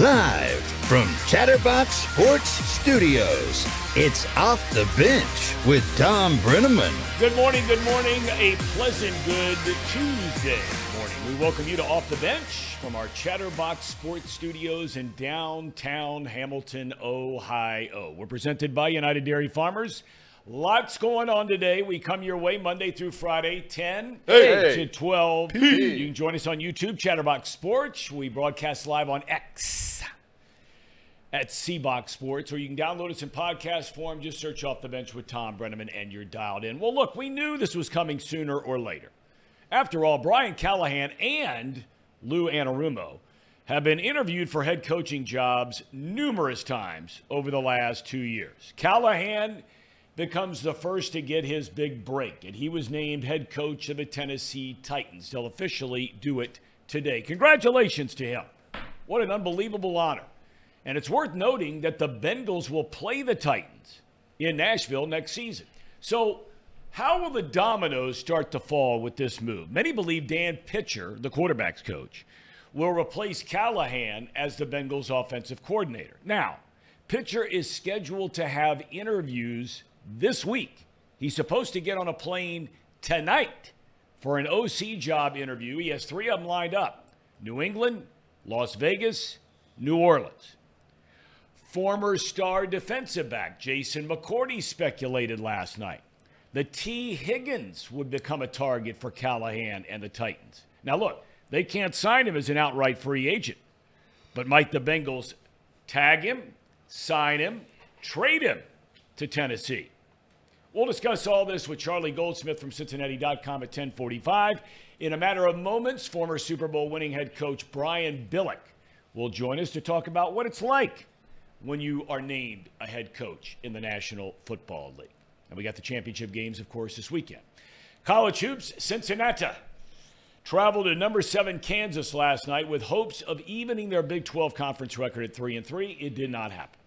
Live from Chatterbox Sports Studios, it's Off the Bench with Tom Brennaman. Good morning, good morning. A pleasant good Tuesday morning. We welcome you to Off the Bench from our Chatterbox Sports Studios in downtown Hamilton, Ohio. We're presented by United Dairy Farmers. Lots going on today. We come your way Monday through Friday, 10 Hey. to 12. P. You can join us on YouTube, Chatterbox Sports. We broadcast live on X at Seabox Sports, or you can download us in podcast form. Just search off the bench with Tom Brennaman and you're dialed in. Well, look, we knew this was coming sooner or later. After all, Brian Callahan and Lou Anarumo have been interviewed for head coaching jobs numerous times over the last two years. Callahan becomes the first to get his big break, and he was named head coach of the Tennessee Titans. He'll officially do it today. Congratulations to him. What an unbelievable honor. And it's worth noting that the Bengals will play the Titans in Nashville next season. So, how will the dominoes start to fall with this move? Many believe Dan Pitcher, the quarterback's coach, will replace Callahan as the Bengals offensive coordinator. Now, Pitcher is scheduled to have interviews this week. He's supposed to get on a plane tonight for an OC job interview. He has three of them lined up New England, Las Vegas, New Orleans. Former star defensive back Jason McCourty speculated last night that Tee Higgins would become a target for Callahan and the Titans. Now, look, they can't sign him as an outright free agent, but might the Bengals tag him, sign him, trade him to Tennessee? We'll discuss all this with Charlie Goldsmith from Cincinnati.com at 1045. In a matter of moments, former Super Bowl winning head coach Brian Billick will join us to talk about what it's like when you are named a head coach in the National Football League. And we got the championship games, of course, this weekend. College hoops, Cincinnati traveled to number seven Kansas last night with hopes of evening their Big 12 conference record at three and three. It did not happen.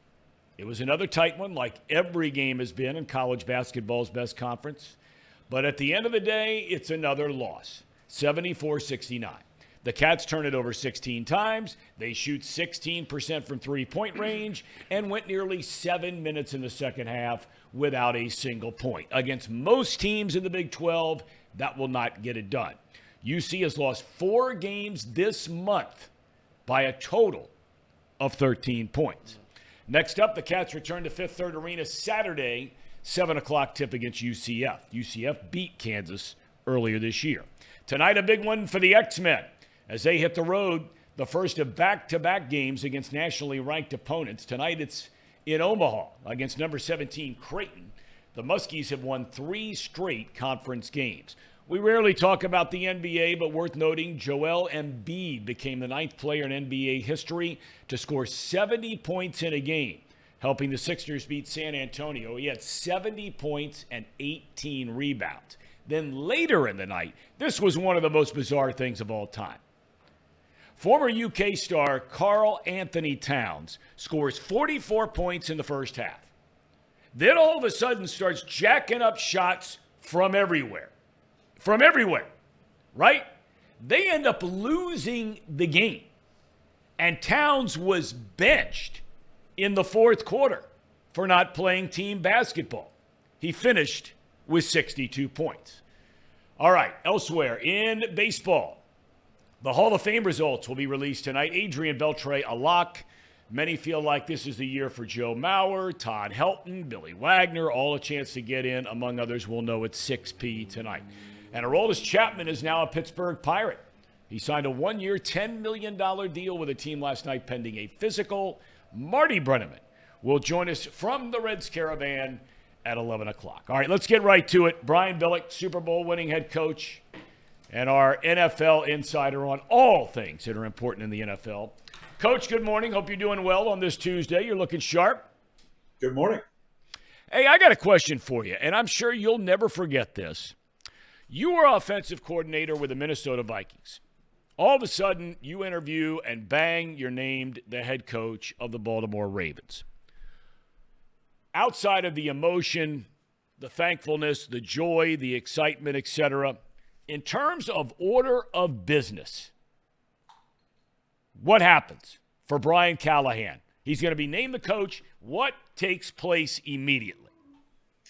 It was another tight one, like every game has been in college basketball's best conference. But at the end of the day, it's another loss 74 69. The Cats turn it over 16 times. They shoot 16% from three point range and went nearly seven minutes in the second half without a single point. Against most teams in the Big 12, that will not get it done. UC has lost four games this month by a total of 13 points. Next up, the Cats return to Fifth Third Arena Saturday, 7 o'clock tip against UCF. UCF beat Kansas earlier this year. Tonight, a big one for the X Men as they hit the road, the first of back to back games against nationally ranked opponents. Tonight, it's in Omaha against number 17 Creighton. The Muskies have won three straight conference games. We rarely talk about the NBA, but worth noting, Joel Embiid became the ninth player in NBA history to score 70 points in a game, helping the Sixers beat San Antonio. He had 70 points and 18 rebounds. Then later in the night, this was one of the most bizarre things of all time. Former UK star Karl-Anthony Towns scores 44 points in the first half. Then all of a sudden starts jacking up shots from everywhere. From everywhere, right? They end up losing the game. And Towns was benched in the fourth quarter for not playing team basketball. He finished with 62 points. All right, elsewhere in baseball, the Hall of Fame results will be released tonight. Adrian Beltre, a lock. Many feel like this is the year for Joe Mauer, Todd Helton, Billy Wagner, all a chance to get in, among others. We'll know at 6 p tonight. And Aroldis Chapman is now a Pittsburgh Pirate. He signed a one year, $10 million deal with a team last night pending a physical. Marty Brennaman will join us from the Reds Caravan at 11 o'clock. All right, let's get right to it. Brian Billick, Super Bowl winning head coach, and our NFL insider on all things that are important in the NFL. Coach, good morning. Hope you're doing well on this Tuesday. You're looking sharp. Good morning. Hey, I got a question for you, and I'm sure you'll never forget this. You were offensive coordinator with the Minnesota Vikings. All of a sudden, you interview and bang, you're named the head coach of the Baltimore Ravens. Outside of the emotion, the thankfulness, the joy, the excitement, etc., in terms of order of business, what happens for Brian Callahan? He's going to be named the coach. What takes place immediately?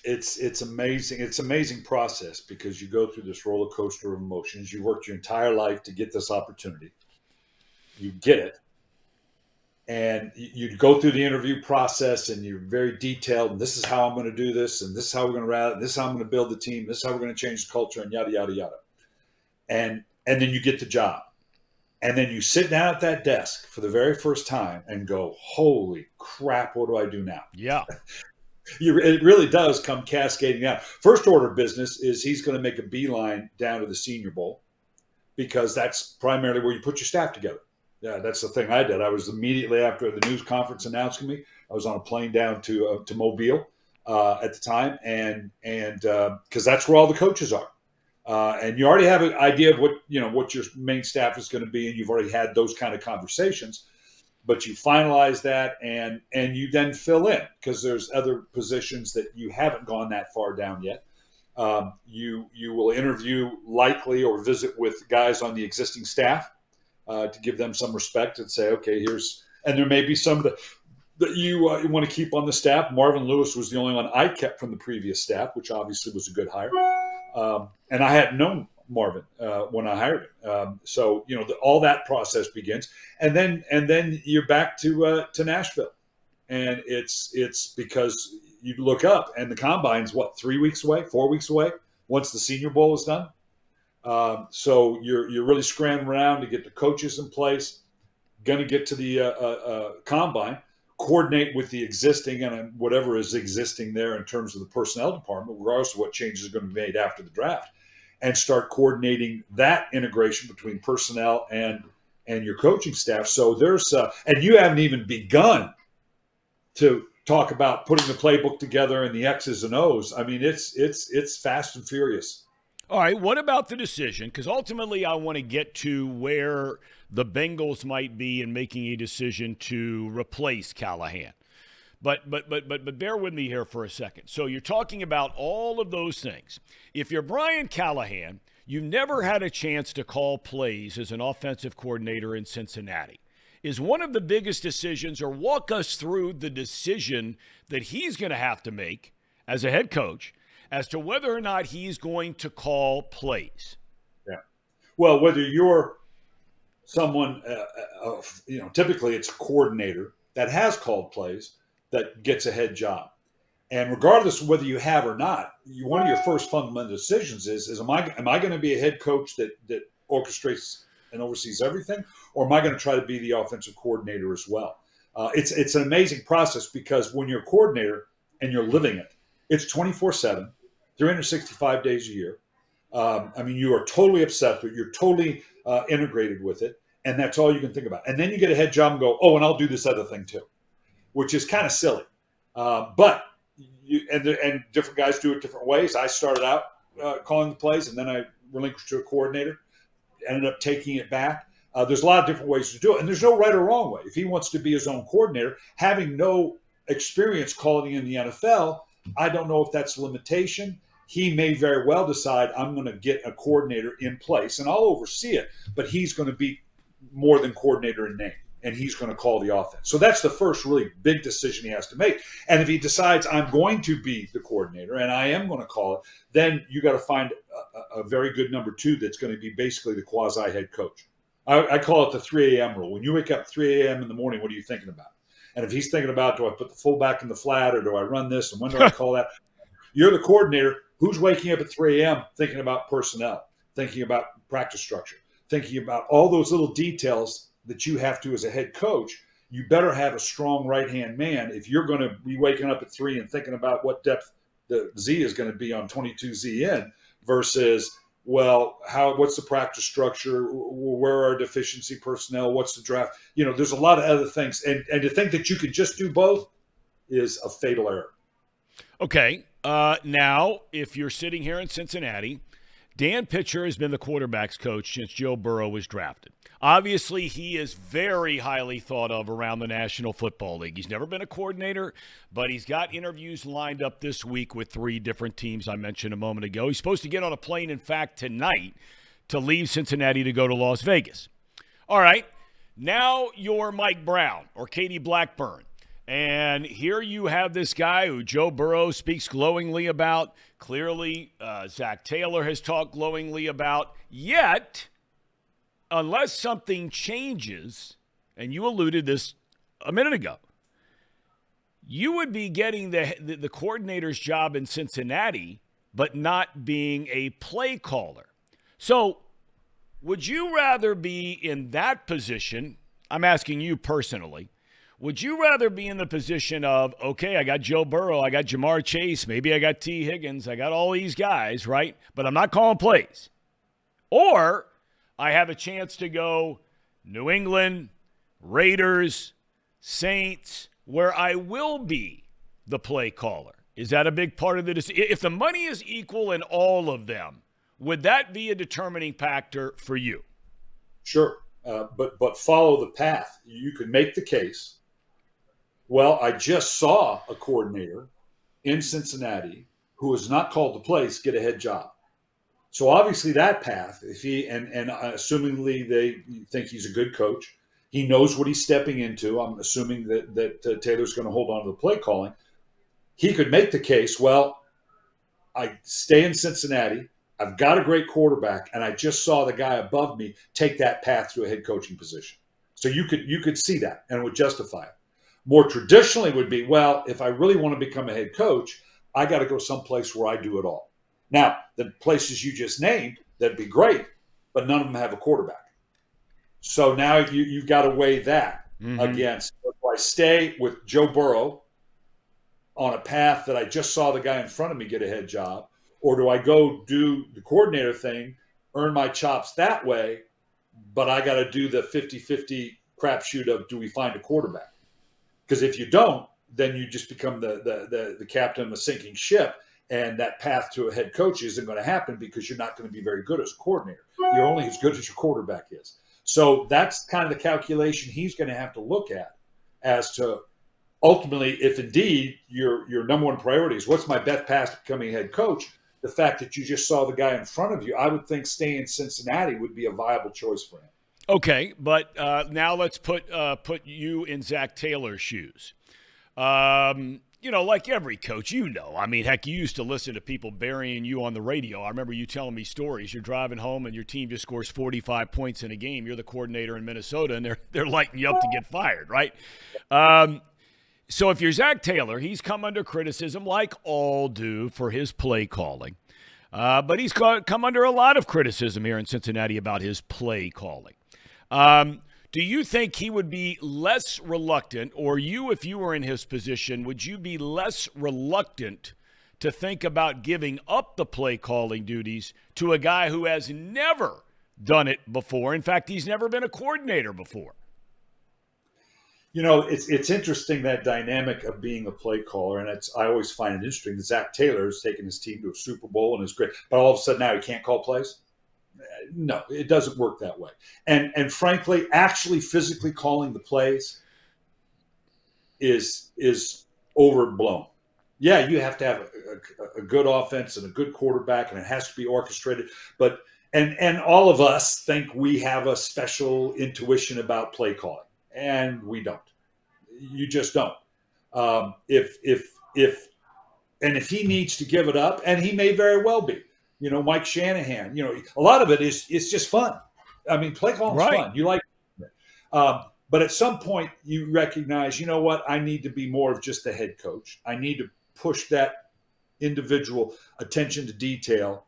It's it's amazing. It's amazing process because you go through this roller coaster of emotions. You worked your entire life to get this opportunity. You get it, and you go through the interview process and you're very detailed and this is how i'm going to do this and this is how we're going to rally this is how i'm going to build the team this is how we're going to change the culture and yada yada yada and and then you get the job and then you sit down at that desk for the very first time and go holy crap what do i do now yeah you, it really does come cascading out first order business is he's going to make a beeline down to the senior bowl because that's primarily where you put your staff together yeah, that's the thing I did. I was immediately after the news conference announcing me. I was on a plane down to uh, to Mobile uh, at the time, and and because uh, that's where all the coaches are, uh, and you already have an idea of what you know what your main staff is going to be, and you've already had those kind of conversations. But you finalize that, and and you then fill in because there's other positions that you haven't gone that far down yet. Um, you you will interview likely or visit with guys on the existing staff uh, to give them some respect and say, okay, here's, and there may be some that, that you, uh, you want to keep on the staff. Marvin Lewis was the only one I kept from the previous staff, which obviously was a good hire. Um, and I hadn't known Marvin uh, when I hired him. Um, so you know the, all that process begins, and then and then you're back to uh, to Nashville, and it's it's because you look up and the combine's what three weeks away, four weeks away. Once the Senior Bowl is done, um, so you're you're really scrambling around to get the coaches in place. Going to get to the uh, uh, uh, combine, coordinate with the existing and whatever is existing there in terms of the personnel department, regardless of what changes are going to be made after the draft, and start coordinating that integration between personnel and and your coaching staff. So there's uh, and you haven't even begun to talk about putting the playbook together and the X's and O's. I mean, it's it's it's fast and furious. All right, what about the decision? Because ultimately, I want to get to where the Bengals might be in making a decision to replace Callahan. But but but but but bear with me here for a second. So you're talking about all of those things. If you're Brian Callahan, you've never had a chance to call plays as an offensive coordinator in Cincinnati. Is one of the biggest decisions, or walk us through the decision that he's going to have to make as a head coach as to whether or not he's going to call plays. Yeah. Well, whether you're someone, uh, uh, you know, typically it's a coordinator that has called plays that gets a head job. And regardless of whether you have or not, you, one of your first fundamental decisions is: is am I am I going to be a head coach that that orchestrates and oversees everything, or am I going to try to be the offensive coordinator as well? Uh, it's it's an amazing process because when you're a coordinator and you're living it, it's 24 seven. 365 days a year. Um, I mean, you are totally obsessed with it. You're totally uh, integrated with it. And that's all you can think about. And then you get a head job and go, oh, and I'll do this other thing too, which is kind of silly. Uh, but you, and, and different guys do it different ways. I started out uh, calling the plays and then I relinquished to a coordinator, ended up taking it back. Uh, there's a lot of different ways to do it. And there's no right or wrong way. If he wants to be his own coordinator, having no experience calling in the NFL, I don't know if that's a limitation. He may very well decide I'm going to get a coordinator in place and I'll oversee it, but he's going to be more than coordinator in name and he's going to call the offense. So that's the first really big decision he has to make. And if he decides I'm going to be the coordinator and I am going to call it, then you got to find a, a, very good number two that's going to be basically the quasi head coach. I, I, call it the 3 a.m. rule. When you wake up 3 a.m. in the morning, what are you thinking about? And if he's thinking about, do I put the fullback in the flat or do I run this and when do I call that? You're the coordinator. Who's waking up at 3 a.m. thinking about personnel, thinking about practice structure, thinking about all those little details that you have to as a head coach? You better have a strong right hand man if you're going to be waking up at three and thinking about what depth the Z is going to be on 22ZN versus well, how what's the practice structure? Where are deficiency personnel? What's the draft? You know, there's a lot of other things, and and to think that you could just do both is a fatal error. Okay, uh, now if you're sitting here in Cincinnati, Dan Pitcher has been the quarterbacks coach since Joe Burrow was drafted. Obviously, he is very highly thought of around the National Football League. He's never been a coordinator, but he's got interviews lined up this week with three different teams I mentioned a moment ago. He's supposed to get on a plane, in fact, tonight to leave Cincinnati to go to Las Vegas. All right. Now you're Mike Brown or Katie Blackburn. And here you have this guy who Joe Burrow speaks glowingly about. Clearly, uh, Zac Taylor has talked glowingly about. Yet, unless something changes, and you alluded this a minute ago, you would be getting the, the, the coordinator's job in Cincinnati, but not being a play caller. So, would you rather be in that position? I'm asking you personally. Would you rather be in the position of, okay, I got Joe Burrow, I got Ja'Marr Chase, maybe I got Tee Higgins, I got all these guys, right? But I'm not calling plays. Or I have a chance to go New England, Raiders, Saints, where I will be the play caller. Is that a big part of the decision? If the money is equal in all of them, would that be a determining factor for you? Sure, uh, but but follow the path. You can make the case. Well, I just saw a coordinator in Cincinnati who was not called to place get a head job. So obviously that path, if he and and assumingly they think he's a good coach, he knows what he's stepping into. I'm assuming that that uh, Taylor's going to hold on to the play calling. He could make the case. Well, I stay in Cincinnati. I've got a great quarterback, and I just saw the guy above me take that path to a head coaching position. So you could you could see that, and would justify it. More traditionally, would be well, if I really want to become a head coach, I got to go someplace where I do it all. Now, the places you just named, that'd be great, but none of them have a quarterback. So now you, you've got to weigh that mm-hmm. against if I stay with Joe Burrow on a path that I just saw the guy in front of me get a head job, or do I go do the coordinator thing, earn my chops that way, but I got to do the 50 50 crapshoot of do we find a quarterback? Because if you don't, then you just become the, the, the, the captain of a sinking ship and that path to a head coach isn't going to happen because you're not going to be very good as a coordinator. You're only as good as your quarterback is. So that's kind of the calculation he's going to have to look at as to ultimately, if indeed your your number one priority is what's my best path to becoming head coach, the fact that you just saw the guy in front of you, I would think staying in Cincinnati would be a viable choice for him. Okay, but uh, now let's put uh, put you in Zac Taylor's shoes. Um, you know, like every coach, you know. I mean, heck, you used to listen to people burying you on the radio. I remember you telling me stories. You're driving home and your team just scores 45 points in a game. You're the coordinator in Minnesota, and they're they're lighting you up to get fired, right? Um, so if you're Zac Taylor, he's come under criticism, like all do, for his play calling. Uh, but he's come under a lot of criticism here in Cincinnati about his play calling. Um, do you think he would be less reluctant, or you, if you were in his position, would you be less reluctant to think about giving up the play calling duties to a guy who has never done it before? In fact, he's never been a coordinator before. You know, it's it's interesting that dynamic of being a play caller, and it's I always find it interesting that Zac Taylor's taken his team to a Super Bowl and is great, but all of a sudden now he can't call plays no, it doesn't work that way. And and frankly, actually physically calling the plays is is overblown. Yeah, you have to have a, a, a, good offense and a good quarterback, and it has to be orchestrated. But and and all of us think we have a special intuition about play calling, and we don't. You just don't. Um, if if if and if he needs to give it up, and he may very well be you know, Mike Shanahan. You know, a lot of it is it's just fun. I mean, play calling's right. fun. You like it. Um, but at some point, you recognize, you know what? I need to be more of just the head coach. I need to push that individual attention to detail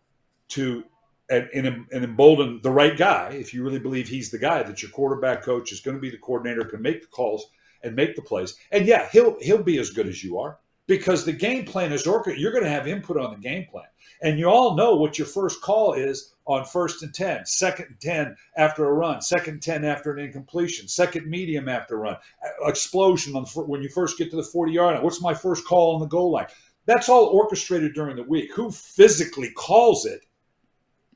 to and, and, and, embolden the right guy. If you really believe he's the guy that your quarterback coach is going to be the coordinator, can make the calls and make the plays. And yeah, he'll he'll be as good as you are because the game plan is orchestrated. You're going to have input on the game plan. And you all know what your first call is on first and 10, second and 10 after a run, second and 10 after an incompletion, second medium after a run, explosion on when you first get to the 40 yard line. What's my first call on the goal line? That's all orchestrated during the week. Who physically calls it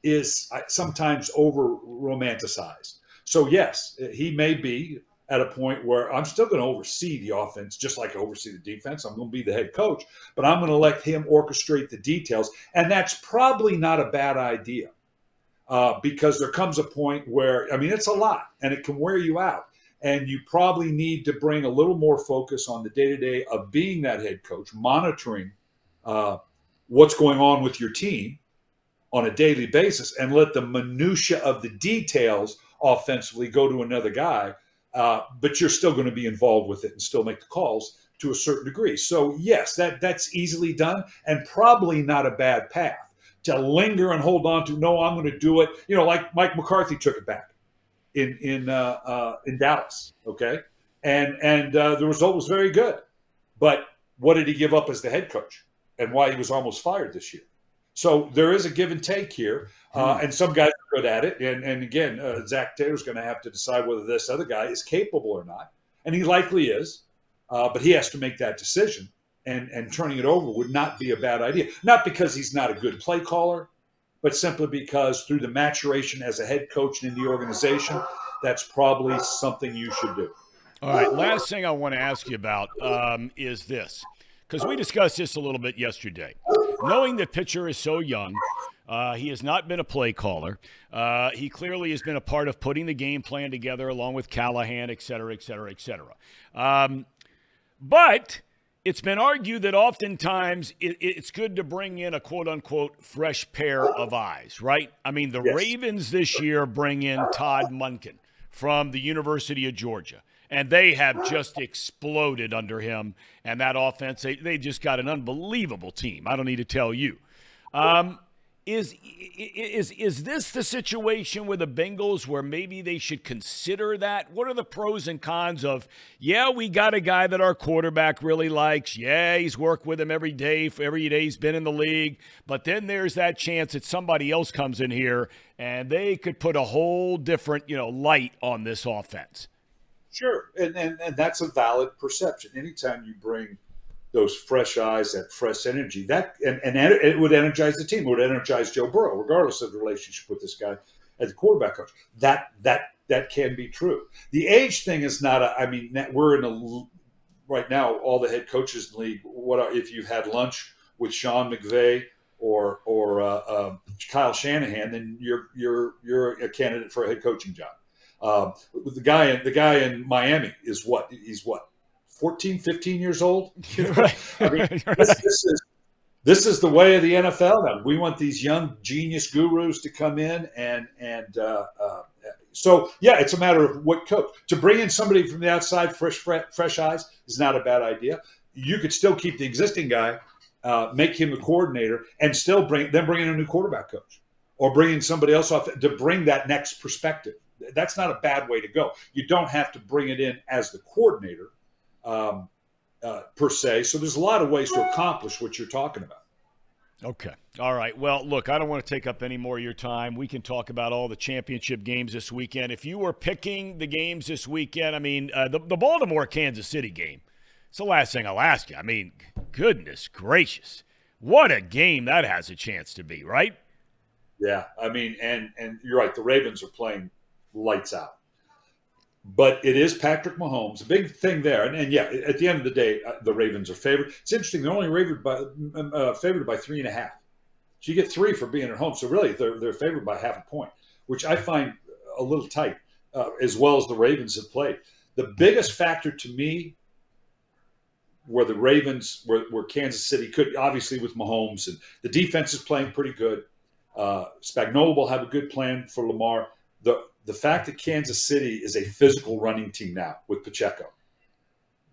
is uh, sometimes over romanticized. So, yes, he may be at a point where I'm still going to oversee the offense just like I oversee the defense. I'm going to be the head coach, but I'm going to let him orchestrate the details. And that's probably not a bad idea uh, because there comes a point where, I mean, it's a lot and it can wear you out. and you probably need to bring a little more focus on the day to day of being that head coach, monitoring uh, what's going on with your team on a daily basis, and let the minutia of the details offensively go to another guy. Uh, but you're still going to be involved with it and still make the calls to a certain degree. So yes, that that's easily done and probably not a bad path to linger and hold on to. No, I'm going to do it. You know, like Mike McCarthy took it back in in uh, uh, in Dallas. Okay, and and uh, the result was very good. But what did he give up as the head coach, and why he was almost fired this year? So there is a give and take here, uh, hmm. and some guys are good at it. And and again, uh, Zac Taylor's going to have to decide whether this other guy is capable or not, and he likely is. Uh, but he has to make that decision, and and turning it over would not be a bad idea. Not because he's not a good play caller, but simply because through the maturation as a head coach in the organization, that's probably something you should do. All right. Last thing I want to ask you about um, is this, because we discussed this a little bit yesterday. Knowing that Pitcher is so young, uh, he has not been a play caller. Uh, he clearly has been a part of putting the game plan together along with Callahan, et cetera, et cetera, et cetera. Um, but it's been argued that oftentimes it, it's good to bring in a quote unquote fresh pair of eyes, right? I mean, the yes. Ravens this year bring in Todd Monken from the University of Georgia, and they have just exploded under him. And that offense, they, they just got an unbelievable team. I don't need to tell you. Um, is is is this the situation with the Bengals where maybe they should consider that? What are the pros and cons of? Yeah, we got a guy that our quarterback really likes. Yeah, he's worked with him every day for every day he's been in the league. But then there's that chance that somebody else comes in here and they could put a whole different you know light on this offense. Sure, and and, and that's a valid perception. Anytime you bring those fresh eyes, that fresh energy, that and, and it would energize the team. It would energize Joe Burrow, regardless of the relationship with this guy as a quarterback coach. That that that can be true. The age thing is not. A, I mean, we're in a right now. All the head coaches in the league. What are, if you've had lunch with Sean McVay or or uh, uh, Kyle Shanahan? Then you're you're you're a candidate for a head coaching job. Um, the guy the guy in Miami is what he's what 14, 15 years old. right. I mean, right. this, this, is this is the way of the NFL. Now we want these young genius gurus to come in and and uh, uh, so yeah, it's a matter of what coach to bring in somebody from the outside, fresh fresh eyes is not a bad idea. You could still keep the existing guy, uh, make him the coordinator, and still bring then bring in a new quarterback coach or bring in somebody else off to bring that next perspective. That's not a bad way to go. You don't have to bring it in as the coordinator um, uh, per se. So there's a lot of ways to accomplish what you're talking about. Okay. All right. Well, look, I don't want to take up any more of your time. We can talk about all the championship games this weekend. If you were picking the games this weekend, I mean, uh, the, the Baltimore Kansas City game, it's the last thing I'll ask you. I mean, goodness gracious. What a game that has a chance to be, right? Yeah. I mean, and and you're right. The Ravens are playing lights out but it is Patrick Mahomes. A big thing there, and, and, yeah, at the end of the day, uh, the Ravens are favored. It's interesting; they're only favored by um, uh, favored by three and a half. So you get three for being at home. So really, they're they're favored by half a point, which I find a little tight, uh, as well as the Ravens have played. The biggest factor to me, where the Ravens, where, where Kansas City could obviously with Mahomes and the defense is playing pretty good. Uh, Spagnuolo will have a good plan for Lamar. The the fact that Kansas City is a physical running team now with Pacheco,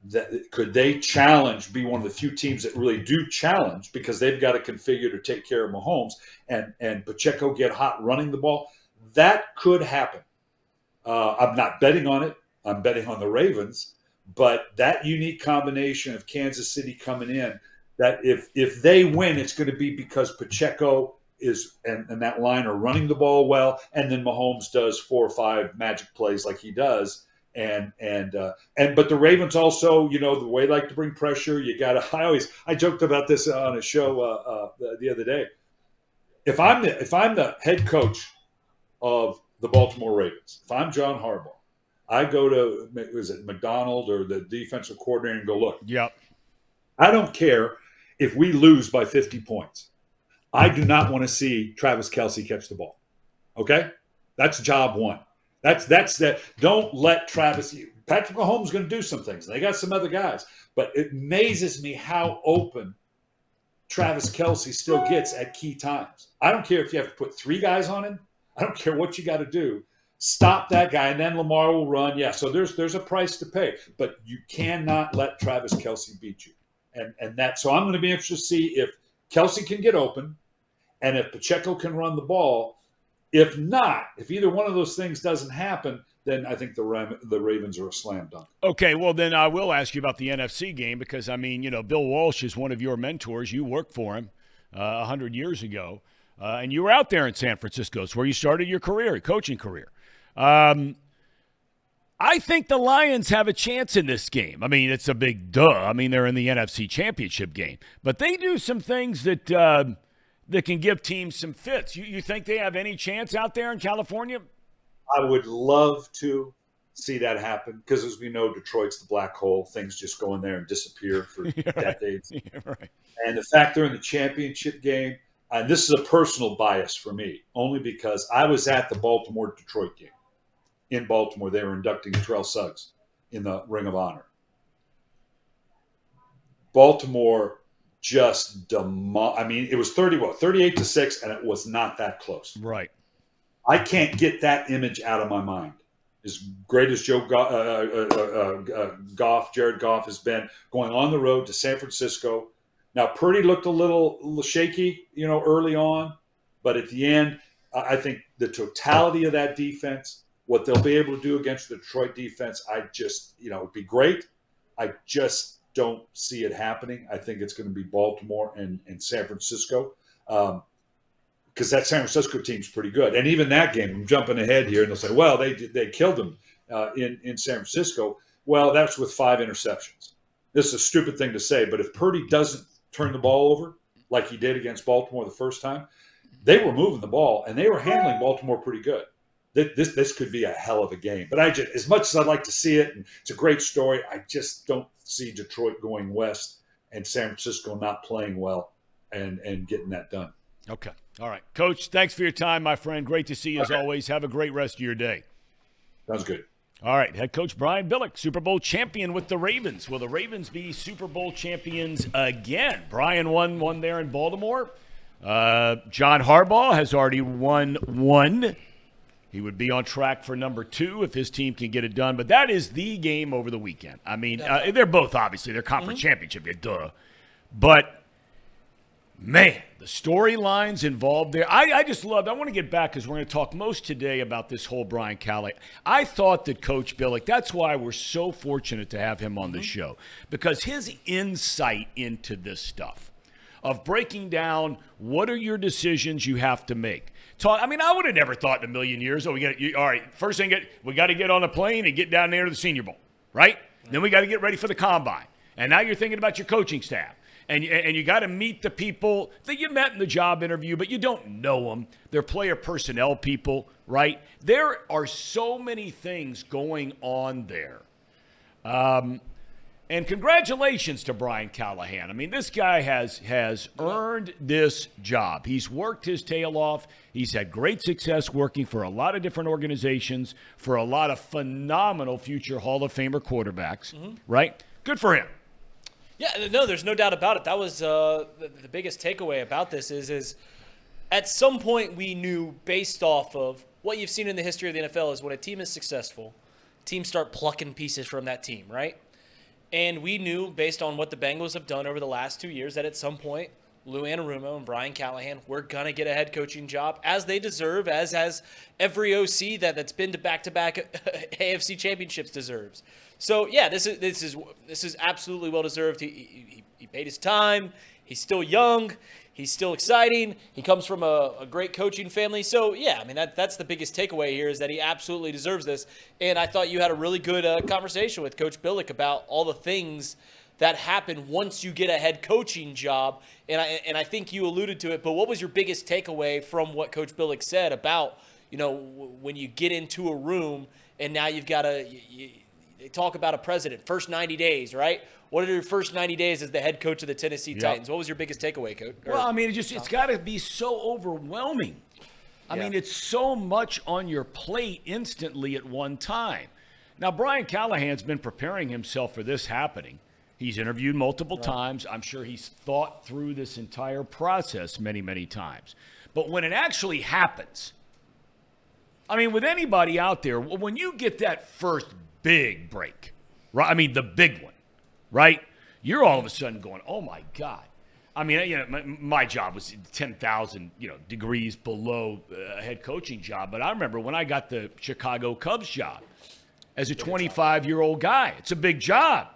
that could they challenge, be one of the few teams that really do challenge because they've got to configure to take care of Mahomes and and Pacheco get hot running the ball. That could happen. Uh, I'm not betting on it. I'm betting on the Ravens, but that unique combination of Kansas City coming in, that if if they win, it's going to be because Pacheco is and, and that line are running the ball well, and then Mahomes does four or five magic plays like he does. And and uh, and but the Ravens also, you know, the way they like to bring pressure. You got to. I always I joked about this on a show uh, uh, the, the other day. If I'm the if I'm the head coach of the Baltimore Ravens, if I'm John Harbaugh, I go to was it Macdonald or the defensive coordinator and go, look, yep. I don't care if we lose by 50 points. I do not want to see Travis Kelce catch the ball. Okay, that's job one. That's that's that. Don't let Travis Patrick Mahomes going to do some things. They got some other guys, but it amazes me how open Travis Kelce still gets at key times. I don't care if you have to put three guys on him. I don't care what you got to do. Stop that guy, and then Lamar will run. Yeah, so there's there's a price to pay, but you cannot let Travis Kelce beat you. And and that so I'm going to be interested to see if Kelce can get open, and if Pacheco can run the ball. If not, if either one of those things doesn't happen, then I think the Ram- the Ravens are a slam dunk. Okay, well then I will ask you about the NFC game because I mean, you know, Bill Walsh is one of your mentors. You worked for him uh, a uh, hundred years ago, uh, and you were out there in San Francisco. It's where you started your career, your coaching career. Um, I think the Lions have a chance in this game. I mean, it's a big duh. I mean, they're in the NFC Championship game, but they do some things that uh, that can give teams some fits. You, you think they have any chance out there in California? I would love to see that happen because, as we know, Detroit's the black hole. Things just go in there and disappear for decades. Right. And the fact they're in the championship game, and this is a personal bias for me, only because I was at the Baltimore Detroit game in Baltimore. They were inducting Terrell Suggs in the Ring of Honor. Baltimore just demo- I mean, it was 30 what, 38 to 6 and it was not that close. Right. I can't get that image out of my mind. As great as Joe Goff, uh, uh, uh, uh, Goff, Jared Goff has been going on the road to San Francisco. Now Purdy looked a little, little shaky, you know, early on, but at the end, I think the totality of that defense, what they'll be able to do against the Detroit defense, I just, you know, would be great. I just don't see it happening. I think it's going to be Baltimore and, and San Francisco. Um, because that San Francisco team's pretty good. And even that game, I'm jumping ahead here, and they'll say, "Well, they they killed them uh, in in San Francisco." Well, that's with five interceptions. This is a stupid thing to say, but if Purdy doesn't turn the ball over like he did against Baltimore the first time, they were moving the ball and they were handling Baltimore pretty good this this could be a hell of a game. But I just, as much as I'd like to see it, and it's a great story, I just don't see Detroit going west and San Francisco not playing well and and getting that done. Okay, all right, Coach. Thanks for your time, my friend. Great to see you as always. Have a great rest of your day. Sounds good. All right, head coach Brian Billick, Super Bowl champion with the Ravens. Will the Ravens be Super Bowl champions again? Brian won one there in Baltimore. Uh, John Harbaugh has already won one he would be on track for number two if his team can get it done. But that is the game over the weekend. I mean, uh, they're both obviously they're conference mm-hmm. championship, yeah, duh. But man, the storylines involved there. I, I just loved. I want to get back because we're going to talk most today about this whole Brian Kelly. I thought that Coach Billick. That's why we're so fortunate to have him on mm-hmm. the show because his insight into this stuff of breaking down what are your decisions you have to make I mean, I would have never thought in a million years. Oh, we got all right. First thing, we got to get on a plane and get down there to the Senior Bowl, right? Then we got to get ready for the combine. And now you're thinking about your coaching staff. And, and you got to meet the people that you met in the job interview, but you don't know them. They're player personnel people, right? There are so many things going on there. Um, and congratulations to Brian Callahan. I mean, this guy has has earned this job. He's worked his tail off. He's had great success working for a lot of different organizations for a lot of phenomenal future Hall of Famer quarterbacks. Mm-hmm. Right? Good for him. Yeah, no, there's no doubt about it. That was uh, the, the biggest takeaway about this is is at some point we knew based off of what you've seen in the history of the NFL is when a team is successful, teams start plucking pieces from that team, right? And we knew, based on what the Bengals have done over the last two years, that at some point, Lou Anarumo and Brian Callahan were gonna get a head coaching job, as they deserve, as has every OC that that's been to back-to-back AFC championships deserves. So yeah, this is this is this is absolutely well deserved. He, he, he paid his time. He's still young. He's still exciting. He comes from a, a, great coaching family. So, yeah, I mean, that, that's the biggest takeaway here is that he absolutely deserves this. And I thought you had a really good uh, conversation with Coach Billick about all the things that happen once you get a head coaching job. And I, and I think you alluded to it, but what was your biggest takeaway from what Coach Billick said about, you know, when you get into a room and now you've got to, they talk about a president, first 90 days, right? What are your first 90 days as the head coach of the Tennessee yep. Titans? What was your biggest takeaway, coach? Well, I mean, it just it's got to be so overwhelming. I yeah. mean, it's so much on your plate instantly at one time. Now, Brian Callahan's been preparing himself for this happening. He's interviewed multiple times. I'm sure he's thought through this entire process many, many times. But when it actually happens, I mean, with anybody out there, when you get that first big break, right? I mean, the big one, right? You're all of a sudden going, oh my God. I mean, you know, my, my job was 10,000, you know, degrees below a head coaching job. But I remember when I got the Chicago Cubs job as a 25 year old guy, it's a big job.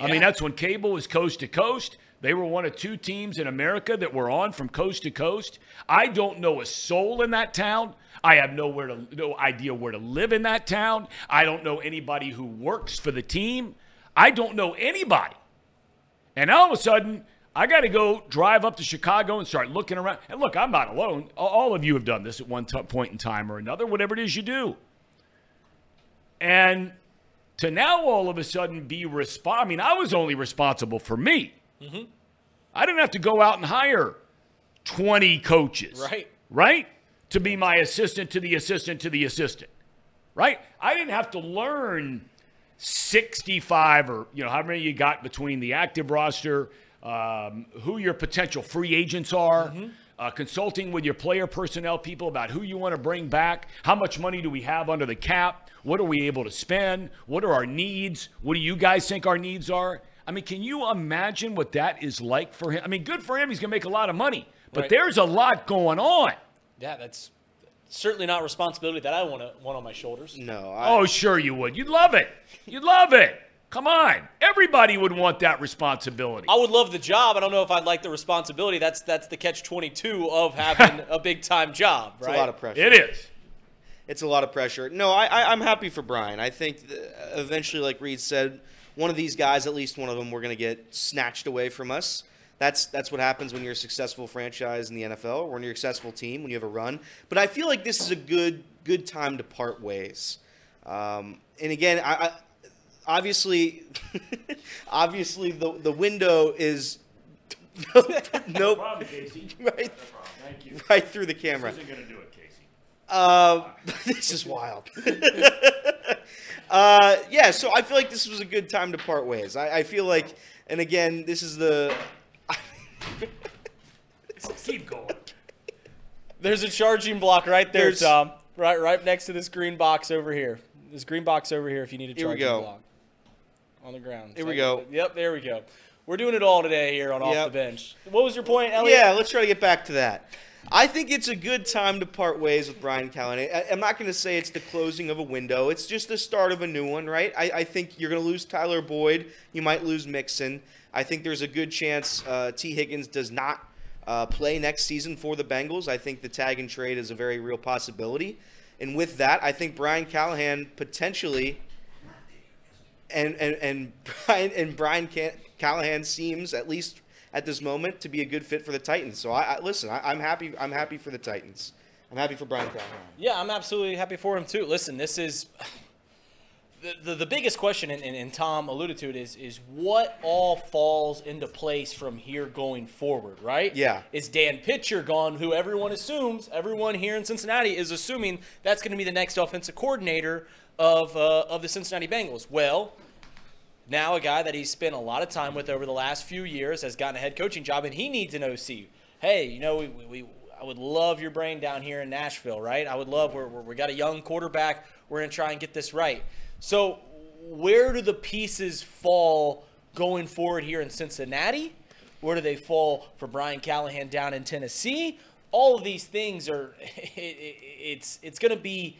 I mean, that's when cable was coast to coast. They were one of two teams in America that were on from coast to coast. I don't know a soul in that town. I have nowhere to no idea where to live in that town. I don't know anybody who works for the team. I don't know anybody. And all of a sudden, I got to go drive up to Chicago and start looking around. And look, I'm not alone. All- of you have done this at one t- point in time or another, whatever it is you do. And to now all of a sudden be responsible. I mean, I was only responsible for me. Mm-hmm. I didn't have to go out and hire 20 coaches. Right. Right? To be my assistant to the assistant to the assistant. Right? I didn't have to learn 65 or, you know, how many you got between the active roster, um, who your potential free agents are. Uh, consulting with your player personnel people about who you want to bring back, how much money do we have under the cap, what are we able to spend, what are our needs, what do you guys think our needs are? I mean, can you imagine what that is like for him? I mean, good for him, he's going to make a lot of money, but Right. there's a lot going on. Yeah, that's certainly not responsibility that I want to want on my shoulders. No, I, Oh, sure you would. You'd love it. You'd love it. Come on. Everybody would want that responsibility. I would love the job. I don't know if I'd like the responsibility. That's that's the catch twenty two of having a big time job, it's right? a lot of pressure. It is. It's a lot of pressure. No, I, I, I'm happy for Brian. I think eventually, like Reed said, one of these guys, at least one of them, we're going to get snatched away from us. That's that's what happens when you're a successful franchise in the NFL, or when you're a successful team, when you have a run. But I feel like this is a good good time to part ways. Um, and again, I, I obviously, obviously the the window is nope, Problem, Casey. right, Thank you. right through the camera. Isn't going to do it, Casey. Uh, this is wild. uh, yeah, so I feel like this was a good time to part ways. I, I feel like, and again, this is the. Keep going. There's a charging block right there, There's- Tom. Right, right next to this green box over here. This green box over here. If you need a Here we charging go. block on the ground. Here we go. Yep, there we go. We're doing it all today here on off Yep. the bench. What was your point, Elliot? Yeah, let's try to get back to that. I think it's a good time to part ways with Brian Callahan. I, I'm not going to say it's the closing of a window. It's just the start of a new one, right? I, I think you're going to lose Tyler Boyd. You might lose Mixon. I think there's a good chance uh, Tee Higgins does not uh, play next season for the Bengals. I think the tag and trade is a very real possibility. And with that, I think Brian Callahan potentially and and and Brian and Brian Callahan seems at least at this moment to be a good fit for the Titans. So I, I listen. I, I'm happy. I'm happy for the Titans. I'm happy for Brian Callahan. Yeah, I'm absolutely happy for him too. Listen, this is the, the, the biggest question, and, and, and Tom alluded to it, is is what all falls into place from here going forward, right? Yeah. Is Dan Pitcher gone, who everyone assumes, everyone here in Cincinnati is assuming that's going to be the next offensive coordinator of, uh, of the Cincinnati Bengals? Well, now a guy that he's spent a lot of time with over the last few years has gotten a head coaching job, and he needs an OC. Hey, you know, we, we, we I would love your brain down here in Nashville, right? I would love we're, we're, we got a young quarterback. We're gonna try and get this right. So, where do the pieces fall going forward here in Cincinnati? Where do they fall for Brian Callahan down in Tennessee? All of these things are. It, it, it's it's gonna be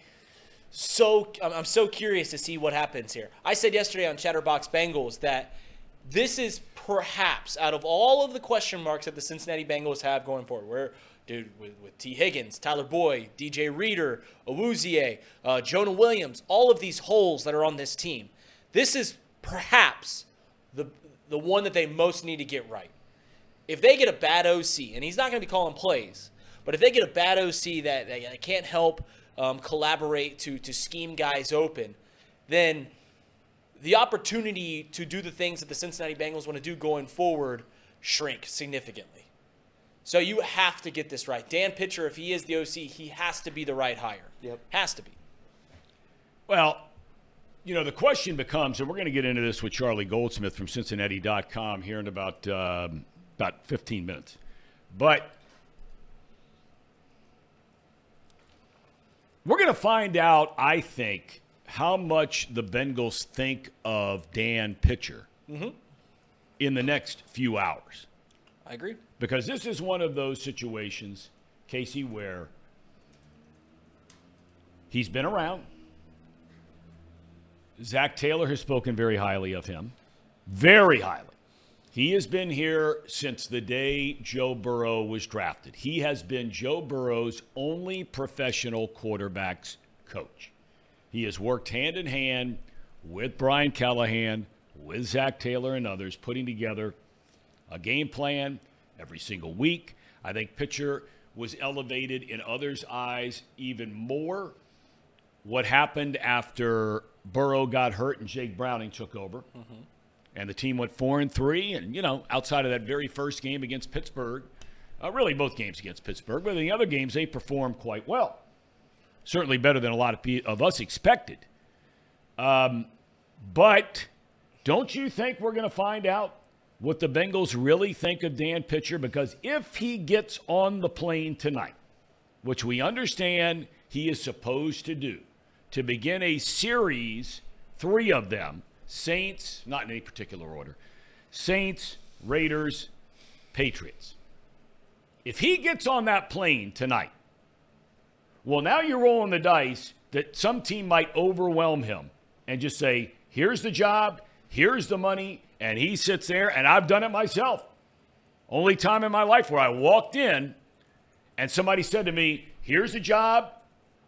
so I'm I'm so curious to see what happens here. I said yesterday on Chatterbox Bengals that this is perhaps out of all of the question marks that the Cincinnati Bengals have going forward, where dude with, with Tee Higgins, Tyler Boyd, DJ Reader, Awuzie, uh, Jonah Williams, all of these holes that are on this team, this is perhaps the the one that they most need to get right. If they get a bad OC, and he's not going to be calling plays, but if they get a bad OC that, that can't help um, collaborate to to scheme guys open, then the opportunity to do the things that the Cincinnati Bengals want to do going forward shrink significantly. So you have to get this right. Dan Pitcher, if he is the OC, he has to be the right hire. Yep. Has to be. Well, you know, the question becomes, and we're going to get into this with Charlie Goldsmith from Cincinnati.com here in about um, about 15 minutes, but we're going to find out, I think, how much the Bengals think of Dan Pitcher in the next few hours I agree. Because this is one of those situations, Casey, where he's been around. Zac Taylor has spoken very highly of him, very highly. He has been here since the day Joe Burrow was drafted. He has been Joe Burrow's only professional quarterbacks coach. He has worked hand in hand with Brian Callahan, with Zac Taylor, and others, putting together a game plan every single week. I think Pitcher was elevated in others' eyes even more. What happened after Burrow got hurt and Jake Browning took over, and the team went four and three, and you know, outside of that very first game against Pittsburgh, uh, really both games against Pittsburgh, but in the other games they performed quite well. Certainly better than a lot of, pe- of us expected. Um, but don't you think we're going to find out what the Bengals really think of Dan Pitcher? Because if he gets on the plane tonight, which we understand he is supposed to do, to begin a series, three of them, Saints, not in any particular order, Saints, Raiders, Patriots. If he gets on that plane tonight, well, now you're rolling the dice that some team might overwhelm him and just say, here's the job, here's the money, and he sits there, and I've done it myself. Only time in my life where I walked in and somebody said to me, here's a job,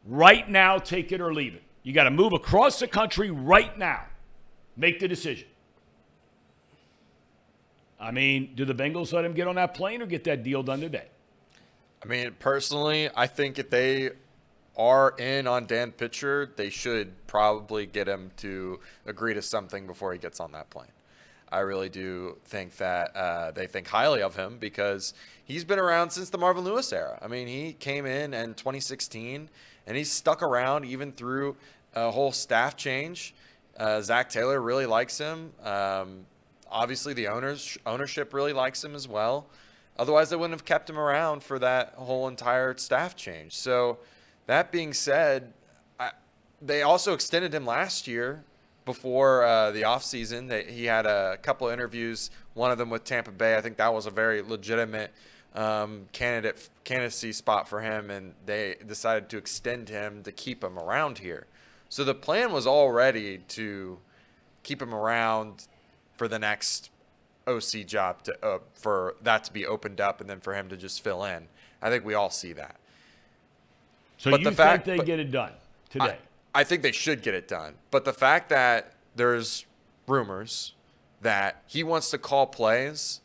right now, take it or leave it. You got to move across the country right now. Make the decision. I mean, do the Bengals let him get on that plane or get that deal done today? I mean, personally, I think if they are in on Dan Pitcher, they should probably get him to agree to something before he gets on that plane. I really do think that uh, they think highly of him because he's been around since the Marvin Lewis era. I mean, he came in in 2016 and he's stuck around even through a whole staff change. Uh, Zac Taylor really likes him. Um, obviously, the owners ownership really likes him as well. Otherwise, they wouldn't have kept him around for that whole entire staff change. So, that being said, I, they also extended him last year before uh, the offseason. That he had a couple of interviews, one of them with Tampa Bay. I think that was a very legitimate um, candidate candidacy spot for him, and they decided to extend him to keep him around here. So the plan was already to keep him around for the next OC job to uh, for that to be opened up, and then for him to just fill in. I think we all see that. So But you the think fact- they but- get it done today? I, I think they should get it done. But the fact that there's rumors that he wants to call plays,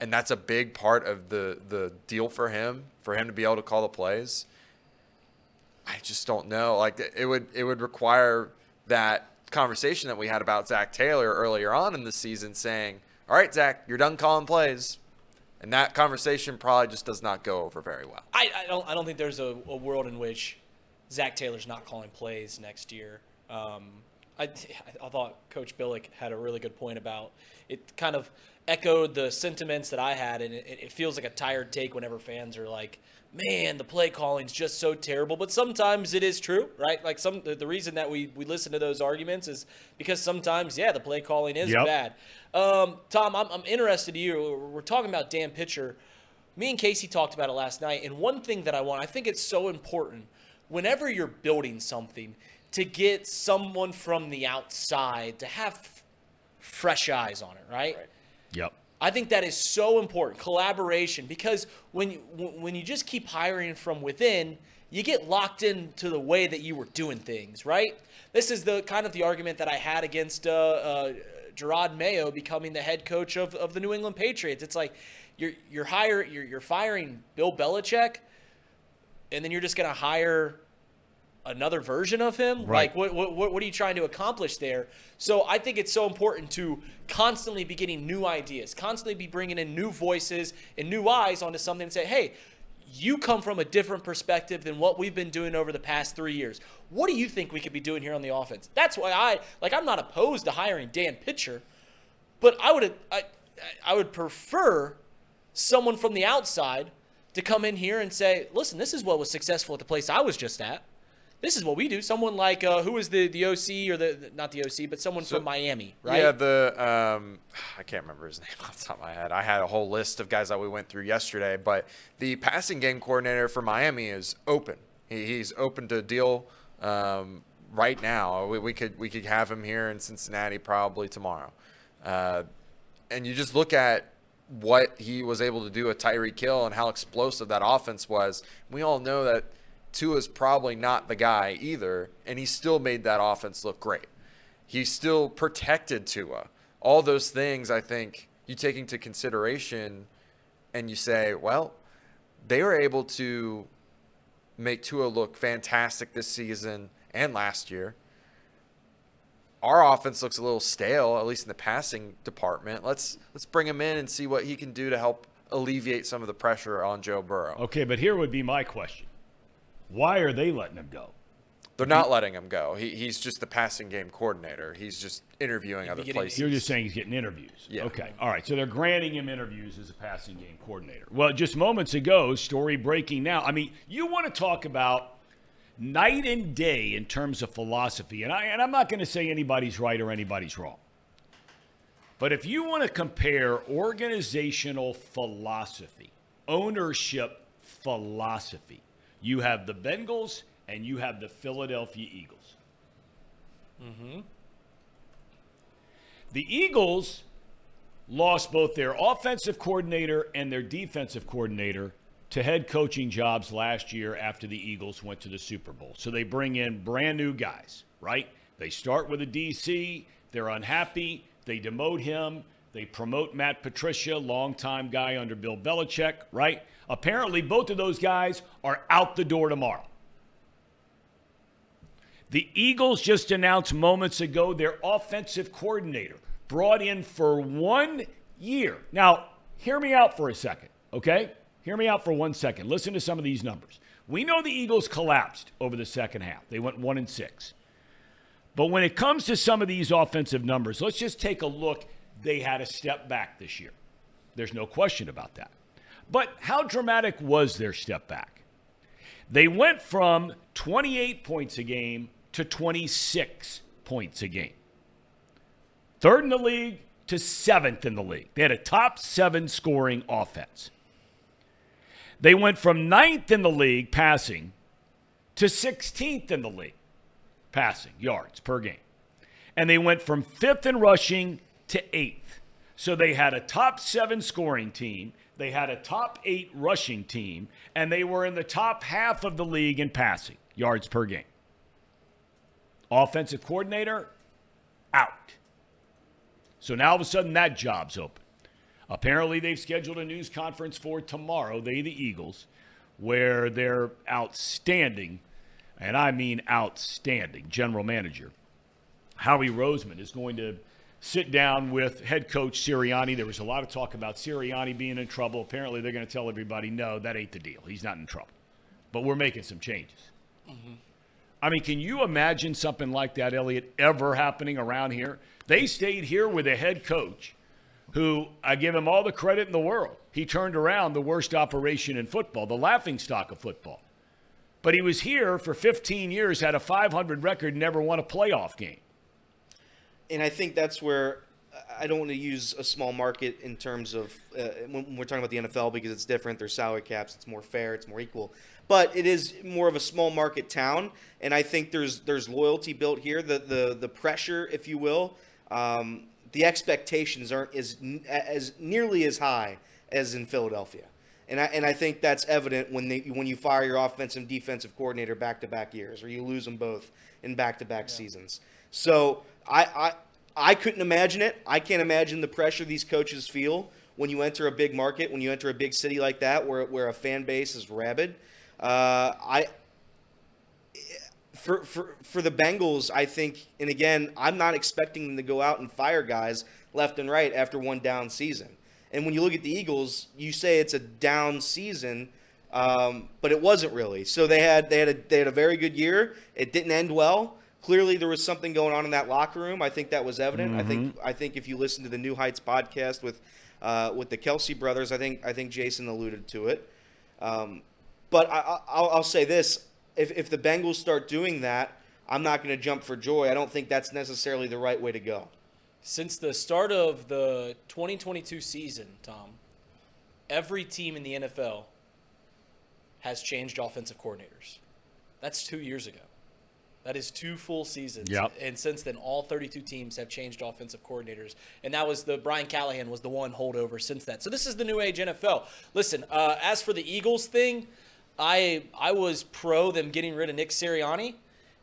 and that's a big part of the the deal for him, for him to be able to call the plays. I just don't know. Like it would it would require that conversation that we had about Zac Taylor earlier on in the season, saying, "All right, Zac, you're done calling plays," and that conversation probably just does not go over very well. I, I don't I don't think there's a, a world in which Zac Taylor's not calling plays next year. Um, I, I thought Coach Billick had a really good point about it. Kind of echoed the sentiments that I had, and it, it feels like a tired take whenever fans are like, "Man, the play calling's just so terrible." But sometimes it is true, right? Like some the, the reason that we we listen to those arguments is because sometimes, yeah, the play calling is Yep. bad. Um, Tom, I'm, I'm interested in you. We're talking about Dan Pitcher me and Casey talked about it last night, and one thing that I want, I think it's so important whenever you're building something to get someone from the outside to have f- fresh eyes on it, right? Yep. I think that is so important, collaboration, because when you, when you just keep hiring from within, you get locked into the way that you were doing things, right? This is the kind of the argument that I had against uh, uh, Jerod Mayo becoming the head coach of, of the New England Patriots. It's like you're you're hire you're, you're firing Bill Belichick, and then you're just gonna hire another version of him? Right. Like, what, what, what are you trying to accomplish there? So I think it's so important to constantly be getting new ideas, constantly be bringing in new voices and new eyes onto something and say, hey, you come from a different perspective than what we've been doing over the past three years. What do you think we could be doing here on the offense? That's why I like. I'm not opposed to hiring Dan Pitcher, but I would I, I would prefer someone from the outside to come in here and say, "Listen, this is what was successful at the place I was just at. This is what we do." Someone like uh, who was the the OC or the not the OC, but someone So- from Miami, right? Yeah, the um, I can't remember his name off the top of my head. I had a whole list of guys that we went through yesterday, but the passing game coordinator for Miami is open. He, he's open to deal um, right now. We, we could we could have him here in Cincinnati probably tomorrow. Uh, and you just look at what he was able to do with Tyreek Hill and how explosive that offense was. We all know that Tua's probably not the guy either, and he still made that offense look great. He still protected Tua. All those things, I think, you take into consideration, and you say, well, they were able to make Tua look fantastic this season and last year. Our offense looks a little stale, at least in the passing department. Let's let's bring him in and see what he can do to help alleviate some of the pressure on Joe Burrow. Okay, but here would be my question: Why are they letting him go? They're not letting him go. He, he's just the passing game coordinator. He's just interviewing other getting- places. You're just saying he's getting interviews. Yeah. Okay. All right. So they're granting him interviews as a passing game coordinator. Well, just moments ago, story breaking now. I mean, you want to talk about night and day in terms of philosophy, and I and I'm not going to say anybody's right or anybody's wrong. But if you want to compare organizational philosophy, ownership philosophy, you have the Bengals and you have the Philadelphia Eagles. Mm-hmm. The Eagles lost both their offensive coordinator and their defensive coordinator to head coaching jobs last year after the Eagles went to the Super Bowl. So they bring in brand new guys, right? They start with a DC, they're unhappy, they demote him, they promote Matt Patricia, longtime guy under Bill Belichick, right? Apparently, both of those guys are out the door tomorrow. The Eagles just announced moments ago their offensive coordinator brought in for one year. Now, hear me out for a second, okay? Hear me out for one second. Listen to some of these numbers. We know the Eagles collapsed over the second half. They went 1 and 6. But when it comes to some of these offensive numbers, let's just take a look. They had a step back this year. There's no question about that. But how dramatic was their step back? They went from 28 points a game to 26 points a game. Third in the league to seventh in the league. They had a top seven scoring offense. They went from ninth in the league passing to 16th in the league passing yards per game. And they went from fifth in rushing to eighth. So they had a top seven scoring team, they had a top eight rushing team, and they were in the top half of the league in passing yards per game. Offensive coordinator, out. So now all of a sudden that job's open. Apparently, they've scheduled a news conference for tomorrow, they, the Eagles, where their outstanding, and I mean outstanding, general manager, Howie Roseman, is going to sit down with head coach Sirianni. There was a lot of talk about Sirianni being in trouble. Apparently, they're going to tell everybody, no, that ain't the deal. He's not in trouble. But we're making some changes. Mm-hmm. I mean, can you imagine something like that, Elliot, ever happening around here? They stayed here with a head coach who I give him all the credit in the world. He turned around the worst operation in football, the laughing stock of football. But he was here for 15 years, had a 500 record, never won a playoff game. And I think that's where I don't want to use a small market in terms of uh, when we're talking about the NFL because it's different. There's salary caps. It's more fair. It's more equal. But it is more of a small market town, and I think there's there's loyalty built here. The the the pressure, if you will, um, the expectations aren't as as nearly as high as in Philadelphia. And I, and I think that's evident when they when you fire your offensive and defensive coordinator back to back years, or you lose them both in back to back seasons. So I, I couldn't imagine it. I can't imagine the pressure these coaches feel when you enter a big market, when you enter a big city like that, where where a fan base is rabid. Uh, I for, for for the Bengals, I think, and again, I'm not expecting them to go out and fire guys left and right after one down season. And when you look at the Eagles, you say it's a down season. um, but it wasn't really. So they had they had a they had a very good year. It didn't end well. Clearly, there was something going on in that locker room. I think that was evident. I think I think if you listen to the New Heights podcast with uh, with the Kelce brothers, I think I think Jason alluded to it. Um, but I, I, I'll, I'll say this: if if the Bengals start doing that, I'm not going to jump for joy. I don't think that's necessarily the right way to go. Since the start of the 2022 season, Tom, every team in the NFL has changed offensive coordinators. That's two years ago. That is two full seasons. Yep. And since then, all 32 teams have changed offensive coordinators. And that was the Brian Callahan was the one holdover since that. So this is the new age NFL. Listen, uh, as for the Eagles thing, I I was pro them getting rid of Nick Sirianni,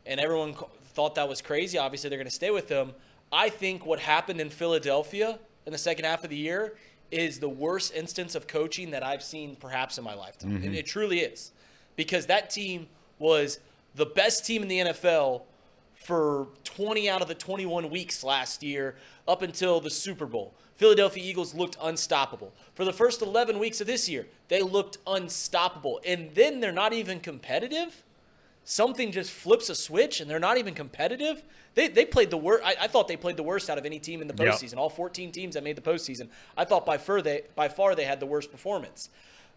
and everyone thought that was crazy. Obviously, they're going to stay with him. I think what happened in Philadelphia in the second half of the year is the worst instance of coaching that I've seen perhaps in my lifetime. And it truly is. Because that team was the best team in the NFL for 20 out of the 21 weeks last year up until the Super Bowl. Philadelphia Eagles looked unstoppable. For the first 11 weeks of this year, they looked unstoppable. And then they're not even competitive something just flips a switch and they're not even competitive. They, they played the worst. I, I thought they played the worst out of any team in the Yep. postseason. All 14 teams that made the postseason. I thought by far they by far they had the worst performance.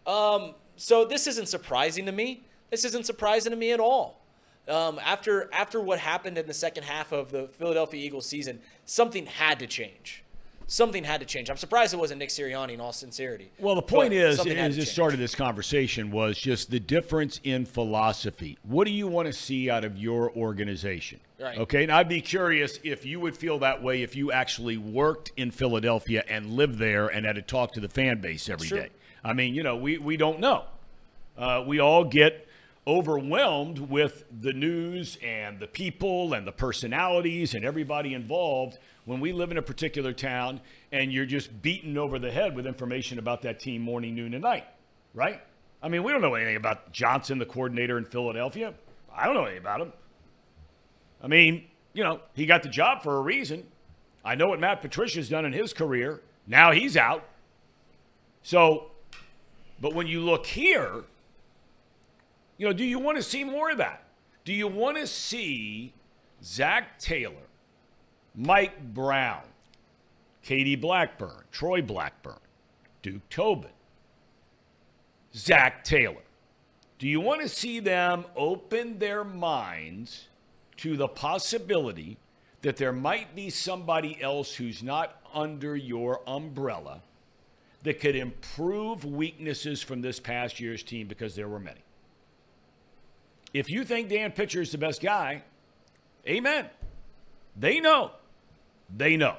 Um, so this isn't surprising to me. This isn't surprising to me at all. Um, after after what happened in the second half of the Philadelphia Eagles season, something had to change. Something had to change. I'm surprised it wasn't Nick Sirianni. In all sincerity. Well, the point But is, as it started this conversation, was just the difference in philosophy. What do you want to see out of your organization? Right. Okay, and I'd be curious if you would feel that way if you actually worked in Philadelphia and lived there and had to talk to the fan base every day. I mean, you know, we, we don't know. Uh, we all get overwhelmed with the news and the people and the personalities and everybody involved when we live in a particular town and you're just beaten over the head with information about that team morning, noon, and night, right? I mean, we don't know anything about Johnson, the coordinator in Philadelphia. I don't know anything about him. I mean, you know, he got the job for a reason. I know what Matt Patricia's done in his career. Now he's out. So, but when you look here, you know, do you want to see more of that? Do you want to see Zac Taylor, Mike Brown, Katie Blackburn, Troy Blackburn, Duke Tobin, Zac Taylor? Do you want to see them open their minds to the possibility that there might be somebody else who's not under your umbrella that could improve weaknesses from this past year's team because there were many? If you think Dan Pitcher is the best guy, amen. They know. They know.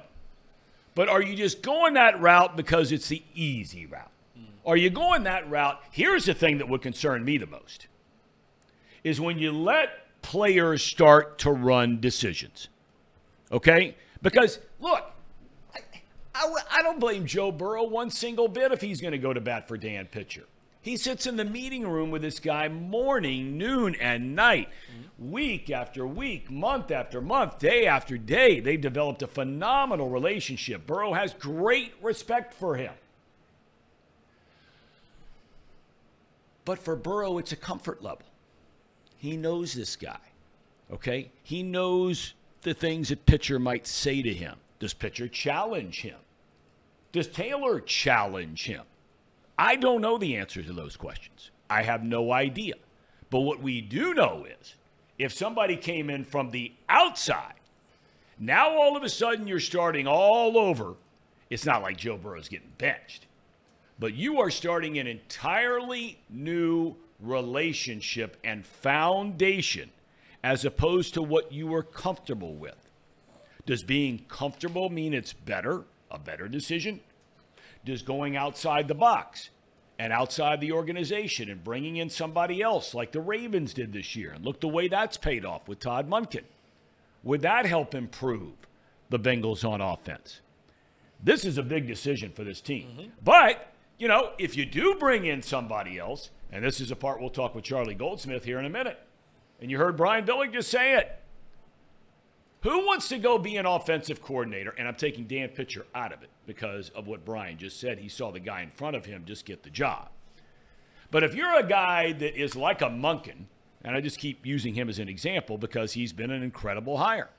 But are you just going that route because it's the easy route? Hmm. Are you going that route? Here's the thing that would concern me the most is when you let players start to run decisions. Okay? Because look, I don't blame Joe Burrow one single bit if he's going to go to bat for Dan Pitcher. He sits in the meeting room with this guy morning, noon, and night, mm-hmm. week after week, month after month, day after day. They've developed a phenomenal relationship. Burrow has great respect for him. But for Burrow, it's a comfort level. He knows this guy. Okay? He knows the things that Pitcher might say to him. Does Pitcher challenge him? Does Taylor challenge him? I don't know the answer to those questions. I have no idea. But what we do know is if somebody came in from the outside, now all of a sudden you're starting all over. It's not like Joe Burrow's getting benched, but you are starting an entirely new relationship and foundation as opposed to what you were comfortable with. Does being comfortable mean it's better, a better decision? Does going outside the box and outside the organization and bringing in somebody else like the Ravens did this year and look the way that's paid off with Todd Monken? Would that help improve the Bengals on offense? This is a big decision for this team. Mm-hmm. But, you know, if you do bring in somebody else, and this is a part we'll talk with Charlie Goldsmith here in a minute, and you heard Brian Billick just say it. Who wants to go be an offensive coordinator? And I'm taking Dan Pitcher out of it because of what Brian just said. He saw the guy in front of him just get the job. But if you're a guy that is like a Monken, and I just keep using him as an example because he's been an incredible hire.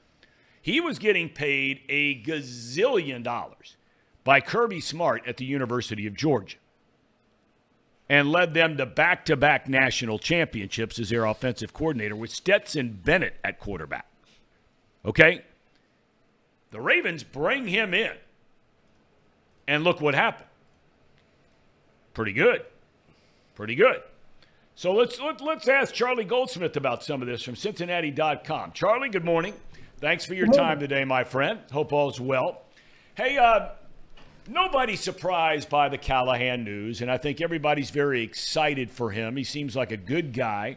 He was getting paid a gazillion dollars by Kirby Smart at the University of Georgia and led them to back to back national championships as their offensive coordinator with Stetson Bennett at quarterback. Okay? The Ravens bring him in. And look what happened. Pretty good. Pretty good. So let's let, us let us ask Charlie Goldsmith about some of this from Cincinnati.com. Charlie, good morning. Thanks for your time today, my friend. Hope all's well. Hey, uh, nobody's surprised by the Callahan news, and I think everybody's very excited for him. He seems like a good guy.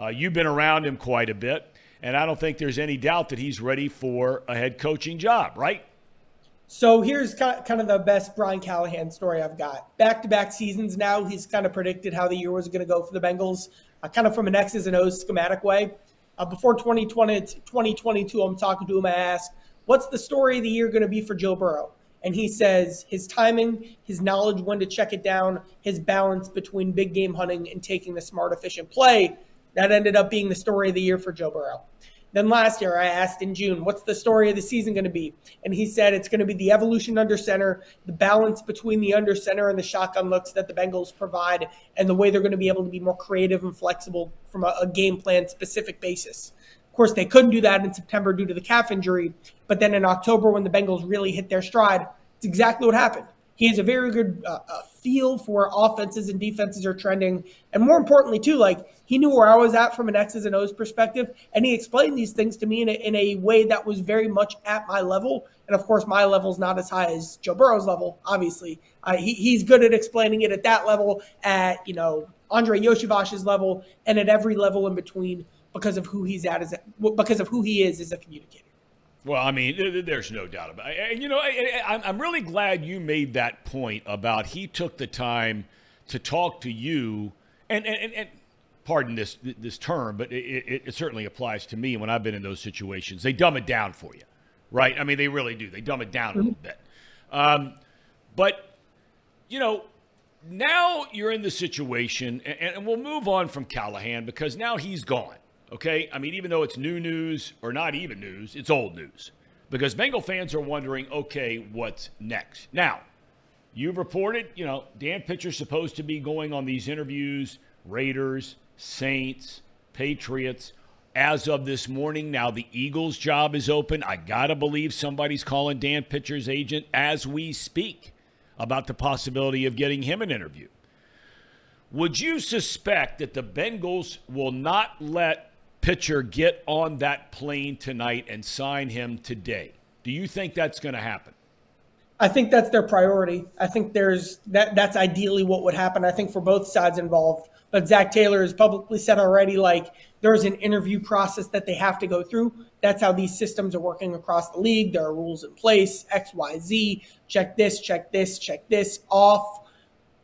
Uh, you've been around him quite a bit, and I don't think there's any doubt that he's ready for a head coaching job, right? So here's kind of the best Brian Callahan story I've got. Back to back seasons now, he's kind of predicted how the year was going to go for the Bengals, uh, kind of from an X's and O's schematic way. Uh, before 2020, 2022, I'm talking to him. I ask, What's the story of the year going to be for Joe Burrow? And he says his timing, his knowledge when to check it down, his balance between big game hunting and taking the smart, efficient play. That ended up being the story of the year for Joe Burrow. Then last year, I asked in June, what's the story of the season going to be? And he said it's going to be the evolution under center, the balance between the under center and the shotgun looks that the Bengals provide, and the way they're going to be able to be more creative and flexible from a, a game plan specific basis. Of course, they couldn't do that in September due to the calf injury, but then in October, when the Bengals really hit their stride, it's exactly what happened. He has a very good uh, uh, feel for offenses and defenses are trending. And more importantly, too, like he knew where I was at from an X's and O's perspective. And he explained these things to me in a, in a way that was very much at my level. And of course, my level is not as high as Joe Burrow's level, obviously. Uh, he, he's good at explaining it at that level, at, you know, Andre Iosivas's level, and at every level in between because of who he's at as a, because of who he is as a communicator. Well, I mean, there's no doubt about it. And, you know, I'm really glad you made that point about he took the time to talk to you. And, and, and pardon this this term, but it, it, it, certainly applies to me when I've been in those situations. They dumb it down for you, right? I mean, they really do. They dumb it down a little bit. Um, but, you know, now you're in the situation, and, and we'll move on from Callahan because now he's gone. Okay? I mean, even though it's new news or not even news, it's old news. Because Bengal fans are wondering, okay, what's next? Now, you've reported, you know, Dan Pitcher's supposed to be going on these interviews, Raiders, Saints, Patriots. As of this morning, now the Eagles' job is open. I got to believe somebody's calling Dan Pitcher's agent as we speak about the possibility of getting him an interview. Would you suspect that the Bengals will not let Pitcher get on that plane tonight and sign him today. Do you think that's going to happen? I think that's their priority. I think there's that that's ideally what would happen. I think for both sides involved. But Zac Taylor has publicly said already like there's an interview process that they have to go through. That's how these systems are working across the league. There are rules in place, X, Y, Z, check this, check this, check this off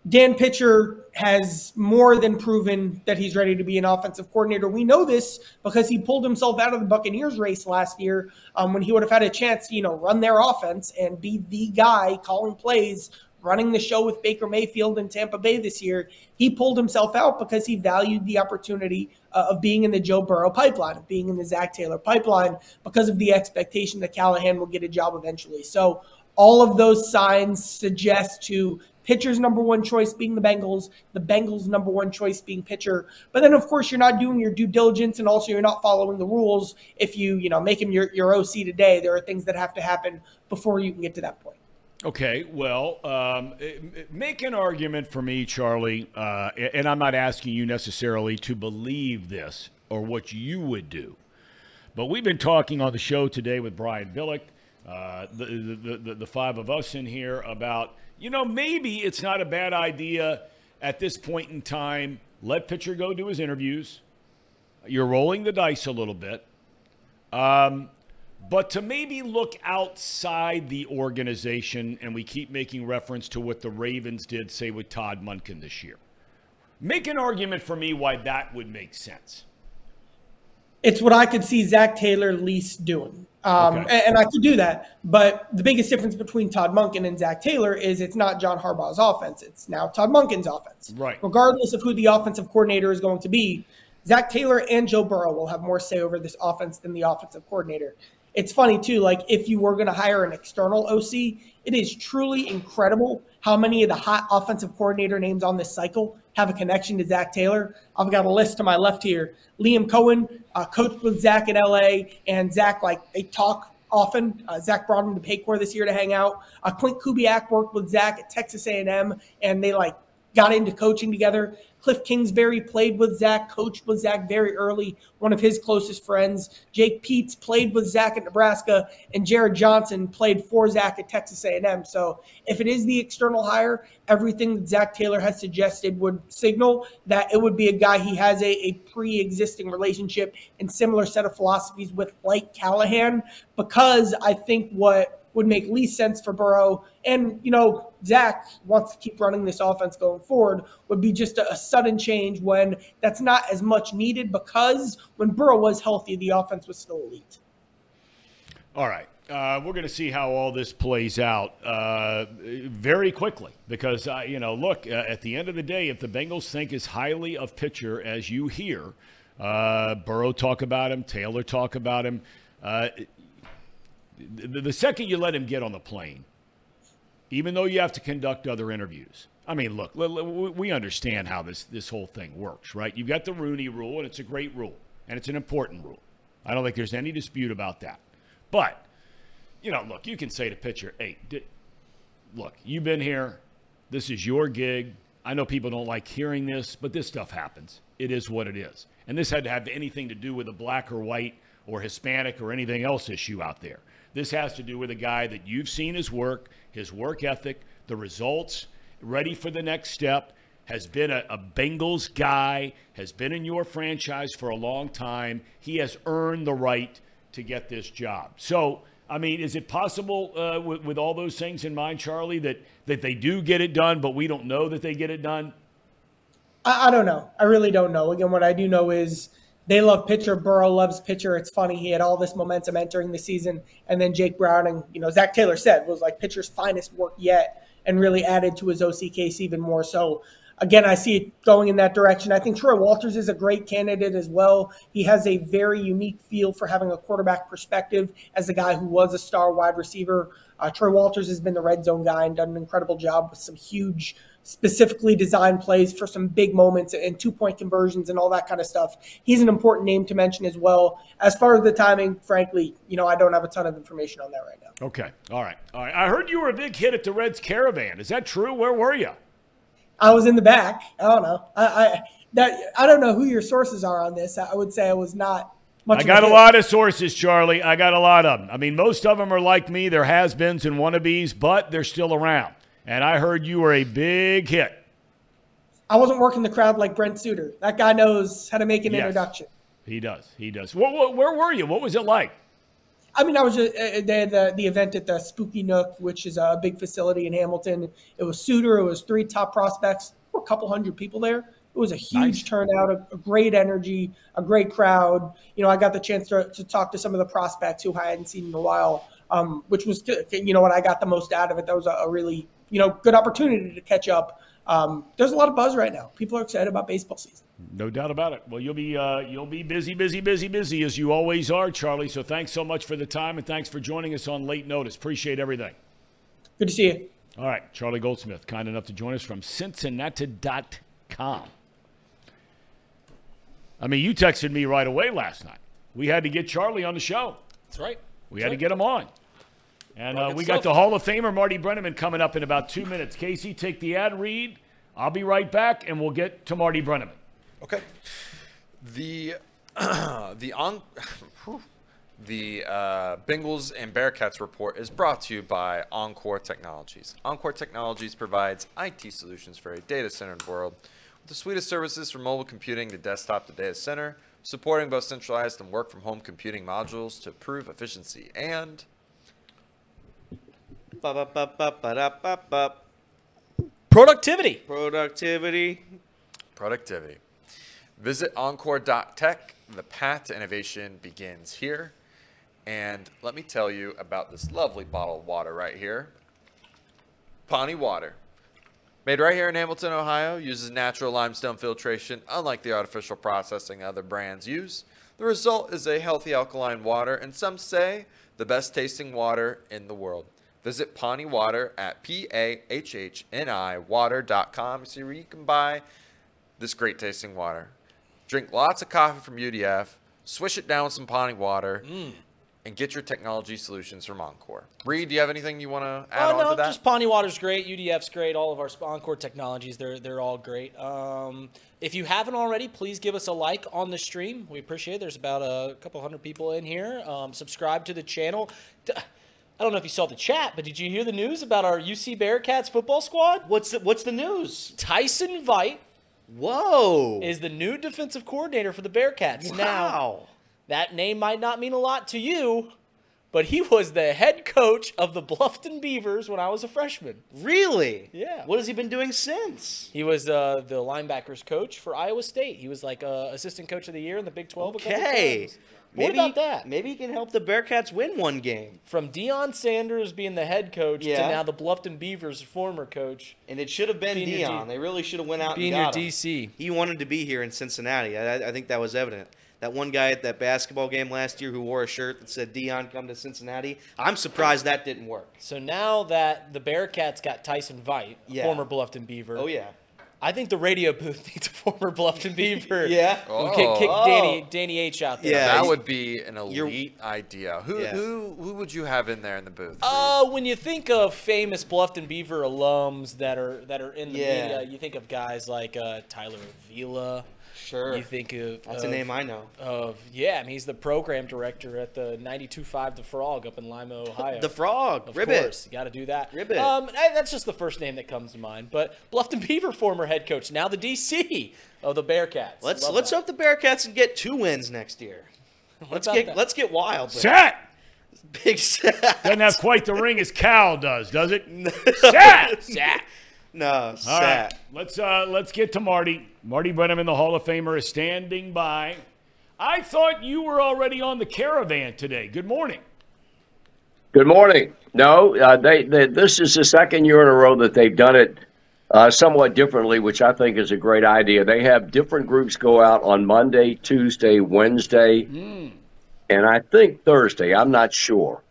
Dan Pitcher has more than proven that he's ready to be an offensive coordinator. We know this because he pulled himself out of the Buccaneers race last year um, when he would have had a chance to, you know, run their offense and be the guy calling plays, running the show with Baker Mayfield in Tampa Bay this year. He pulled himself out because he valued the opportunity uh, of being in the Joe Burrow pipeline, of being in the Zac Taylor pipeline, because of the expectation that Callahan will get a job eventually. So all of those signs suggest to Pitcher's number one choice being the Bengals, the Bengals' number one choice being Pitcher. But then, of course, you're not doing your due diligence, and also you're not following the rules. If you, you know, make him your, your OC today, there are things that have to happen before you can get to that point. Okay, well, um, make an argument for me, Charlie, uh, and I'm not asking you necessarily to believe this or what you would do. But we've been talking on the show today with Brian Billick, uh, the, the, the, the five of us in here, about you know, maybe it's not a bad idea at this point in time. Let Pitcher go do his interviews. You're rolling the dice a little bit. Um, but to maybe look outside the organization, and we keep making reference to what the Ravens did, say, with Todd Monken this year. Make an argument for me why that would make sense. It's what I could see Zac Taylor least doing. Um, Okay. and, and I could do that. But the biggest difference between Todd Monken and Zac Taylor is it's not John Harbaugh's offense. It's now Todd Monken's offense. Right. Regardless of who the offensive coordinator is going to be, Zac Taylor and Joe Burrow will have more say over this offense than the offensive coordinator. It's funny too, like if you were going to hire an external OC, it is truly incredible how many of the hot offensive coordinator names on this cycle have a connection to Zac Taylor. I've got a list to my left here. Liam Coen, uh, coached with Zac in LA, and Zac, like, they talk often. Uh, Zac brought him to Paycor this year to hang out. Uh, Klint Kubiak worked with Zac at Texas A&M, and they, like, got into coaching together. Cliff Kingsbury played with Zac, coached with Zac very early, one of his closest friends. Jake Peetz played with Zac at Nebraska, and Jerrod Johnson played for Zac at Texas A&M. So if it is the external hire, everything that Zac Taylor has suggested would signal that it would be a guy he has a, a pre-existing relationship and similar set of philosophies with, like Callahan, because I think what would make least sense for Burrow. And, you know, Zac wants to keep running this offense going forward, would be just a, a, sudden change when that's not as much needed because when Burrow was healthy, the offense was still elite. All right. Uh, we're going to see how all this plays out uh, very quickly because, uh, you know, look, at the end of the day, if the Bengals think as highly of Pitcher as you hear, uh, Burrow talk about him, Taylor talk about him, uh, the, second you let him get on the plane, even though you have to conduct other interviews. I mean, look, we understand how this, this whole thing works, right? You've got the Rooney rule, and it's a great rule, and it's an important rule. I don't think there's any dispute about that. But, you know, look, you can say to Pitcher, hey, di- look, you've been here. This is your gig. I know people don't like hearing this, but this stuff happens. It is what it is. And this had to have anything to do with a black or white or Hispanic or anything else issue out there. This has to do with a guy that you've seen his work, his work ethic, the results, ready for the next step, has been a, a, Bengals guy, has been in your franchise for a long time. He has earned the right to get this job. So, I mean, is it possible uh, with, with all those things in mind, Charlie, that, that they do get it done, but we don't know that they get it done? I, I don't know. I really don't know. Again, what I do know is they love Pitcher. Burrow loves Pitcher. It's funny he had all this momentum entering the season, and then Jake Browning, you know, Zac Taylor said was like Pitcher's finest work yet, and really added to his OC case even more. So again, I see it going in that direction. I think Troy Walters is a great candidate as well. He has a very unique feel for having a quarterback perspective as a guy who was a star wide receiver. Uh, Troy Walters has been the red zone guy and done an incredible job with some huge specifically designed plays for some big moments and two point conversions and all that kind of stuff. He's an important name to mention as well. As far as the timing, frankly, you know, I don't have a ton of information on that right now. Okay. All right. All right. I heard you were a big hit at the Reds Caravan. Is that true? Where were you? I was in the back. I don't know. I, I that I don't know who your sources are on this. I would say I was not much I got a, a lot of sources, Charlie. I got a lot of them. I mean, most of them are like me. They're has-beens and wannabes, but they're still around. And I heard you were a big hit. I wasn't working the crowd like Brent Suter. That guy knows how to make an yes, introduction. He does. He does. Where, where, where, were you? What was it like? I mean, I was just, uh, they had the, the event at the Spooky Nook, which is a big facility in Hamilton. It was Suter. It was three top prospects. There were a couple hundred people there. It was a huge nice. turnout, a, a, great energy, a great crowd. You know, I got the chance to, to talk to some of the prospects who I hadn't seen in a while, um, which was, you know, what I got the most out of it. That was a, a really, you know, good opportunity to catch up. Um, there's a lot of buzz right now. People are excited about baseball season. No doubt about it. Well, you'll be uh, you'll be busy, busy, busy, busy as you always are, Charlie. So thanks so much for the time and thanks for joining us on late notice. Appreciate everything. Good to see you. All right, Charlie Goldsmith, kind enough to join us from Cincinnati.com. I mean, you texted me right away last night. We had to get Charlie on the show. That's right. We That's had right. to get him on. And uh, we got the Hall of Famer Marty Brennaman coming up in about two minutes. Casey, take the ad read. I'll be right back, and we'll get to Marty Brennaman. Okay. The the on the uh, Bengals and Bearcats report is brought to you by Encore Technologies. Encore Technologies provides IT solutions for a data-centered world with the suite of services from mobile computing to desktop to data center, supporting both centralized and work-from-home computing modules to improve efficiency and Productivity. Productivity. productivity. Visit encore.tech. The path to innovation begins here. And let me tell you about this lovely bottle of water right here. Pawnee Water. Made right here in Hamilton, Ohio, uses natural limestone filtration, unlike the artificial processing other brands use. The result is a healthy alkaline water, and some say the best tasting water in the world. Visit Pawnee Water at P A H H N I water.com to see where you can buy this great tasting water. Drink lots of coffee from UDF, swish it down with some Pawnee water, and get your technology solutions from Encore. Reed, do you have anything you want to add Oh on no, to that? just Pawnee Water's great. UDF's great. All of our Encore technologies, they're they're all great. Um, if you haven't already, please give us a like on the stream. We appreciate it. There's about a couple hundred people in here. Um, subscribe to the channel. D- I don't know if you saw the chat, but did you hear the news about our UC Bearcats football squad? What's the, what's the news? Tyson Veit Whoa! is the new defensive coordinator for the Bearcats. Now, that name might not mean a lot to you, but he was the head coach of the Bluffton Beavers when I was a freshman. really? Yeah. What has he been doing since? He was uh, the linebackers coach for Iowa State. He was like uh, assistant coach of the year in the Big 12. a couple Okay. Times. What about that? Maybe he can help the Bearcats win one game. From Deion Sanders being the head coach Yeah. to now the Bluffton Beavers former coach And it should have been Deion. D- they really should have went out being and your got him. DC. He wanted to be here in Cincinnati. I, I think that was evident. That one guy at that basketball game last year who wore a shirt that said Deion come to Cincinnati. I'm surprised that didn't work. So now that the Bearcats got Tyson Veit, Yeah. former Bluffton Beaver, Oh yeah. I think the radio booth needs a former Bluffton Beaver. Yeah. Who can kick Oh. Danny, Danny H out there. Yeah. that would be an you're- elite idea. Who, Yeah. who who would you have in there in the booth? Reed? Uh, when you think of famous Bluffton Beaver alums that are that are in the Yeah. media, you think of guys like uh, Tyler Avila. Sure. You think of That's of, a name I know. of yeah, and he's the program director at the 92.5 The Frog up in Lima, Ohio. The frog. Of Ribbit. course, you got to do that. Ribbit. Um, I- that's just the first name that comes to mind. But Bluffton Beaver, former head coach, now the DC of the Bearcats. Let's Love let's that. hope the Bearcats can get two wins next year. Let's get that? let's get wild. with it. Set. Big set. Doesn't have quite the ring as Cal does, does it? Set. Zach. No, All right, sat. let's uh, let's get to Marty. Marty Brennaman, the Hall of Famer, is standing by. I thought you were already on the caravan today. Good morning. Good morning. No, uh, they, they this is the second year in a row that they've done it uh, somewhat differently, which I think is a great idea. They have different groups go out on Monday, Tuesday, Wednesday, and I think Thursday. I'm not sure,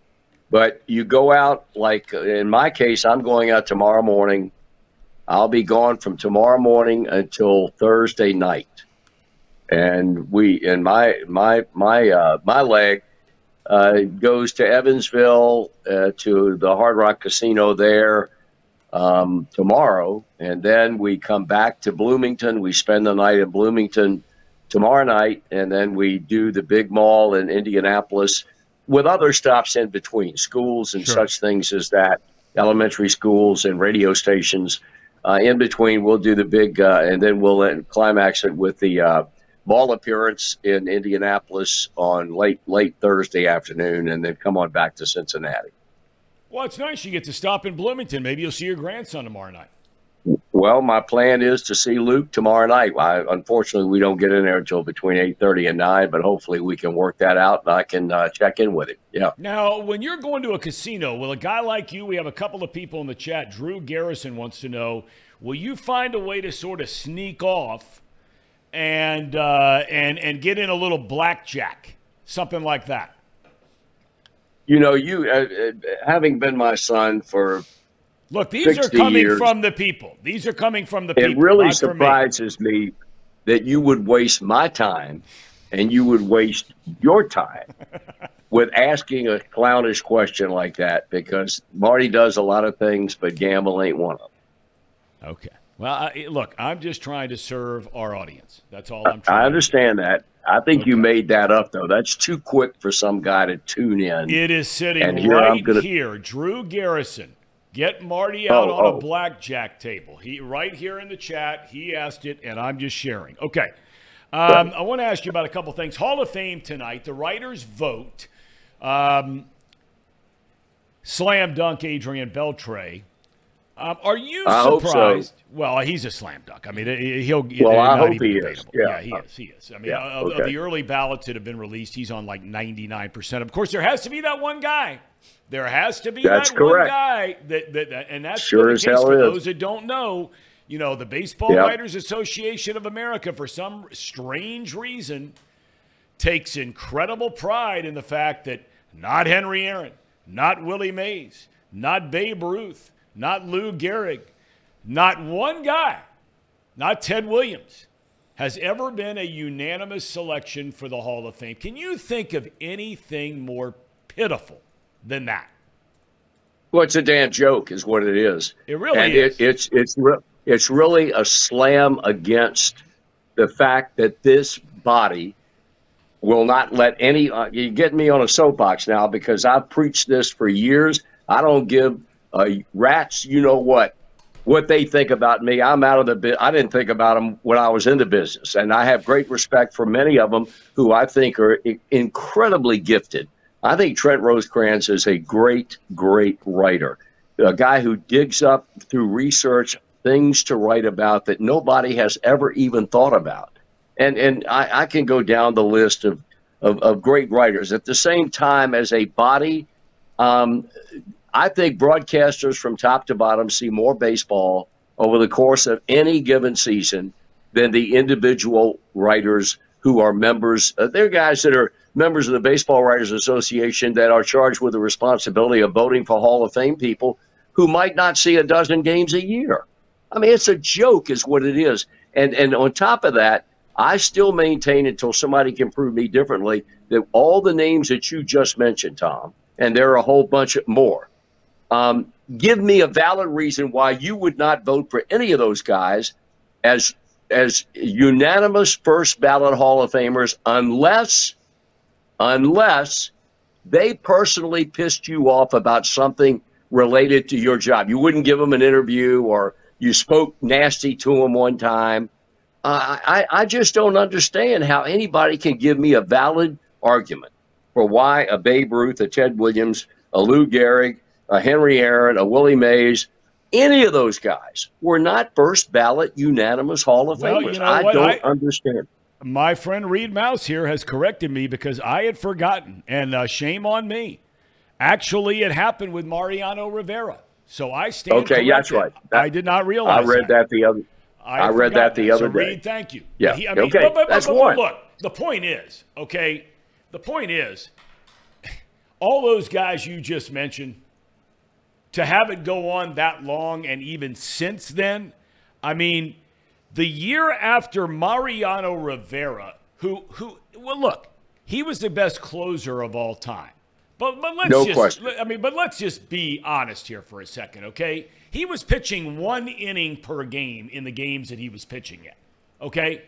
but you go out like in my case, I'm going out tomorrow morning. I'll be gone from tomorrow morning until Thursday night, and we and my my my uh, my leg uh, goes to Evansville uh, to the Hard Rock Casino there um, tomorrow, and then we come back to Bloomington. We spend the night in Bloomington tomorrow night, and then we do the big mall in Indianapolis with other stops in between, schools and Sure. such things as that, elementary schools and radio stations. Uh, in between, we'll do the big, uh, and then we'll end, climax it with the uh, ball appearance in Indianapolis on late late Thursday afternoon, and then come on back to Cincinnati. Well, it's nice you get to stop in Bloomington. Maybe you'll see your grandson tomorrow night. Well, my plan is to see Luke tomorrow night. I, unfortunately, we don't get in there until between eight thirty and nine, but hopefully we can work that out, and I can uh, check in with him. Yeah. Now, when you're going to a casino, will a guy like you, we have a couple of people in the chat, Drew Garrison wants to know, will you find a way to sort of sneak off and uh, and and get in a little blackjack, something like that? You know, you uh, uh, having been my son for Look, these are coming years. from the people. These are coming from the people. it really from me. surprises me that you would waste my time and you would waste your time with asking a clownish question like that because Marty does a lot of things, but gamble ain't one of them. Okay. Well, I, look, I'm just trying to serve our audience. That's all I'm trying. To I understand that. I think you made that up, though. That's too quick for some guy to tune in. It is sitting And here right gonna- here. Drew Garrison. Get Marty out Oh, on a oh. blackjack table. He right here in the chat. He asked it, and I'm just sharing. Okay. Um, I want to ask you about a couple things. Hall of Fame tonight. The writers vote. Um, slam dunk Adrian Beltre. Um, are you I hope so. surprised? Well, he's a slam dunk. I mean, he- he'll. Well, I hope he is. debatable. Yeah. he is. He is. I mean, Yeah, of, of the early ballots that have been released, he's on like ninety nine percent. Of course, there has to be that one guy. There has to be That's that one guy that, that, that and that's Sure the as case hell for is. those that don't know. You know, the Baseball Yep. Writers Association of America, for some strange reason, takes incredible pride in the fact that not Henry Aaron, not Willie Mays, not Babe Ruth, not Lou Gehrig, not one guy, not Ted Williams, has ever been a unanimous selection for the Hall of Fame. Can you think of anything more pitiful than that? Well, it's a damn joke, is what it is. It really and is. It, it's it's it's really a slam against the fact that this body will not let any. Uh, you get me on a soapbox now because I've preached this for years. I don't give uh, rats, you know what, what they think about me. I'm out of the bit. I didn't think about them when I was in the business, and I have great respect for many of them who I think are i- incredibly gifted. I think Trent Rosecrans is a great, great writer, a guy who digs up through research things to write about that nobody has ever even thought about. And and I, I can go down the list of, of, of great writers. At the same time, as a body, um, I think broadcasters from top to bottom see more baseball over the course of any given season than the individual writers who are members. Uh, they're guys that are members of the Baseball Writers Association that are charged with the responsibility of voting for Hall of Fame people who might not see a dozen games a year. I mean, it's a joke, is what it is. And and on top of that, I still maintain until somebody can prove me differently that all the names that you just mentioned, Tom, and there are a whole bunch more. Um, give me a valid reason why you would not vote for any of those guys as as unanimous first ballot Hall of Famers, unless unless they personally pissed you off about something related to your job. You wouldn't give them an interview or you spoke nasty to them one time. Uh, I, I just don't understand how anybody can give me a valid argument for why a Babe Ruth, a Ted Williams, a Lou Gehrig, a Henry Aaron, a Willie Mays, any of those guys were not first ballot unanimous Hall of Well, Famers. you know I what? don't I- understand. My friend Reed Mouse here has corrected me because I had forgotten, and uh, shame on me. Actually, it happened with Mariano Rivera. So I stand Okay, yeah, that's right. That- I did not realize I read that the other. I had read that the other so, day. Reed, thank you. Yeah, He- I mean, okay, but- but- that's but- but one. Look, the point is, okay, the point is, all those guys you just mentioned, to have it go on that long and even since then, I mean, the year after Mariano Rivera, who who well look, he was the best closer of all time. But but let's No just question. I mean, but let's just be honest here for a second, okay? He was pitching one inning per game in the games that he was pitching in. Okay?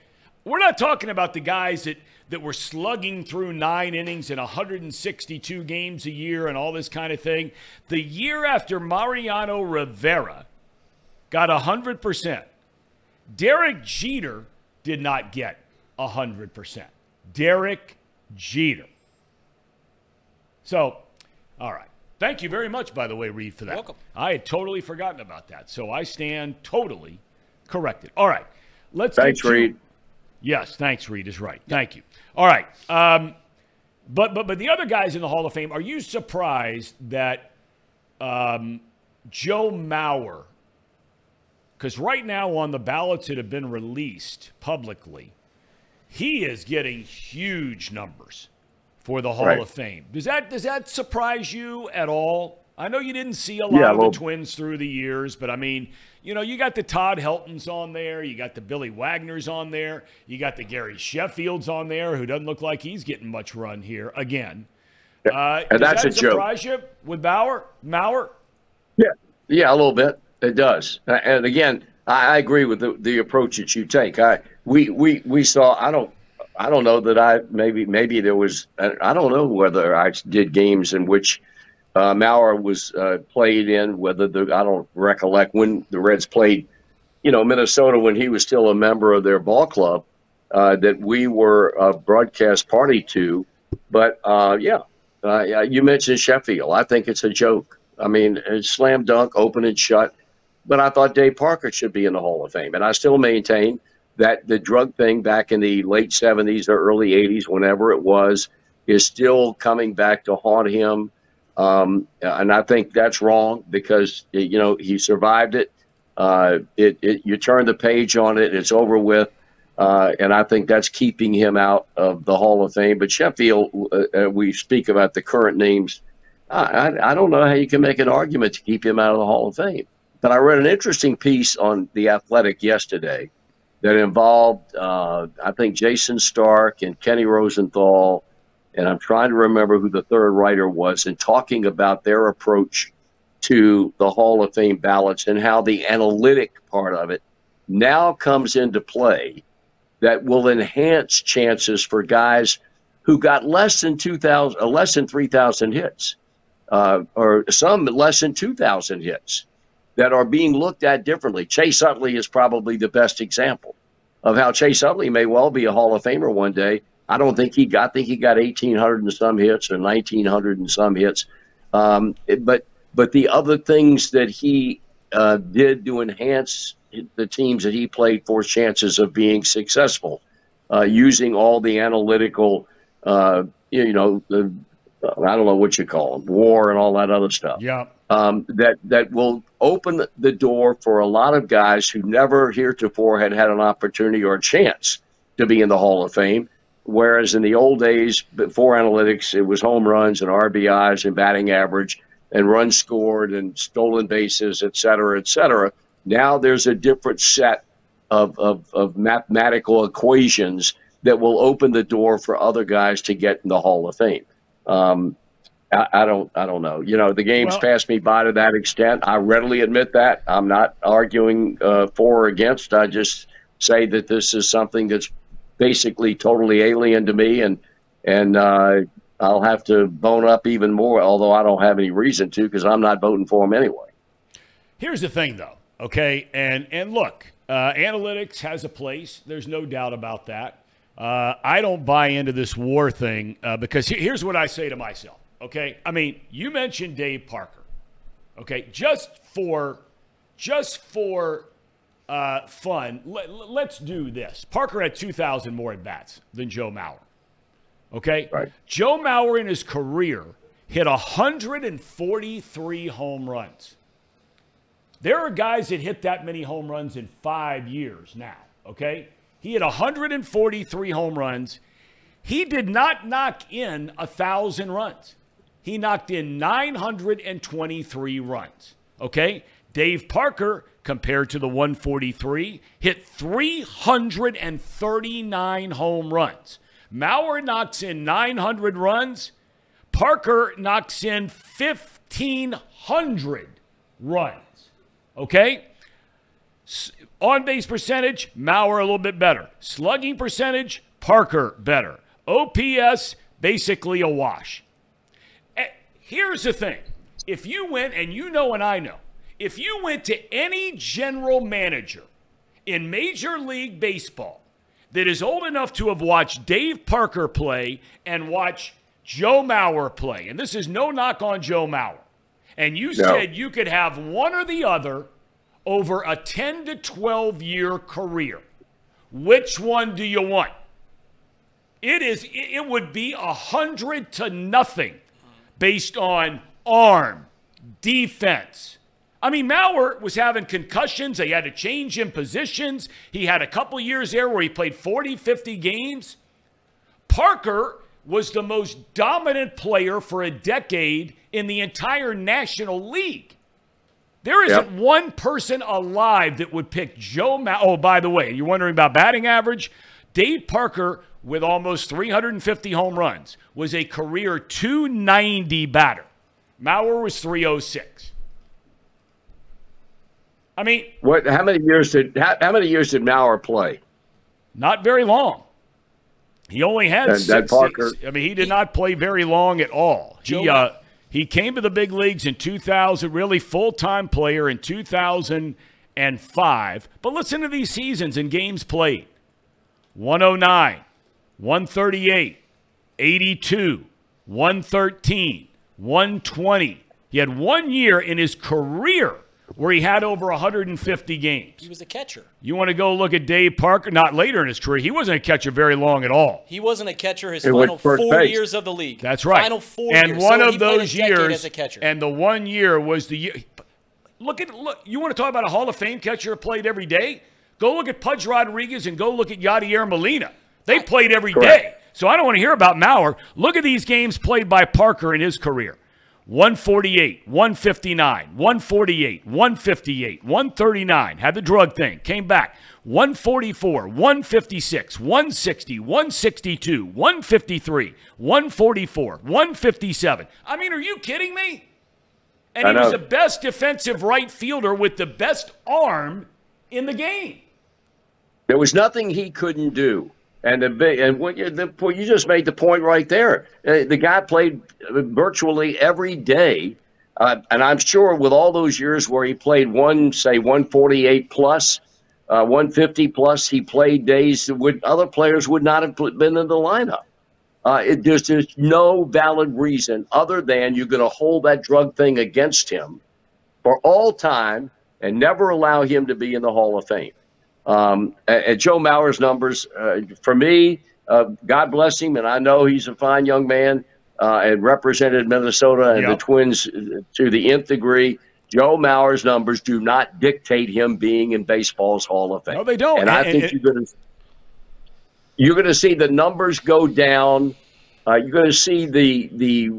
We're not talking about the guys that, that were slugging through nine innings in 162 games a year and all this kind of thing. The year after Mariano Rivera got 100%, Derek Jeter did not get 100%. Derek Jeter. So, all right. Thank you very much, by the way, Reed, for that. Welcome. I had totally forgotten about that. So I stand totally corrected. All right. Let's Thanks, to- Reed. Yes, thanks, Reed is right. Thank you. All right. Um, but but but the other guys in the Hall of Fame, are you surprised that um, Joe Mauer? Because right now on the ballots that have been released publicly, he is getting huge numbers for the Hall Right. of Fame. Does that does that surprise you at all? I know you didn't see a lot Yeah, of well- the Twins through the years, but I mean, you know, you got the Todd Heltons on there, you got the Billy Wagners on there, you got the Gary Sheffields on there, who doesn't look like he's getting much run here again. Uh, and that's that a joke. surprise you with Bauer? Mauer? Yeah, yeah, a little bit. It does. And again, I, agree with the, the approach that you take. I we we we saw. I don't. I don't know that I maybe maybe there was. I don't know whether I did games in which uh, Mauer was uh, played in. Whether the I don't recollect when the Reds played. You know, Minnesota when he was still a member of their ball club. Uh, that we were a broadcast party to, but uh, yeah, uh, yeah, you mentioned Sheffield. I think it's a joke. I mean, slam dunk, open and shut. But I thought Dave Parker should be in the Hall of Fame. And I still maintain that the drug thing back in the late 70s or early 80s, whenever it was, is still coming back to haunt him. Um, and I think that's wrong because, you know, he survived it. Uh, it, it you turn the page on it, it's over with. Uh, and I think that's keeping him out of the Hall of Fame. But Sheffield, uh, uh we speak about the current names. I, I, I don't know how you can make an argument to keep him out of the Hall of Fame. But I read an interesting piece on The Athletic yesterday that involved, uh, I think, Jayson Stark and Kenny Rosenthal, and I'm trying to remember who the third writer was, and talking about their approach to the Hall of Fame ballots and how the analytic part of it now comes into play that will enhance chances for guys who got less than 2,000, uh, less than 3,000 hits, uh, or some less than 2,000 hits that are being looked at differently. Chase Utley is probably the best example of how Chase Utley may well be a Hall of Famer one day. I don't think he got. I think he got 1,800 and some hits or 1,900 and some hits. Um, but but the other things that he uh, did to enhance the teams that he played for chances of being successful, uh, using all the analytical, uh, you know, the, I don't know what you call them, war and all that other stuff. Yeah um, that that will open the door for a lot of guys who never heretofore had had an opportunity or a chance to be in the Hall of Fame. Whereas in the old days, before analytics, it was home runs and RBIs and batting average and runs scored and stolen bases, et cetera, et cetera. Now there's a different set of, of, of mathematical equations that will open the door for other guys to get in the Hall of Fame. Um, I, I, don't I don't know. You know, the game's well, passed me by to that extent. I readily admit that. I'm not arguing uh, for or against. I just say that this is something that's basically totally alien to me, and and uh, I'll have to bone up even more. Although I don't have any reason to, because I'm not voting for him anyway. Here's the thing, though. Okay, and and look, uh, analytics has a place. There's no doubt about that. Uh, I don't buy into this war thing uh, because here's what I say to myself Okay, I mean, you mentioned Dave Parker. Okay, just for just for uh, fun, let, us do this. Parker had 2,000 more at bats than Joe Mauer. Okay, right. Joe Mauer in his career hit 143 home runs. There are guys that hit that many home runs in five years now. Okay, he had 143 home runs. He did not knock in a thousand runs he knocked in 923 runs. Okay? Dave Parker, compared to the 143, hit 339 home runs. Mauer knocks in 900 runs. Parker knocks in 1,500 runs. Okay? On base percentage, Mauer a little bit better. Slugging percentage, Parker better. OPS, basically a wash. Eh, here's the thing if you went, and you know, and I know, if you went to any general manager in Major League Baseball that is old enough to have watched Dave Parker play and watch Joe Mauer play, and this is no knock on Joe Mauer, and you no. said you could have one or the other over a 10 to 12 year career, which one do you want? It is. It would be a hundred to nothing based on arm, defense. I mean, Mauer was having concussions. They had to change in positions. He had a couple years there where he played 40, 50 games. Parker was the most dominant player for a decade in the entire National League. There isn't yep. one person alive that would pick Joe Mauer. Oh, by the way, you're wondering about batting average? Dave Parker with almost 350 home runs, was a career 290 batter. Mauer was 306. I mean, what? How many years did how, how many years did Mauer play? Not very long. He only had and, six, Parker, six. I mean, he did not play very long at all. He uh, he came to the big leagues in 2000, really full time player in 2005. But listen to these seasons and games played: 109, 138, 82, 113, 120. He had one year in his career where he had over 150 games. He was a catcher. You want to go look at Dave Parker? Not later in his career. He wasn't a catcher very long at all. He wasn't a catcher his He went final four base. years of the league. That's right. Final four and years. one So of he played a those years, as a catcher. and the one year was the year. Look at look. You want to talk about a Hall of Fame catcher played every day? Go look at Pudge Rodriguez and go look at Yadier Molina. They played every day. Correct. So I don't want to hear about Mauer. Look at these games played by Parker in his career. 148, 159, 148, 158, 139. Had the drug thing. Came back. 144, 156, 160, 162, 153, 144, 157. I mean, are you kidding me? And he was the best defensive right fielder with the best arm in the game. There was nothing he couldn't do. And the big and you, the, you just made the point right there. Uh, the guy played virtually every day, uh, and I'm sure with all those years where he played one, say 148 plus, uh, 150 plus, he played days that would other players would not have been in the lineup. Uh, it, there's just no valid reason other than you're going to hold that drug thing against him for all time and never allow him to be in the Hall of Fame. Um, and, Joe Mauer's numbers, uh, for me, uh, God bless him, and I know he's a fine young man uh, and represented Minnesota and the Twins uh, to the nth degree. Joe Mauer's numbers do not dictate him being in baseball's Hall of Fame. No, they don't. And I And- think and- you're going to you're going to see the numbers go down. Uh, you're going to see the the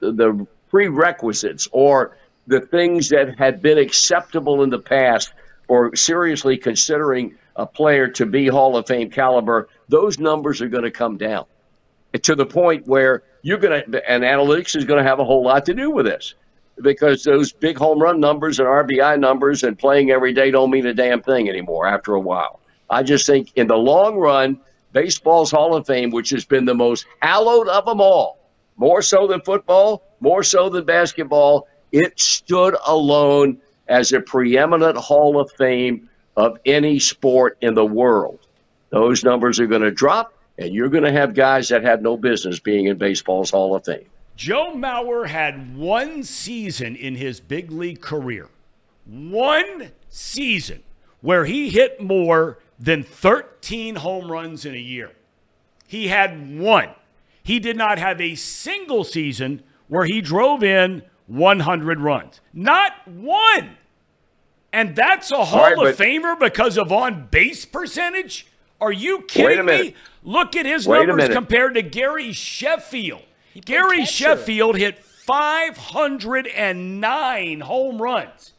the prerequisites or the things that had been acceptable in the past for seriously considering a player to be Hall of Fame caliber. Those numbers are going to come down to the point where you're going to and analytics is going to have a whole lot to do with this because those big home run numbers and RBI numbers and playing every day don't mean a damn thing anymore after a while. I just think in the long run, baseball's Hall of Fame, which has been the most hallowed of them all, more so than football, more so than basketball, it stood alone as a preeminent Hall of Fame of any sport in the world. Those numbers are going to drop, and you're going to have guys that have no business being in baseball's Hall of Fame. Joe Mauer had one season in his big league career, one season where he hit more than 13 home runs in a year. He had one. He did not have a single season where he drove in 100 runs. Not one. And that's a Hall right, of but- Famer because of on base percentage? Are you kidding me? Look at his Wait numbers compared to Gary Sheffield. Gary catcher. Sheffield hit 509 home runs.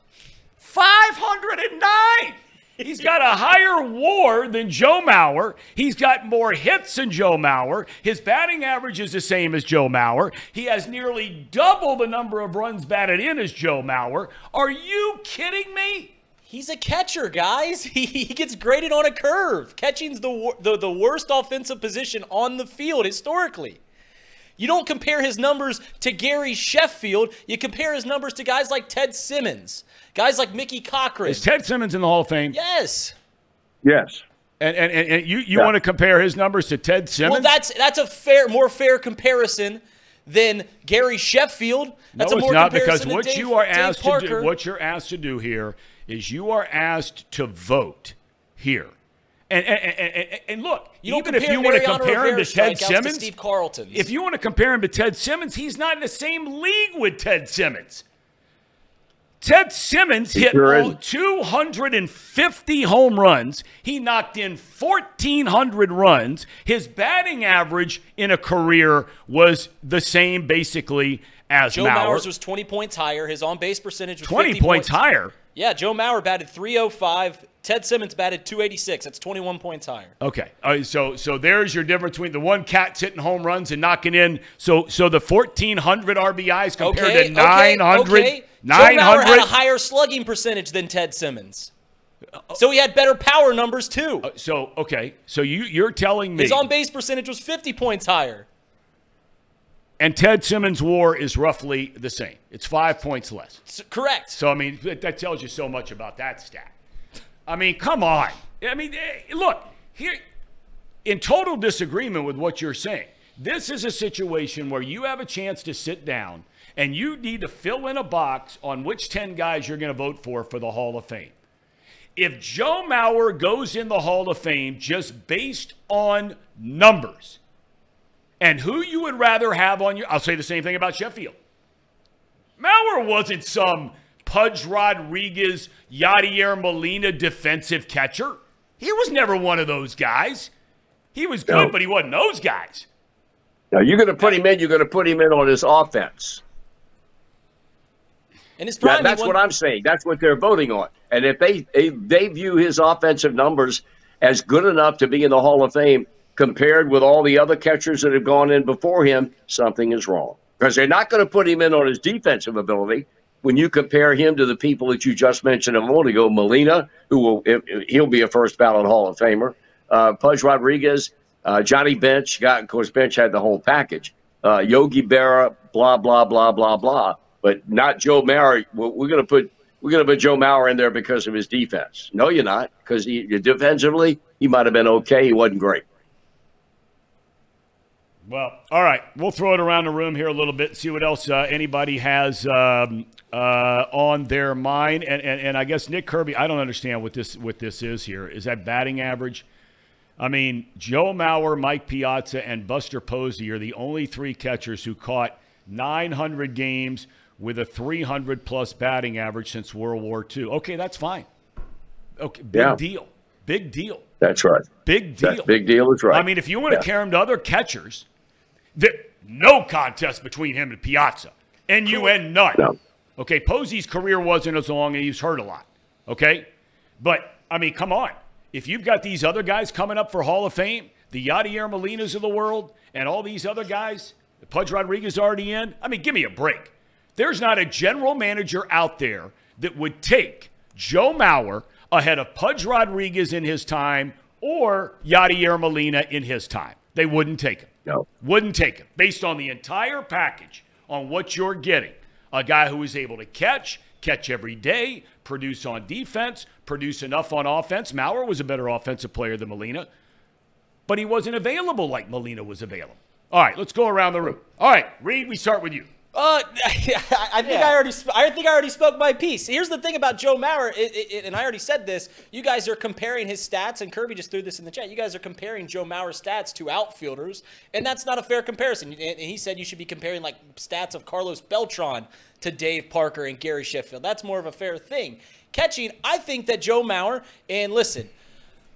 509! He's got a higher war than Joe Mauer. He's got more hits than Joe Mauer. His batting average is the same as Joe Mauer. He has nearly double the number of runs batted in as Joe Mauer. Are you kidding me? He's a catcher, guys. He, he gets graded on a curve. Catching's the, the the worst offensive position on the field historically. You don't compare his numbers to Gary Sheffield. You compare his numbers to guys like Ted Simmons, guys like Mickey Cochrane. Is Ted Simmons in the Hall of Fame? yes. Yes. And, and, and, and you, you Yeah. want to compare his numbers to Ted Simmons? Well, that's that's a fair, more fair comparison than Gary Sheffield. That's no, a it's more not because what Dave- you are asked to do, what you're asked to do here is you are asked to vote here. And and, and, and, and look, You don't even if compare you want to Mariano compare him to Ted strikeouts to Simmons, Steve Carlton's. if you want to compare him to Ted Simmons, he's not in the same league with Ted Simmons. Ted Simmons hit sure all- 250 home runs. He knocked in 1,400 runs. His batting average in a career was the same, basically, as Joe Mauer. Mauer's was 20 points higher. His on base percentage was 20 50 points higher. Yeah, Joe Mauer batted 305. Ted Simmons batted 286. That's 21 points higher. Okay, All right, so so there's your difference between the one cat's hitting home runs and knocking in. So so the 1,400 RBIs compared Okay, to 900, okay, okay. Joe Mauer had a higher slugging percentage than Ted Simmons. So he had better power numbers too. Uh, so okay, so you you're telling me, His on base percentage was 50 points higher. And Ted Simmons' WAR is roughly the same. It's five points less. Correct. So I mean that that tells you so much about that stat. I mean, come on. I mean, eh, look here. In total disagreement with what you're saying, this is a situation where you have a chance to sit down and you need to fill in a box on which 10 guys you're going to vote for for the Hall of Fame. If Joe Mauer goes in the Hall of Fame just based on numbers and who you would rather have on your, I'll say the same thing about Sheffield. Mauer wasn't some Pudge Rodriguez, Yadier Molina defensive catcher. He was never one of those guys. He was good, No. but he wasn't those guys. Now you're going to put him in. You're going to put him in on his offense. In his That- prime, he that's won- what I'm saying. That's what they're voting on. And if they, they they view his offensive numbers as good enough to be in the Hall of Fame compared with all the other catchers that have gone in before him, something is wrong. Because they're not going to put him in on his defensive ability. When you compare him to the people that you just mentioned a moment ago, Molina, who will he'll be a first ballot Hall of Famer, uh, Pudge Rodriguez, uh, Johnny Bench, got of course Bench had the whole package. Uh, Yogi Berra, blah blah blah blah blah, but not Joe Mauer. We're, going to put we're going to put Joe Mauer in there because of his defense. No, you're not, because he defensively he might have been okay. He wasn't great. Well, all right. We'll throw it around the room here a little bit, see what else uh, anybody has um, uh, on their mind. And, and and I guess Nick Kirby, I don't understand what this what this is here. Is that batting average? I mean, Joe Mauer, Mike Piazza, and Buster Posey are the only three catchers who caught 900 games with a 300 plus batting average since World War II. Okay, that's fine. Okay, big Yeah. deal. Big deal. That's right. Big deal. That big deal is right. I mean, if you want to Yeah. compare him to other catchers, there, no contest between him and Piazza. N-U-N, none. No. Okay, Posey's career wasn't as long and he was hurt a lot. Okay? But, I mean, come on. If you've got these other guys coming up for Hall of Fame, the Yadier Molinas of the world, and all these other guys, Pudge Rodriguez already in, I mean, give me a break. There's not a general manager out there that would take Joe Mauer ahead of Pudge Rodriguez in his time or Yadier Molina in his time. They wouldn't take him. No. Wouldn't take him based on the entire package on what you're getting. A guy who is able to catch, catch every day, produce on defense, produce enough on offense. Mauer was a better offensive player than Molina, but he wasn't available like Molina was available. All right, let's go around the room. All right, Reed, we start with you. Uh, I think I already. Sp- I think I already spoke my piece. Here's the thing about Joe Mauer, it, it, and I already said this. You guys are comparing his stats, and Kirby just threw this in the chat. You guys are comparing Joe Mauer's stats to outfielders, and that's not a fair comparison. And and he said you should be comparing like stats of Carlos Beltran to Dave Parker and Gary Sheffield. That's more of a fair thing. Catching, I think that Joe Mauer, and listen,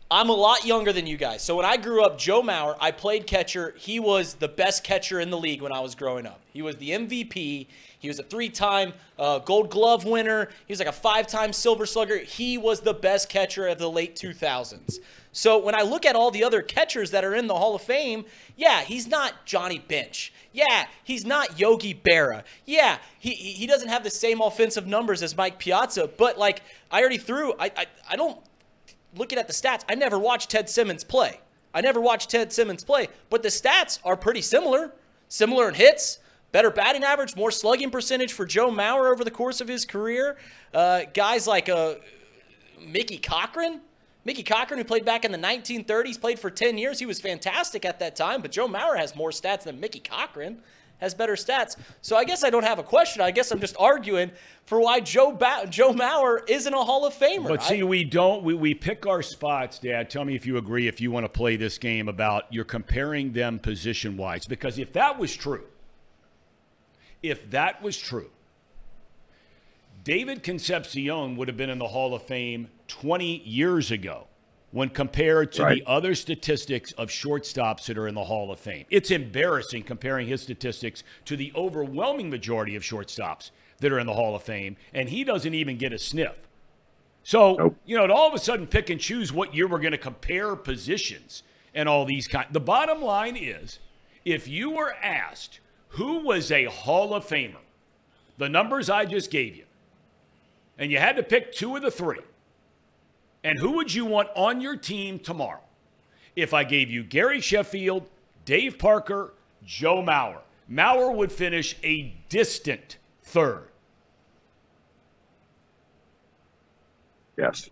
I'm a lot younger than you guys. So when I grew up, Joe Mauer, I played catcher. He was the best catcher in the league when I was growing up. He was the MVP. He was a three-time uh, Gold Glove winner. He was like a five-time Silver Slugger. He was the best catcher of the late 2000s. So when I look at all the other catchers that are in the Hall of Fame, yeah, he's not Johnny Bench. Yeah, he's not Yogi Berra. Yeah, he he doesn't have the same offensive numbers as Mike Piazza. But like I already threw, I I, I don't looking at the stats, I never watched Ted Simmons play. I never watched Ted Simmons play, but the stats are pretty similar. Similar in hits, better batting average, more slugging percentage for Joe Mauer over the course of his career. Uh, guys like uh, Mickey Cochrane. Mickey Cochrane, who played back in the 1930s, played for 10 years. He was fantastic at that time, but Joe Mauer has more stats than Mickey Cochrane has better stats. So I guess I don't have a question. I guess I'm just arguing for why Joe ba- Joe Mauer isn't a Hall of Famer. But I- see, we don't. We, we pick our spots, Dad. Tell me if you agree. If you want to play this game about you're comparing them position wise, because if that was true, if that was true, David Concepcion would have been in the Hall of Fame 20 years ago when compared to Right. the other statistics of shortstops that are in the Hall of Fame. It's embarrassing comparing his statistics to the overwhelming majority of shortstops that are in the Hall of Fame, and he doesn't even get a sniff. So, Nope. you know, to all of a sudden pick and choose what year we're going to compare positions and all these kind. The bottom line is if you were asked who was a Hall of Famer, the numbers I just gave you, and you had to pick two of the three, and who would you want on your team tomorrow? If I gave you Gary Sheffield, Dave Parker, Joe Mauer, Mauer would finish a distant third. Yes.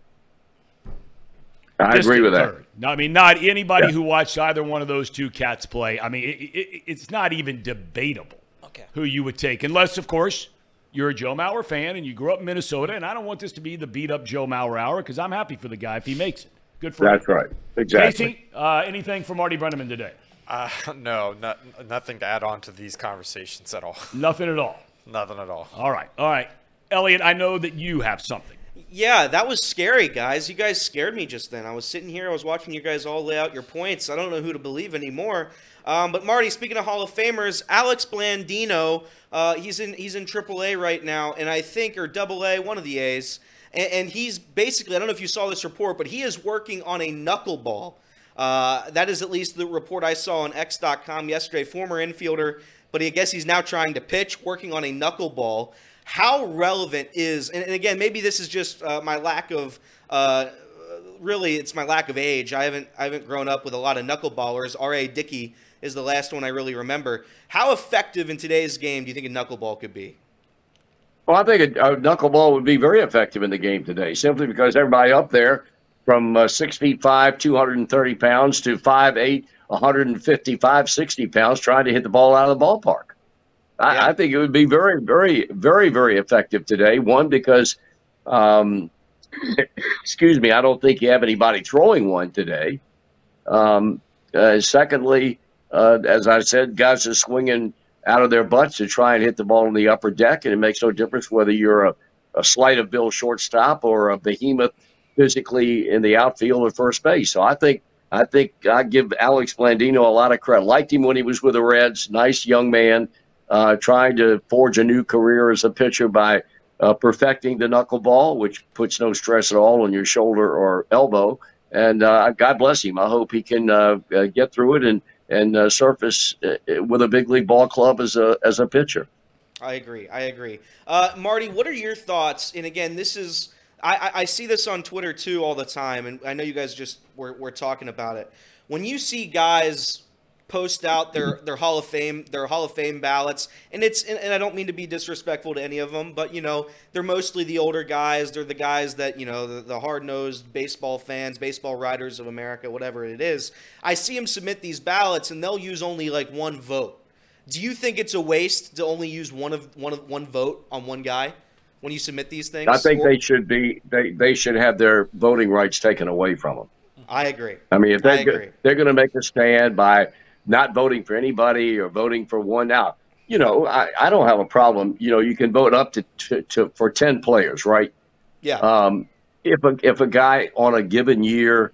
I agree distant with that. third. No, I mean, not anybody Yeah. who watched either one of those two cats play. I mean, it, it, it's not even debatable. Okay. who you would take, unless, of course, you're a Joe Mauer fan and you grew up in Minnesota. And I don't want this to be the beat up Joe Mauer hour because I'm happy for the guy if he makes it. Good for him. That's him. right. Exactly. Casey, uh, anything for Marty Brennaman today? Uh, no, not, nothing to add on to these conversations at all. Nothing at all. Nothing at all. All right. All right. Elliot, I know that you have something. Yeah, that was scary, guys. You guys scared me just then. I was sitting here, I was watching you guys all lay out your points. I don't know who to believe anymore. Um, but Marty, speaking of Hall of Famers, Alex Blandino, uh, he's in he's in AAA right now, and I think or Double A, one of the A's, and, and he's basically I don't know if you saw this report, but he is working on a knuckleball. Uh, that is at least the report I saw on X.com yesterday. Former infielder, but I guess he's now trying to pitch, working on a knuckleball. How relevant is, and, and again, maybe this is just uh, my lack of, uh, really, it's my lack of age. I haven't, I haven't grown up with a lot of knuckleballers. R.A. Dickey is the last one I really remember. How effective in today's game do you think a knuckleball could be? Well, I think a, a knuckleball would be very effective in the game today, simply because everybody up there, from uh, six feet five, 230 pounds, to five eight, 155, 60 pounds, trying to hit the ball out of the ballpark. I, Yeah. I think it would be very, very, very, very effective today. One because, um, excuse me, I don't think you have anybody throwing one today. Um, uh, secondly, uh, as I said, guys are swinging out of their butts to try and hit the ball in the upper deck, and it makes no difference whether you're a, a slight of bill shortstop or a behemoth physically in the outfield or first base. So I think I think I give Alex Blandino a lot of credit. Liked him when he was with the Reds. Nice young man, uh, trying to forge a new career as a pitcher by uh, perfecting the knuckleball, which puts no stress at all on your shoulder or elbow. And uh, God bless him. I hope he can uh, uh, get through it and and uh, surface uh, with a big league ball club as a as a pitcher. I agree. I agree. Uh, Marty, what are your thoughts? And again, this is I, I see this on Twitter too all the time, and I know you guys just were, were talking about it. When you see guys post out their, mm-hmm. their Hall of Fame their Hall of Fame ballots, and it's and, and I don't mean to be disrespectful to any of them, but you know they're mostly the older guys. They're the guys that you know the, the hard nosed baseball fans, baseball writers of America, whatever it is. I see them submit these ballots, and they'll use only like one vote. Do you think it's a waste to only use one of one of one vote on one guy when you submit these things? I think Or- they should be they, they should have their voting rights taken away from them. I agree. I mean, if they're, go- they're going to make a stand by not voting for anybody or voting for one now, you know, I, I don't have a problem. You know, you can vote up to, to, to for 10 players, right? Yeah. Um, if a, if a guy on a given year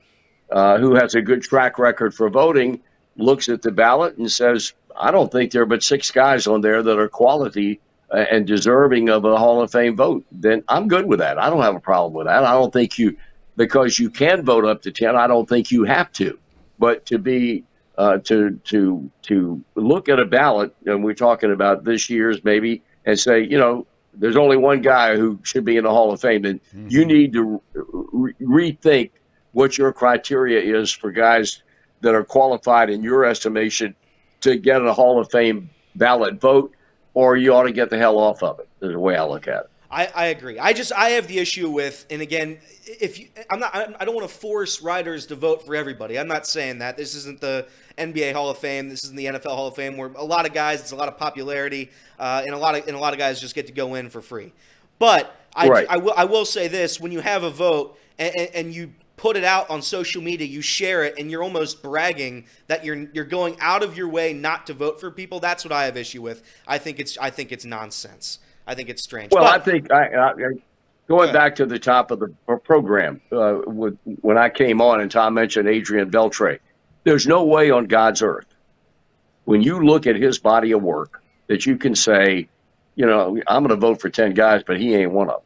uh, who has a good track record for voting looks at the ballot and says, I don't think there are but six guys on there that are quality uh, and deserving of a Hall of Fame vote, then I'm good with that. I don't have a problem with that. I don't think you, because you can vote up to 10, I don't think you have to. But to be, uh, to, to, to look at a ballot, and we're talking about this year's maybe, and say, you know, there's only one guy who should be in the Hall of Fame, and you need to re- rethink what your criteria is for guys that are qualified in your estimation to get a Hall of Fame ballot vote, or you ought to get the hell off of it. Is the way I look at it. I, I agree. I just I have the issue with, and again, if you, I'm not, I don't want to force writers to vote for everybody. I'm not saying that. This isn't the NBA Hall of Fame. This isn't the NFL Hall of Fame, where a lot of guys, it's a lot of popularity, uh, and a lot of and a lot of guys just get to go in for free. But I, Right. I will I will say this: when you have a vote and, and, and you put it out on social media, you share it, and you're almost bragging that you're you're going out of your way not to vote for people. That's what I have issue with. I think it's I think it's nonsense. I think it's strange. Well, But- I think I, I, going back to the top of the program uh, with, when I came on and Tom mentioned Adrian Beltre, there's no way on God's earth when you look at his body of work that you can say, you know, I'm going to vote for ten guys, but he ain't one of them.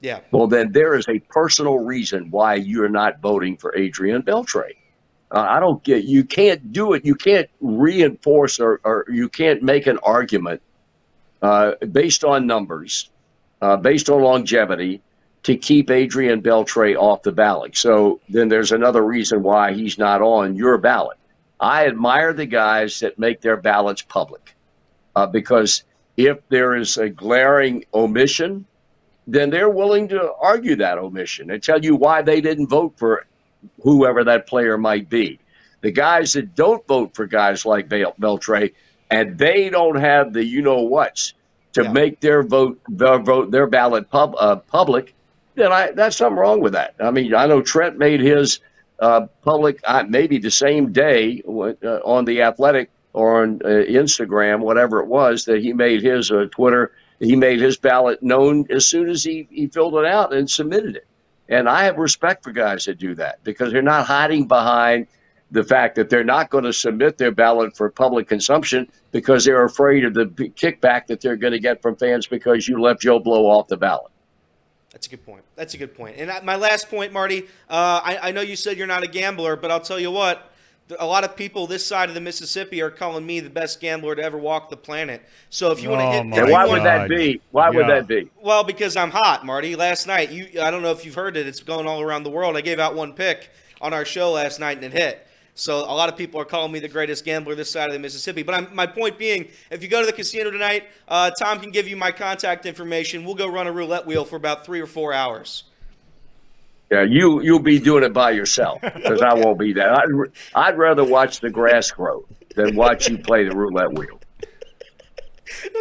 yeah. Well, then there is a personal reason why you're not voting for Adrian Beltre. Uh, I don't get. You can't do it. You can't reinforce or, or you can't make an argument based on numbers, uh, based on longevity, to keep Adrian Beltre off the ballot. So then there's another reason why he's not on your ballot. I admire the guys that make their ballots public uh, because if there is a glaring omission, then they're willing to argue that omission and tell you why they didn't vote for whoever that player might be. The guys that don't vote for guys like Beltre and they don't have the you know what's to Yeah. make their vote their vote their ballot pub, uh, public, then I that's something wrong with that. I mean, I know Trent made his uh, public uh, maybe the same day uh, on the Athletic or on uh, Instagram, whatever it was, that he made his uh, Twitter. He made his ballot known as soon as he, he filled it out and submitted it. And I have respect for guys that do that because they're not hiding behind the fact that they're not going to submit their ballot for public consumption because they're afraid of the kickback that they're going to get from fans because you left Joe Blow off the ballot. That's a good point. That's a good point. And I, my last point, Marty, uh, I, I know you said you're not a gambler, but I'll tell you what. A lot of people this side of the Mississippi are calling me the best gambler to ever walk the planet. So if you want to Oh, hit, my if And you why God. would that be? Why would that be? Well, because I'm hot, Marty. Last night, you I don't know if you've heard it. It's going all around the world. I gave out one pick on our show last night and it hit. So a lot of people are calling me the greatest gambler this side of the Mississippi. But I'm, my point being, if you go to the casino tonight, uh, Tom can give you my contact information. We'll go run a roulette wheel for about three or four hours. Yeah, you you'll be doing it by yourself because I won't be there. I'd, r- I'd rather watch the grass grow than watch you play the roulette wheel.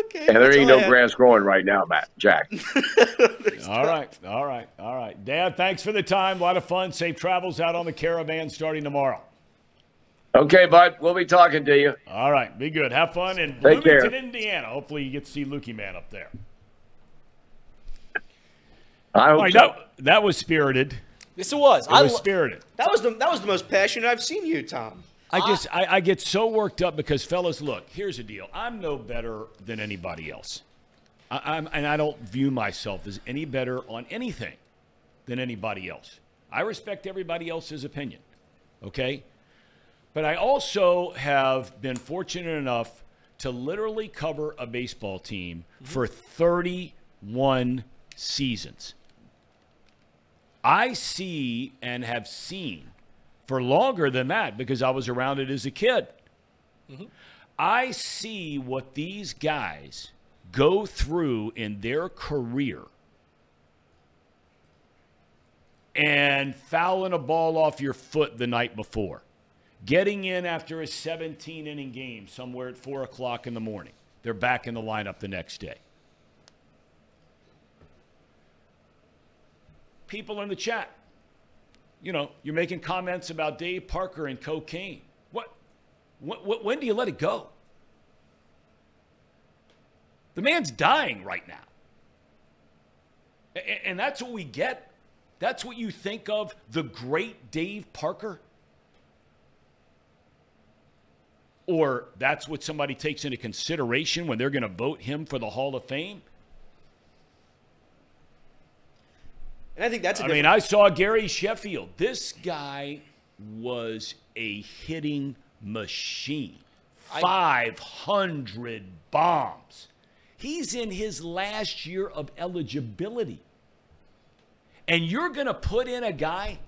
Okay. And there ain't no grass growing right now, Matt Jack. All right, all right, all right. Dad, thanks for the time. A lot of fun. Safe travels out on the caravan starting tomorrow. Okay, bud, we'll be talking to you. All right, be good. Have fun in Take Bloomington, care. Indiana. Hopefully, you get to see Lukey Man up there. I hope All right, so. that, that was spirited. Yes, it was. It I was lo- spirited. That was the that was the most passionate I've seen you, Tom. I just I, I get so worked up because fellas, look, here's the deal. I'm no better than anybody else. I, I'm and I don't view myself as any better on anything than anybody else. I respect everybody else's opinion. Okay? But I also have been fortunate enough to literally cover a baseball team mm-hmm. for 31 seasons. I see and have seen for longer than that because I was around it as a kid. Mm-hmm. I see what these guys go through in their career and fouling a ball off your foot the night before, getting in after a 17 inning game somewhere at 4 o'clock in the morning. They're back in the lineup the next day. People in the chat, you know, you're making comments about Dave Parker and cocaine. What, what, when do you let it go? The man's dying right now. And that's what we get. That's what you think of the great Dave Parker? Or that's what somebody takes into consideration when they're going to vote him for the Hall of Fame? And I think that's a I mean, I saw Gary Sheffield. This guy was a hitting machine. 500 bombs. He's in his last year of eligibility. And you're going to put in a guy,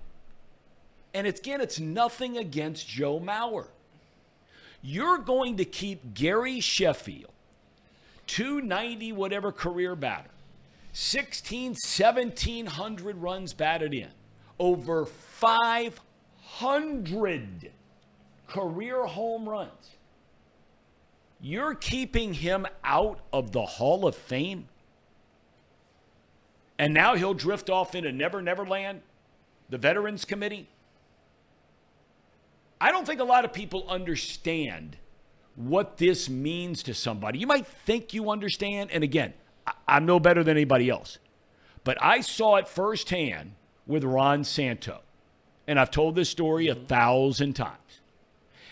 and it's, again, it's nothing against Joe Mauer. You're going to keep Gary Sheffield, 290 whatever career batter, 16, 1700 runs batted in, over 500 career home runs. You're keeping him out of the Hall of Fame? And now he'll drift off into Never Never Land, the Veterans Committee? I don't think a lot of people understand what this means to somebody. You might think you understand, and again, I- I'm no better than anybody else. But I saw it firsthand with Ron Santo. And I've told this story a mm-hmm. thousand times.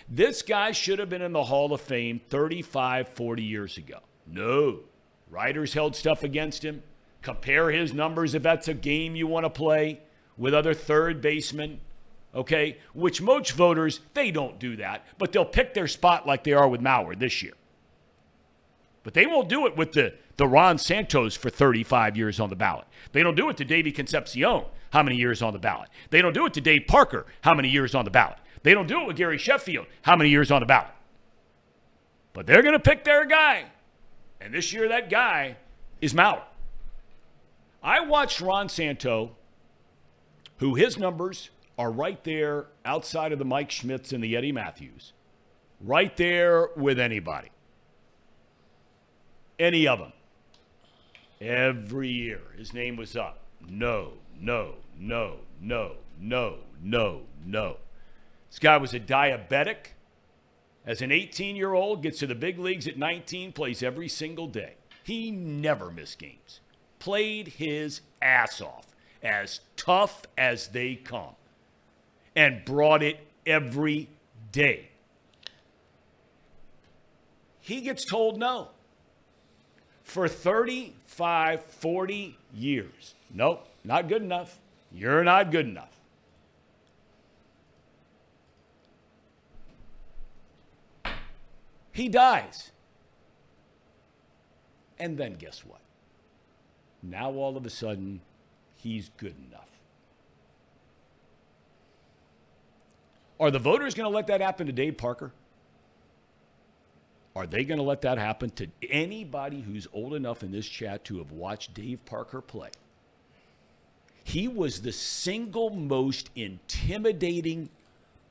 This guy should have been in the Hall of Fame 35, 40 years ago. No. Writers held stuff against him. Compare his numbers if that's a game you want to play with other third basemen. Okay? Which most voters, they don't do that, but they'll pick their spot like they are with Mauer this year. But they won't do it with the, the Ron Santos for 35 years on the ballot. They don't do it to Davey Concepcion, how many years on the ballot. They don't do it to Dave Parker, how many years on the ballot. They don't do it with Gary Sheffield, how many years on the ballot. But they're going to pick their guy. And this year, that guy is Mauer. I watched Ron Santo, who his numbers are right there outside of the Mike Schmidts and the Eddie Mathews, right there with anybody. any of them. Every year, his name was up. No, no, no, no, no, no, no. This guy was a diabetic. As an 18 year old, gets to the big leagues at 19, plays every single day. He never missed games. Played his ass off, as tough as they come, and brought it every day. He gets told no. For 35, 40 years. Nope, not good enough. You're not good enough. He dies. And then guess what? Now all of a sudden, he's good enough. Are the voters going to let that happen to Dave Parker? Are they going to let that happen to anybody who's old enough in this chat to have watched Dave Parker play? He was the single most intimidating,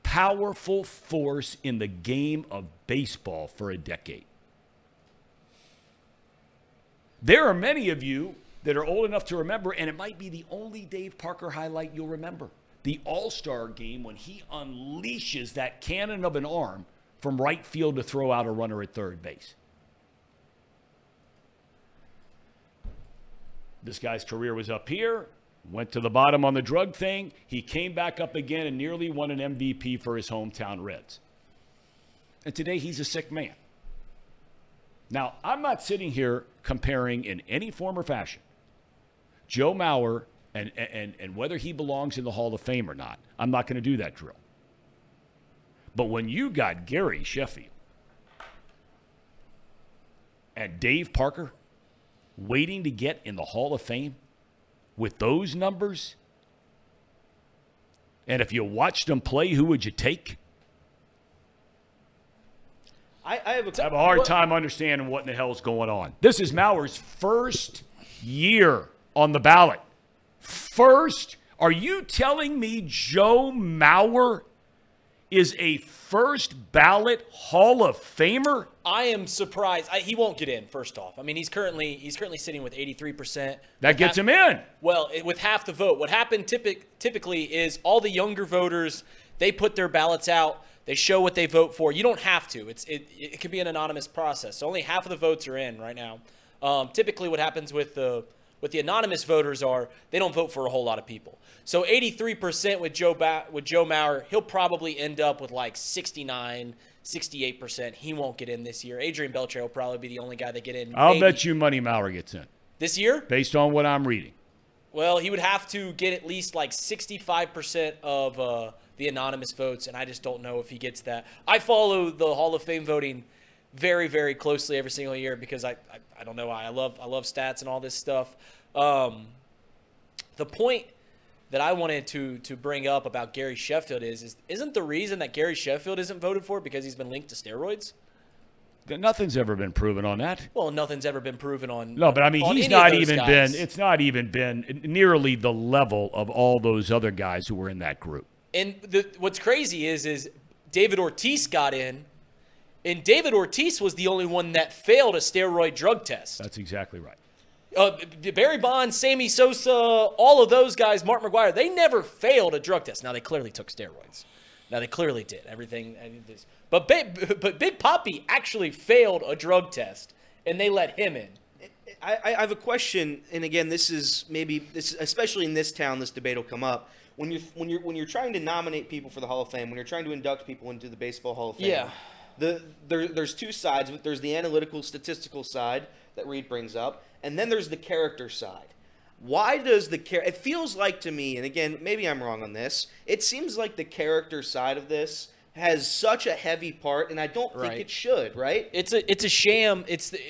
powerful force in the game of baseball for a decade. There are many of you that are old enough to remember, and it might be the only Dave Parker highlight you'll remember the All Star game when he unleashes that cannon of an arm from right field to throw out a runner at third base. This guy's career was up here, went to the bottom on the drug thing. He came back up again and nearly won an MVP for his hometown Reds. And today he's a sick man. Now, I'm not sitting here comparing in any form or fashion Joe Mauer and, and, and whether he belongs in the Hall of Fame or not. I'm not going to do that drill. But when you got Gary Sheffield and Dave Parker waiting to get in the Hall of Fame with those numbers, and if you watched them play, who would you take? I, I have a, I have a hard what- time understanding what in the hell's going on. This is Mauer's first year on the ballot. First, are you telling me Joe Mauer is a first ballot Hall of Famer? I am surprised. I, he won't get in. First off, I mean he's currently he's currently sitting with 83 percent. That gets him in. Well, it, with half the vote, what happened typic, typically is all the younger voters they put their ballots out. They show what they vote for. You don't have to. It's it, it can be an anonymous process. So only half of the votes are in right now. Um, typically, what happens with the with the anonymous voters are they don't vote for a whole lot of people. So 83% with Joe ba- with Joe Mauer, he'll probably end up with like 69, 68%. He won't get in this year. Adrian Beltre will probably be the only guy that get in. I'll maybe. bet you money Mauer gets in this year. based on what I'm reading. Well, he would have to get at least like 65% of uh, the anonymous votes, and I just don't know if he gets that. I follow the Hall of Fame voting very, very closely every single year because I, I, I don't know why. I love I love stats and all this stuff. Um, the point that I wanted to to bring up about Gary Sheffield is, is isn't the reason that Gary Sheffield isn't voted for because he's been linked to steroids? Nothing's ever been proven on that. Well, nothing's ever been proven on. No, but I mean, he's not even guys. been. It's not even been nearly the level of all those other guys who were in that group. And the, what's crazy is is David Ortiz got in, and David Ortiz was the only one that failed a steroid drug test. That's exactly right. Uh, Barry Bonds, Sammy Sosa, all of those guys, Mark McGwire, they never failed a drug test. Now they clearly took steroids. Now they clearly did everything. I mean, this- But Big, but Big Poppy actually failed a drug test, and they let him in. I, I have a question, and again, this is maybe this, especially in this town, this debate will come up. When you're when you're when you're trying to nominate people for the Hall of Fame, when you're trying to induct people into the Baseball Hall of Fame, Yeah. The there, there's two sides. There's the analytical, statistical side that Reed brings up, and then there's the character side. Why does the char- It feels like to me, and again, maybe I'm wrong on this. It seems like the character side of this has such a heavy part, and I don't think Right. it should. Right? It's a it's a sham. It's the,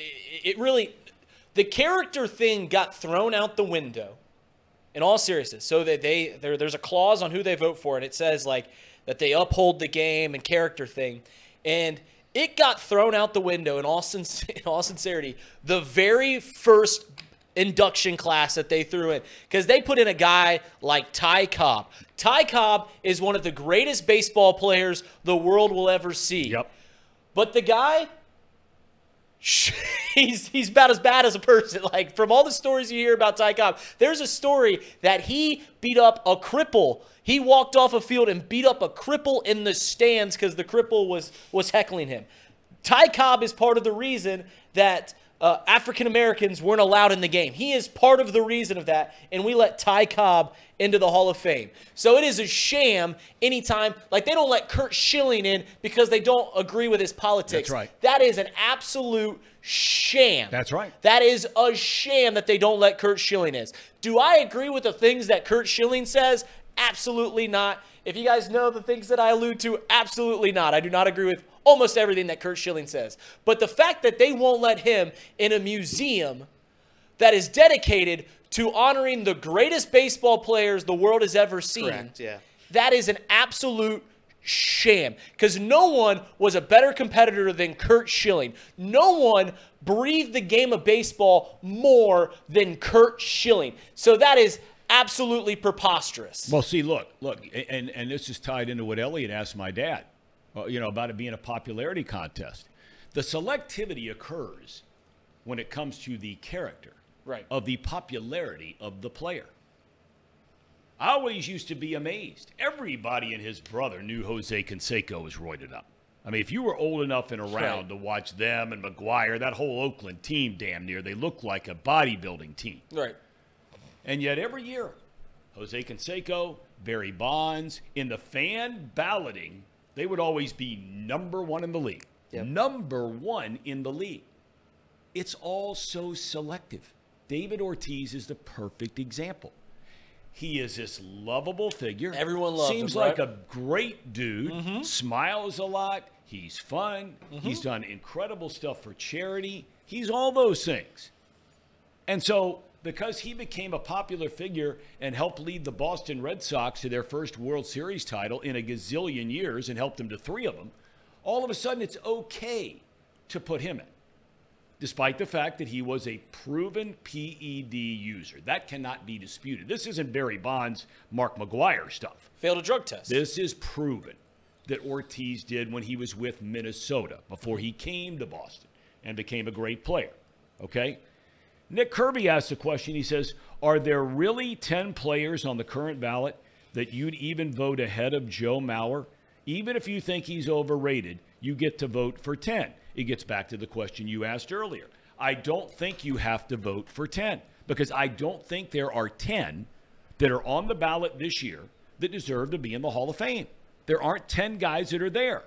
it really the character thing got thrown out the window. In all seriousness, so that they there there's a clause on who they vote for, and it says like that they uphold the game and character thing, and it got thrown out the window. In all in all sincerity, the very first induction class that they threw in because they put in a guy like Ty Cobb. Ty Cobb is one of the greatest baseball players the world will ever see. Yep. But the guy he's he's about as bad as a person. Like from all the stories you hear about Ty Cobb, there's a story that he beat up a cripple. He walked off a field and beat up a cripple in the stands because the cripple was was heckling him. Ty Cobb is part of the reason that uh, African Americans weren't allowed in the game. He is part of the reason of that, and we let Ty Cobb into the Hall of Fame. So it is a sham anytime, like they don't let Curt Schilling in because they don't agree with his politics. That's right. That is an absolute sham. That's right. That is a sham that they don't let Curt Schilling in. Do I agree with the things that Curt Schilling says? Absolutely not. If you guys know the things that I allude to, absolutely not. I do not agree with almost everything that Curt Schilling says. But the fact that they won't let him in a museum that is dedicated to honoring the greatest baseball players the world has ever seen. Correct, yeah. That is an absolute sham because no one was a better competitor than Curt Schilling. No one breathed the game of baseball more than Curt Schilling. So that is absolutely preposterous. Well, see, look, look, and and this is tied into what Elliot asked my dad, uh, you know, about it being a popularity contest. The selectivity occurs when it comes to the character Right. of the popularity of the player. I always used to be amazed. Everybody and his brother knew Jose Canseco was roided up. I mean, if you were old enough and around Right. to watch them and McGwire, that whole Oakland team, damn near, they looked like a bodybuilding team. Right. And yet every year, Jose Canseco, Barry Bonds, in the fan balloting, they would always be number one in the league. Number one in the league. It's all so selective. David Ortiz is the perfect example. He is this lovable figure. Everyone loves him. Seems him, like right? a great dude. Mm-hmm. Smiles a lot. He's fun. Mm-hmm. He's done incredible stuff for charity. He's all those things. And so, because he became a popular figure and helped lead the Boston Red Sox to their first World Series title in a gazillion years and helped them to three of them, all of a sudden it's okay to put him in, despite the fact that he was a proven PED user. That cannot be disputed. This isn't Barry Bonds, Mark McGwire stuff. Failed a drug test. This is proven that Ortiz did when he was with Minnesota before he came to Boston and became a great player. Okay? Nick Kirby asked a question. He says, Are there really 10 players on the current ballot that you'd even vote ahead of Joe Mauer? Even if you think he's overrated, you get to vote for 10. It gets back to the question you asked earlier. I don't think you have to vote for 10 because I don't think there are 10 that are on the ballot this year that deserve to be in the Hall of Fame. There aren't 10 guys that are there.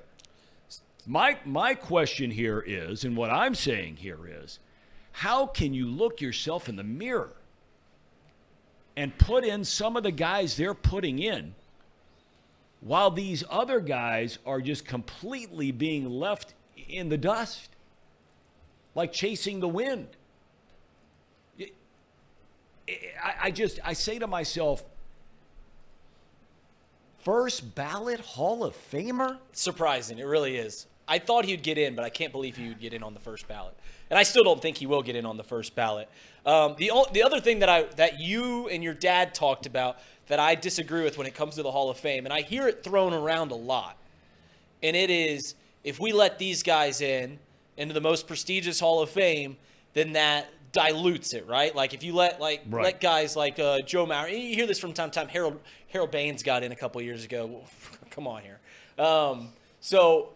My, my question here is, and what I'm saying here is, how can you look yourself in the mirror and put in some of the guys they're putting in while these other guys are just completely being left in the dust, like chasing the wind? I- just, I say to myself, first ballot Hall of Famer? surprising. It really is. I thought he'd get in, but I can't believe he would get in on the first ballot. And I still don't think he will get in on the first ballot. Um, the o- the other thing that I that you and your dad talked about that I disagree with when it comes to the Hall of Fame, and I hear it thrown around a lot, and it is if we let these guys in into the most prestigious Hall of Fame, then that dilutes it, right? Like if you let like Right. let guys like uh, Joe Mauer, you hear this from time to time. Harold Harold Baines got in a couple years ago. Come on here. Um, so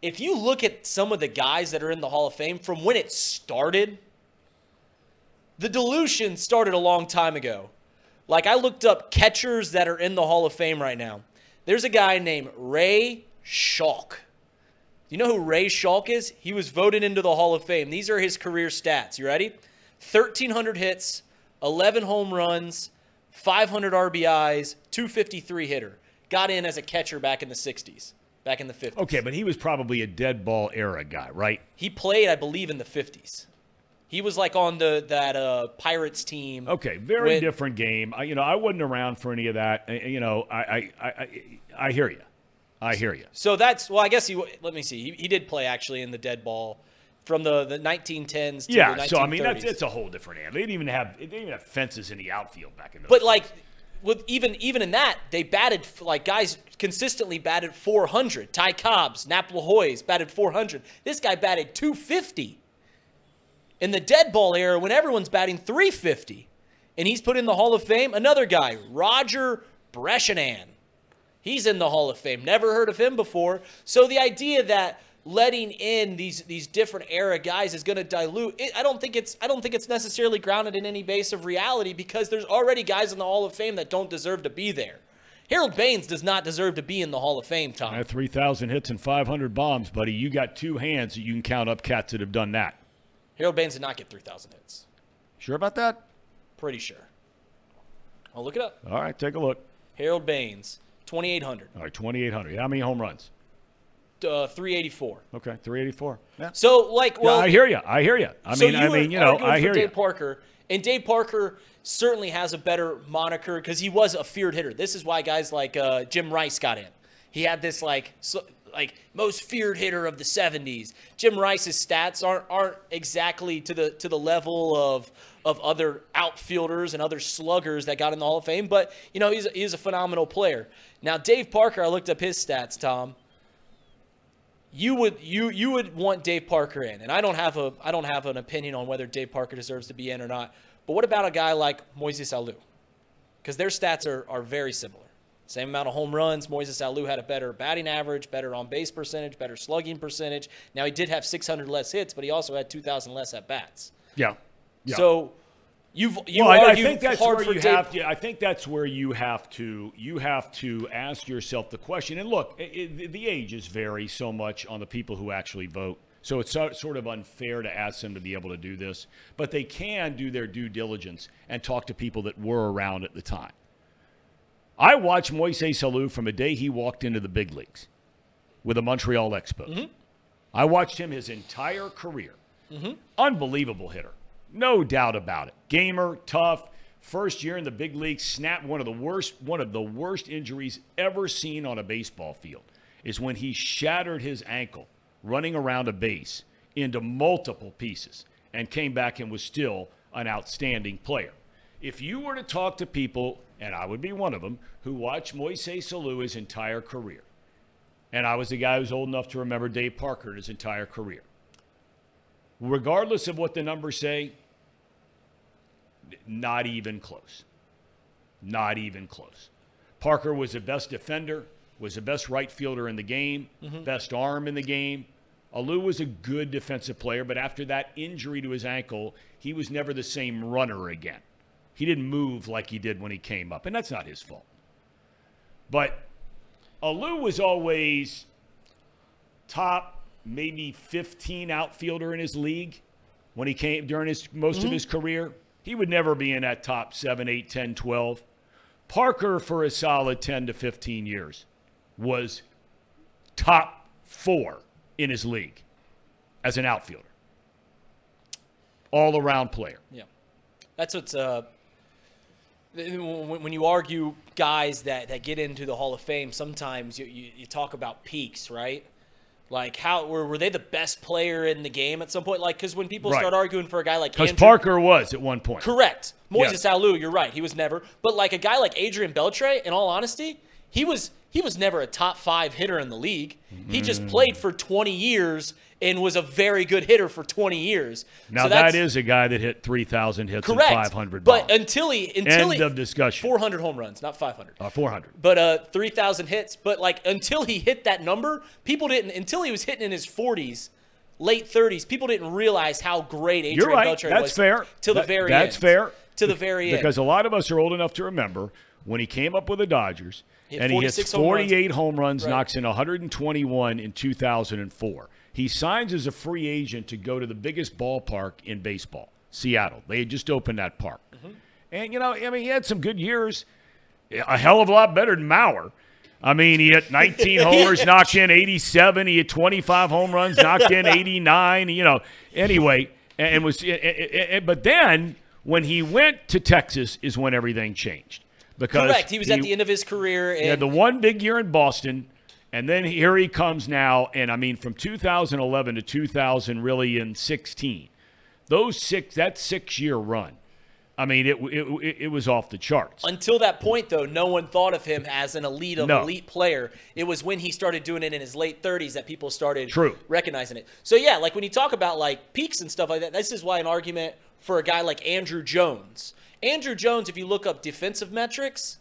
if you look at some of the guys that are in the Hall of Fame from when it started, the dilution started a long time ago. Like I looked up catchers that are in the Hall of Fame right now. There's a guy named Ray Schalk. You know who Ray Schalk is? He was voted into the Hall of Fame. These are his career stats. You ready? 1,300 hits, 11 home runs, 500 RBIs, 253 hitter. Got in as a catcher back in the 60s, back in the 50s. Okay, but he was probably a dead ball era guy, right? He played, I believe, in the 50s. He was like on the that uh, Pirates team. Okay, very when- different game. I, you know, I wasn't around for any of that. Uh, You know, I, I, I, I, I hear you. I hear you. So that's well, I guess he. Let me see. He, he did play actually in the dead ball from the, the 1910s to Yeah. the 1930s. So I mean, that's it's a whole different animal. They didn't even have they didn't even have fences in the outfield back in the. But like, with even even in that, they batted like guys consistently batted 400. Ty Cobbs, Nap Lajoie's batted 400. This guy batted 250. in the dead ball era when everyone's batting 350. And he's put in the Hall of Fame. Another guy, Roger Bresnahan. He's in the Hall of Fame. Never heard of him before. So the idea that letting in these these different era guys is going to dilute it, I don't think it's I don't think it's necessarily grounded in any base of reality because there's already guys in the Hall of Fame that don't deserve to be there. Harold Baines does not deserve to be in the Hall of Fame, Tom. I have 3,000 hits and 500 bombs, buddy. You got two hands that you can count up cats that have done that. Harold Baines did not get 3,000 hits. Sure about that? Pretty sure. I'll look it up. All right, take a look. Harold Baines, 2,800. All right, 2,800. How many home runs? Uh, 384. Okay, 384. Yeah. So, like, well, yeah, I hear you. I hear you. I so mean, you I mean, you know, I hear Dave you. Parker, and Dave Parker certainly has a better moniker because he was a feared hitter. This is why guys like uh, Jim Rice got in. He had this like so, like most feared hitter of the 70s. Jim Rice's stats aren't aren't exactly to the to the level of of other outfielders and other sluggers that got in the Hall of Fame, but you know, he's he's a phenomenal player. Now, Dave Parker, I looked up his stats, Tom. You would you you would want Dave Parker in, and I don't have a I don't have an opinion on whether Dave Parker deserves to be in or not. But what about a guy like Moises Alou? Because their stats are, are very similar. Same amount of home runs. Moises Alou had a better batting average, better on base percentage, better slugging percentage. Now he did have 600 less hits, but he also had 2,000 less at bats. Yeah. yeah. So you've you well, I, I think that's hard where you Dave. have to. I think that's where you have to. You have to ask yourself the question. And look, it, it, the ages vary so much on the people who actually vote. So it's so, sort of unfair to ask them to be able to do this, but they can do their due diligence and talk to people that were around at the time. I watched Moises Alou from the day he walked into the big leagues with the Montreal Expos. Mm-hmm. I watched him his entire career. Unbelievable hitter. No doubt about it. Gamer, tough. First year in the big leagues, snapped one of the worst one of the worst injuries ever seen on a baseball field is when he shattered his ankle running around a base into multiple pieces and came back and was still an outstanding player. If you were to talk to people, and I would be one of them, who watched Moises Alou his entire career, and I was the guy who's old enough to remember Dave Parker his entire career, regardless of what the numbers say, not even close. Not even close. Parker was the best defender, was the best right fielder in the game, mm-hmm. best arm in the game. Alou was a good defensive player, but after that injury to his ankle, he was never the same runner again. He didn't move like he did when he came up, and that's not his fault. But Alou was always top maybe 15 outfielder in his league when he came during his most of his career. He would never be in that top 7, 8, 10, 12. Parker for a solid 10 to 15 years was top 4 in his league as an outfielder. All around player. Yeah, that's what's uh. When when you argue guys that, that get into the Hall of Fame, sometimes you, you, you talk about peaks, right? Like how were, were they the best player in the game at some point? Like because when people Right. start arguing for a guy like Because Parker was at one point. correct, Moises Yes. Alou, you're right, he was never. But like a guy like Adrian Beltre, in all honesty, he was he was never a top five hitter in the league. He just played for 20 years and was a very good hitter for 20 years. Now So that's- a guy that hit 3,000 hits correct. and 500 But bombs. until he until End he, of discussion. 400 home runs, not 500. Uh, 400. But uh, 3,000 hits. But like until he hit that number, people didn't. Until he was hitting in his 40s, late 30s, people didn't realize how great Adrian You're right. Beltre That's was. fair. Till the very That's end. fair. To the very end. Because a lot of us are old enough to remember when he came up with the Dodgers Had and he hits 46 home runs. 48 home runs, Right. knocks in 121 in 2004. He signs as a free agent to go to the biggest ballpark in baseball, Seattle. They had just opened that park. Mm-hmm. And, you know, I mean, he had some good years, a hell of a lot better than Mauer. I mean, he hit 19 homers, knocked in 87. He had 25 home runs, knocked in 89. You know, anyway, and, was. but then when he went to Texas, is when everything changed because Correct. He was at the end of his career. And he had the one big year in Boston, and then here he comes now. And I mean, from 2011 to 2000, really in 16, those six that six year run I mean, it, it, it was off the charts. Until that point, though, no one thought of him as an elite of No. elite player. It was when he started doing it in his late 30s that people started True. recognizing it. So yeah, like when you talk about like peaks and stuff like that, this is why an argument for a guy like Andruw Jones. Andruw Jones, if you look up defensive metrics,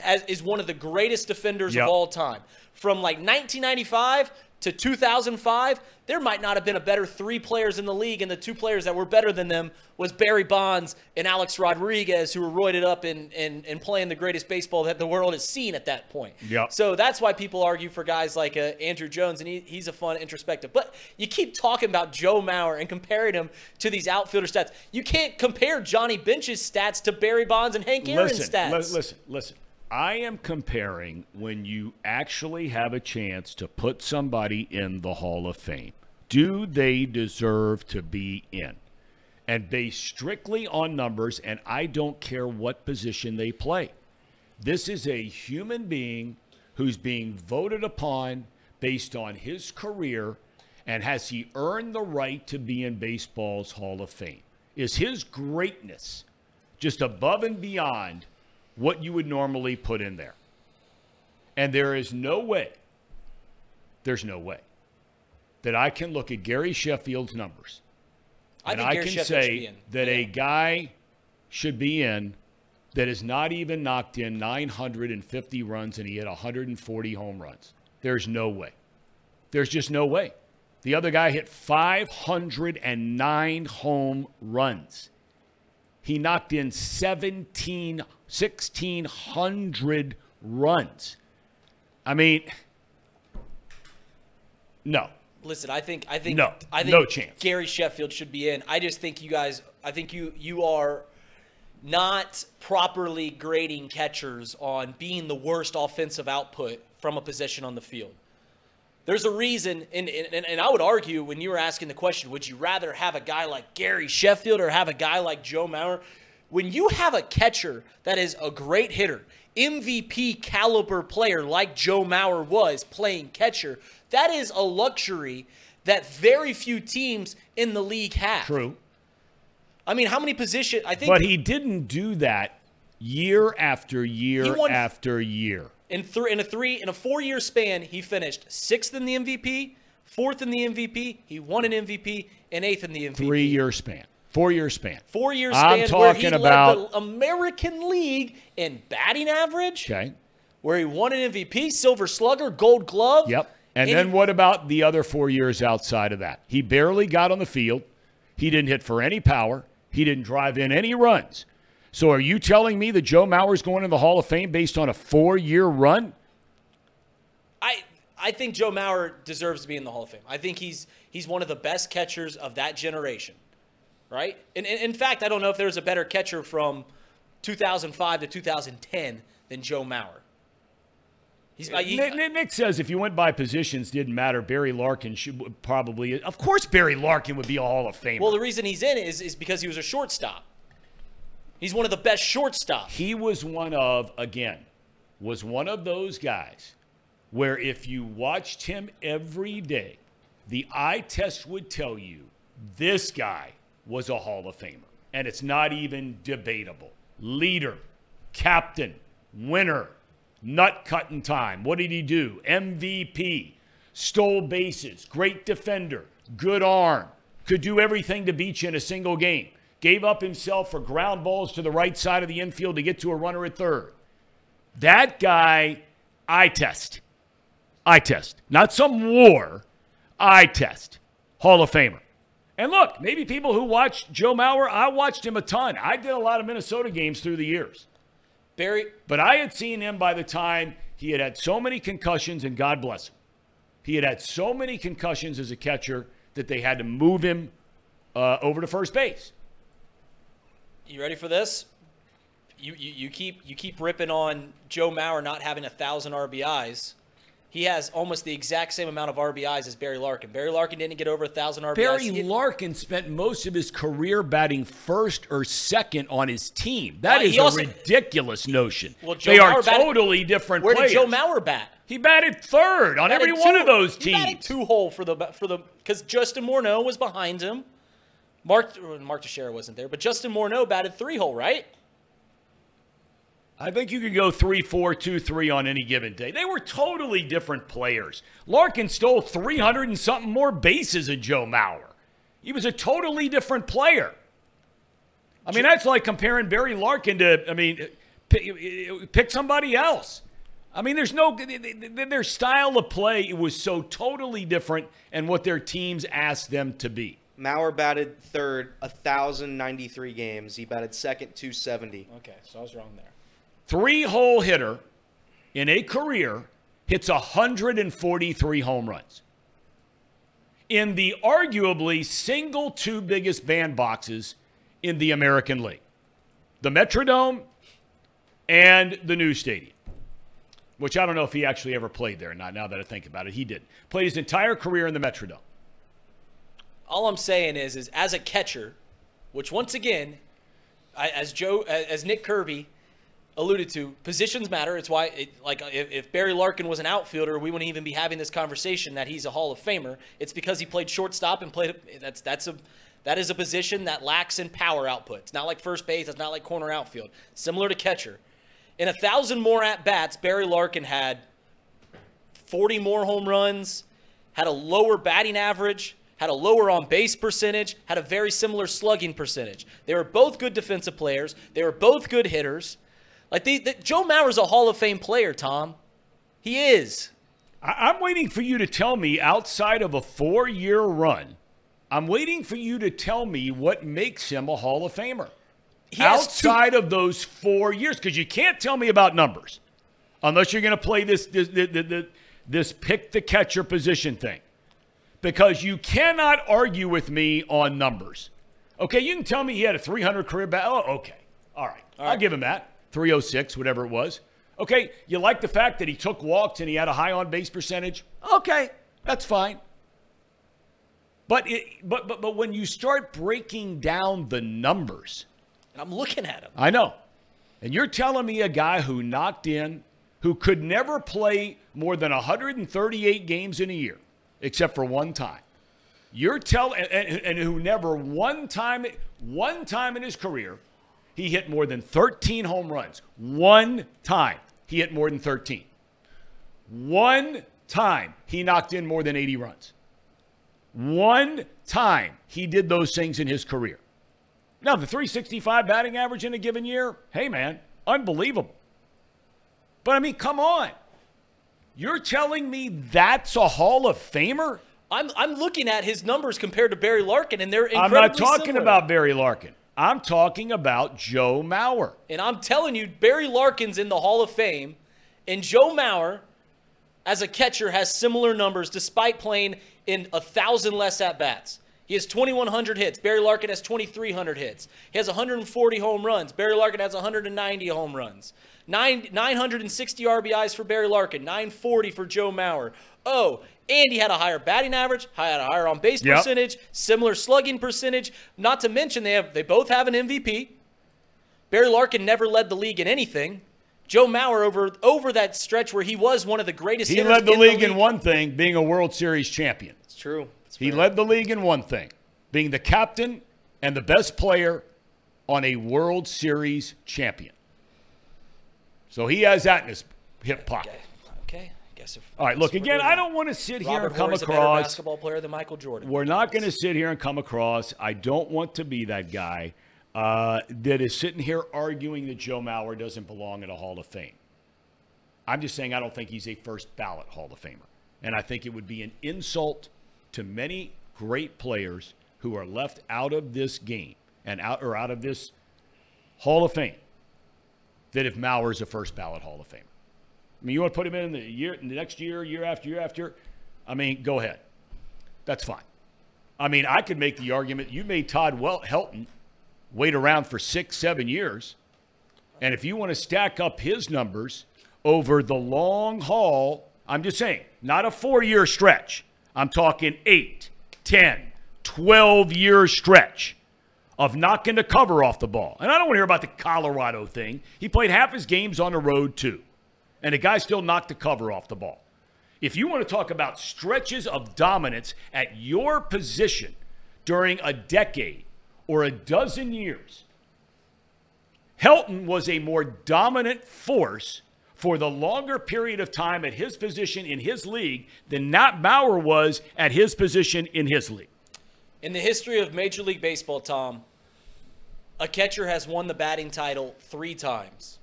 as, is one of the greatest defenders Yep. of all time. From like 1995 to 2005, there might not have been a better three players in the league, and the two players that were better than them was Barry Bonds and Alex Rodriguez, who were roided up and, and, and playing the greatest baseball that the world has seen at that point. Yep. So that's why people argue for guys like uh, Andruw Jones, and he, he's a fun introspective. But you keep talking about Joe Mauer and comparing him to these outfielder stats. You can't compare Johnny Bench's stats to Barry Bonds and Hank Aaron's listen, stats. li- listen, listen. I am comparing when you actually have a chance to put somebody in the Hall of Fame. Do they deserve to be in? And based strictly on numbers, and I don't care what position they play. This is a human being who's being voted upon based on his career, and has he earned the right to be in baseball's Hall of Fame? Is his greatness just above and beyond what you would normally put in there? And there is no way, there's no way that I can look at Gary Sheffield's numbers I and I Gary can Sheffield say that a guy should be in that has not even knocked in 950 runs and he hit 140 home runs. There's no way. There's just no way. The other guy hit 509 home runs. He knocked in 17, 1,600 runs. I mean, no. Listen, I think I think No, I think no chance. Gary Sheffield should be in. I just think you guys I think you you are not properly grading catchers on being the worst offensive output from a position on the field. There's a reason, and, and, and I would argue when you were asking the question, would you rather have a guy like Gary Sheffield or have a guy like Joe Mauer? When you have a catcher that is a great hitter, MVP caliber player like Joe Mauer was playing catcher, that is a luxury that very few teams in the league have. True. I mean, how many positions? I think But he didn't do that year after year won- after year. In three in a three in a four year span, he finished sixth in the MVP, fourth in the MVP, he won an MVP, and eighth in the MVP. Three year span, four year span. Four year I'm span where he talking led about- the American League in batting average, Okay. where he won an MVP, Silver Slugger, Gold Glove. Yep. And he- then what about the other four years outside of that? He barely got on the field. He didn't hit for any power. He didn't drive in any runs. So are you telling me that Joe Mauer's going in the Hall of Fame based on a four year run? I I think Joe Mauer deserves to be in the Hall of Fame. I think he's he's one of the best catchers of that generation, right? And, and in fact, I don't know if there's a better catcher from 2005 to 2010 than Joe Mauer. He's he- Nick, Nick- Nick says if you went by positions, didn't matter. Barry Larkin should probably. Of course, Barry Larkin would be a Hall of Famer. well, the reason he's in is is because he was a shortstop. He's one of the best shortstops. he was one of again was one of those guys where if you watched him every day the eye test would tell you this guy was a hall of famer. And it's not even debatable. Leader captain winner nut cutting time. What did he do? Mvp stole bases great defender good arm could do everything to beat you in a single game gave up himself for ground balls to the right side of the infield to get to a runner at third that guy, eye test. eye test. Not some war. eye test. Hall of Famer. And look, maybe people who watch Joe Mauer, I watched him a ton. I did a lot of Minnesota games through the years. Barry But I had seen him by the time he had had so many concussions, and God bless him. He had had so many concussions as a catcher that they had to move him uh, over to first base. You ready for this? You, you you keep you keep ripping on Joe Mauer not having a thousand RBIs. He has almost the exact same amount of RBIs as Barry Larkin. Barry Larkin didn't get over a thousand RBIs. Barry Larkin spent most of his career batting first or second on his team. That uh, Well, is a also- ridiculous notion. Well, Joe they are batted- totally different players. Where players. did Joe Mauer bat? He batted third on every Batted one of those He batted teams. two hole for the for the because Justin Morneau was behind him. Mark Mark Teixeira wasn't there, but Justin Morneau batted three hole, right? I think you could go three, four, two, three on any given day. They were totally different players. Larkin stole 300 and something more bases than Joe Mauer. He was a totally different player. I mean, that's like comparing Barry Larkin to, I mean, pick, pick somebody else. I mean, there's no, their style of play was so totally different and what their teams asked them to be. Mauer batted third, 1,093 games. He batted second, 270. Okay, so I was wrong there. Three hole hitter in a career hits 143 home runs. In the arguably single two biggest bandboxes in the American League the Metrodome and the new stadium, which I don't know if he actually ever played there. or Not now that I think about it, he did. Played his entire career in the Metrodome. All I'm saying is, is as a catcher, which once again, I, as Joe, as Nick Kirby alluded to, positions matter. It's why, it, like, if, if, Barry Larkin was an outfielder, we wouldn't even be having this conversation that he's a Hall of Famer. It's because he played shortstop and played. That's that's a that is a position that lacks in power output. It's not like first base. It's not like corner outfield. Similar to catcher. In a thousand more at bats, Barry Larkin had 40 more home runs, had a lower batting average, had a lower on base percentage, had a very similar slugging percentage. They were both good defensive players. They were both good hitters. Like the, the, Joe Mauer's a Hall of Fame player, Tom. He is. I, I'm waiting for you to tell me outside of a four year run, I'm waiting for you to tell me what makes him a Hall of Famer outside two- of those four years, because you can't tell me about numbers unless you're going to play this this, this this pick the catcher position thing, because you cannot argue with me on numbers. Okay, you can tell me he had a 300 career bat. Oh, okay, all right, all right. I'll give him that. 306, whatever it was. Okay, you like the fact that he took walks and he had a high on base percentage. Okay, that's fine. But it, but but but when you start breaking down the numbers, and I'm looking at him. I know. And you're telling me a guy who knocked in, who could never play more than 138 games in a year, except for one time. You're telling, and, and, who never one time, one time in his career, he hit more than 13 home runs. One time he hit more than 13. One time he knocked in more than 80 runs. One time he did those things in his career. Now, the 365 batting average in a given year, hey, man, unbelievable. But I mean, come on. You're telling me that's a Hall of Famer? I'm, I'm looking at his numbers compared to Barry Larkin, and they're incredibly I'm not talking similar. about Barry Larkin. I'm talking about Joe Mauer. And I'm telling you, Barry Larkin's in the Hall of Fame, and Joe Mauer, as a catcher, has similar numbers despite playing in a thousand less at bats. He has 2,100 hits. Barry Larkin has 2,300 hits. He has 140 home runs. Barry Larkin has 190 home runs. Nine, 960 RBIs for Barry Larkin. 940 for Joe Mauer. Oh, and he had a higher batting average, had a higher on base yep. percentage, similar slugging percentage. Not to mention they have they both have an MVP. Barry Larkin never led the league in anything. Joe Mauer over over that stretch where he was one of the greatest. He led the league, the league in one thing, being a World Series champion. It's true. He led the league in one thing being the captain and the best player on a World Series champion. So he has that in his hip pocket. Okay. okay. I guess if, All right, look, again, I don't want to sit Robert here and come Horry's across. A basketball player than Michael Jordan. We're not going to sit here and come across. I don't want to be that guy uh, that is sitting here arguing that Joe Mauer doesn't belong in a Hall of Fame. I'm just saying I don't think he's a first ballot Hall of Famer. And I think it would be an insult to many great players who are left out of this game and out or out of this Hall of Fame that if Mauer's a first ballot Hall of Famer. I mean, you want to put him in the year, the next year, year after year after. I mean, go ahead. That's fine. I mean, I could make the argument you made Todd well Helton wait around for six, seven years, and if you want to stack up his numbers over the long haul, I'm just saying, not a four-year stretch. I'm talking 8, 10, 12 year stretch of knocking the cover off the ball. And I don't want to hear about the Colorado thing. He played half his games on the road, too. And the guy still knocked the cover off the ball. If you want to talk about stretches of dominance at your position during a decade, or a dozen years, Helton was a more dominant force for the longer period of time at his position in his league than Nat Bauer was at his position in his league. In the history of Major League Baseball, Tom, a catcher has won the batting title three times.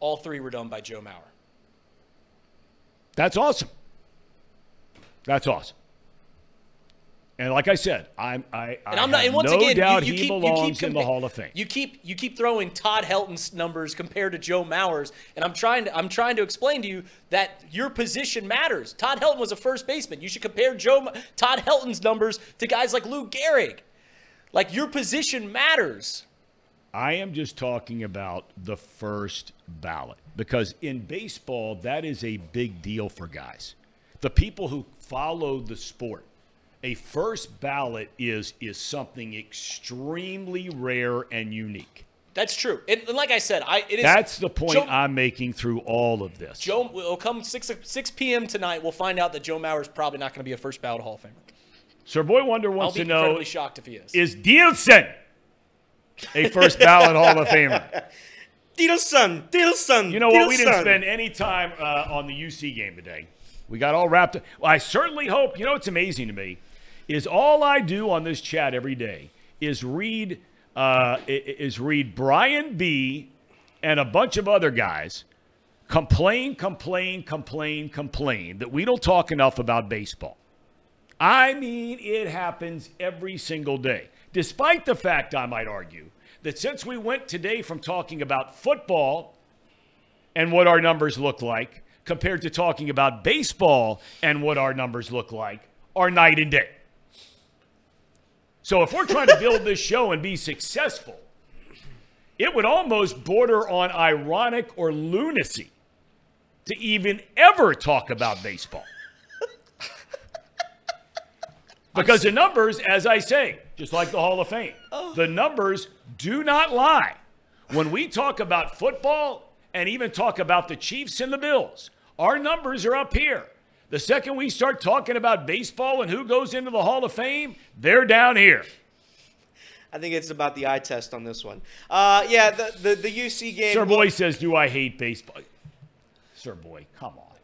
All three were done by Joe Mauer. That's awesome. That's awesome. And like I said, I'm I, And I'm not. And once no again, doubt you, you he keep belongs you keep in the Hall of Fame. You keep you keep throwing Todd Helton's numbers compared to Joe Mauer's, and I'm trying to I'm trying to explain to you that your position matters. Todd Helton was a first baseman. You should compare Joe Todd Helton's numbers to guys like Lou Gehrig. Like your position matters. I am just talking about the first ballot because in baseball, that is a big deal for guys. The people who follow the sport, a first ballot is is something extremely rare and unique. That's true. And, and like I said, I it is. That's the point Joe, I'm making through all of this. Joe will come six six p.m. tonight. We'll find out that Joe Mauer is probably not going to be a first ballot Hall of Famer. Sir Boy Wonder wants be to know shocked if he is. is Dielsen a first ballot Hall of Famer? Dilson, Dilson. You know what? We didn't spend any time uh, on the UC game today. We got all wrapped up. Well, I certainly hope. You know it's amazing to me is all I do on this chat every day is read uh, is read Brian B. and a bunch of other guys complain, complain, complain, complain that we don't talk enough about baseball. I mean, it happens every single day. Despite the fact, I might argue, that since we went today from talking about football and what our numbers look like compared to talking about baseball and what our numbers look like are night and day. So if we're trying to build this show and be successful, it would almost border on ironic or lunacy to even ever talk about baseball. Because the numbers, as I say, just like the Hall of Fame, the numbers do not lie. When we talk about football and even talk about the Chiefs and the Bills, our numbers are up here. The second we start talking about baseball and who goes into the Hall of Fame, they're down here. I think it's about the eye test on this one. Uh, yeah, the, the the UC game. Sir Boy says, Do I hate baseball? Sir Boy, come on.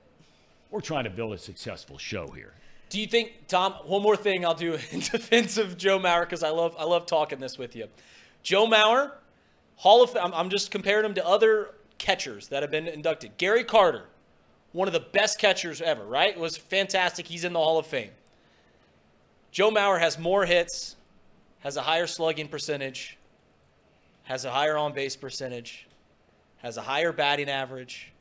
We're trying to build a successful show here. Do you think, Tom? One more thing I'll do in defense of Joe Mauer because I love I love talking this with you. Joe Mauer, Hall of I'm, I'm just comparing him to other catchers that have been inducted. Gary Carter, one of the best catchers ever, right? It Was fantastic. He's in the Hall of Fame. Joe Mauer has more hits, has a higher slugging percentage, has a higher on base percentage, has a higher batting average.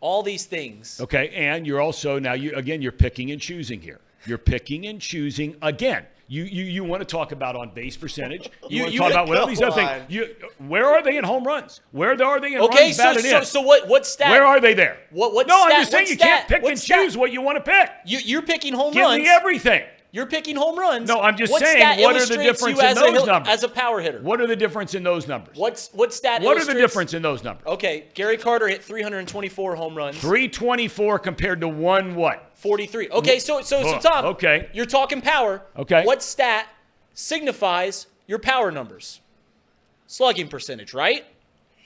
All these things. Okay, and you're also now you again you're picking and choosing here. You're picking and choosing again. You you you want to talk about on base percentage. You, You- want to you- talk about what all these other things. You, where are they in home runs? Where are they in Okay, runs so batted so, in? so what what stat? where are they there? What- what no, stat- I'm just saying you can't pick and stat? choose what you want to pick. You, you're picking home runs. Give runs. me everything. You're picking home runs. No, I'm just what saying, what are the difference in as a those numbers? As a power hitter. What are the difference in those numbers? What's what stat? What are the difference in those numbers? Okay, Gary Carter hit 324 home runs. 324 compared to one what? 43. Okay, so so so Tom. okay. You're talking power. Okay. What stat signifies your power numbers? Slugging percentage, right?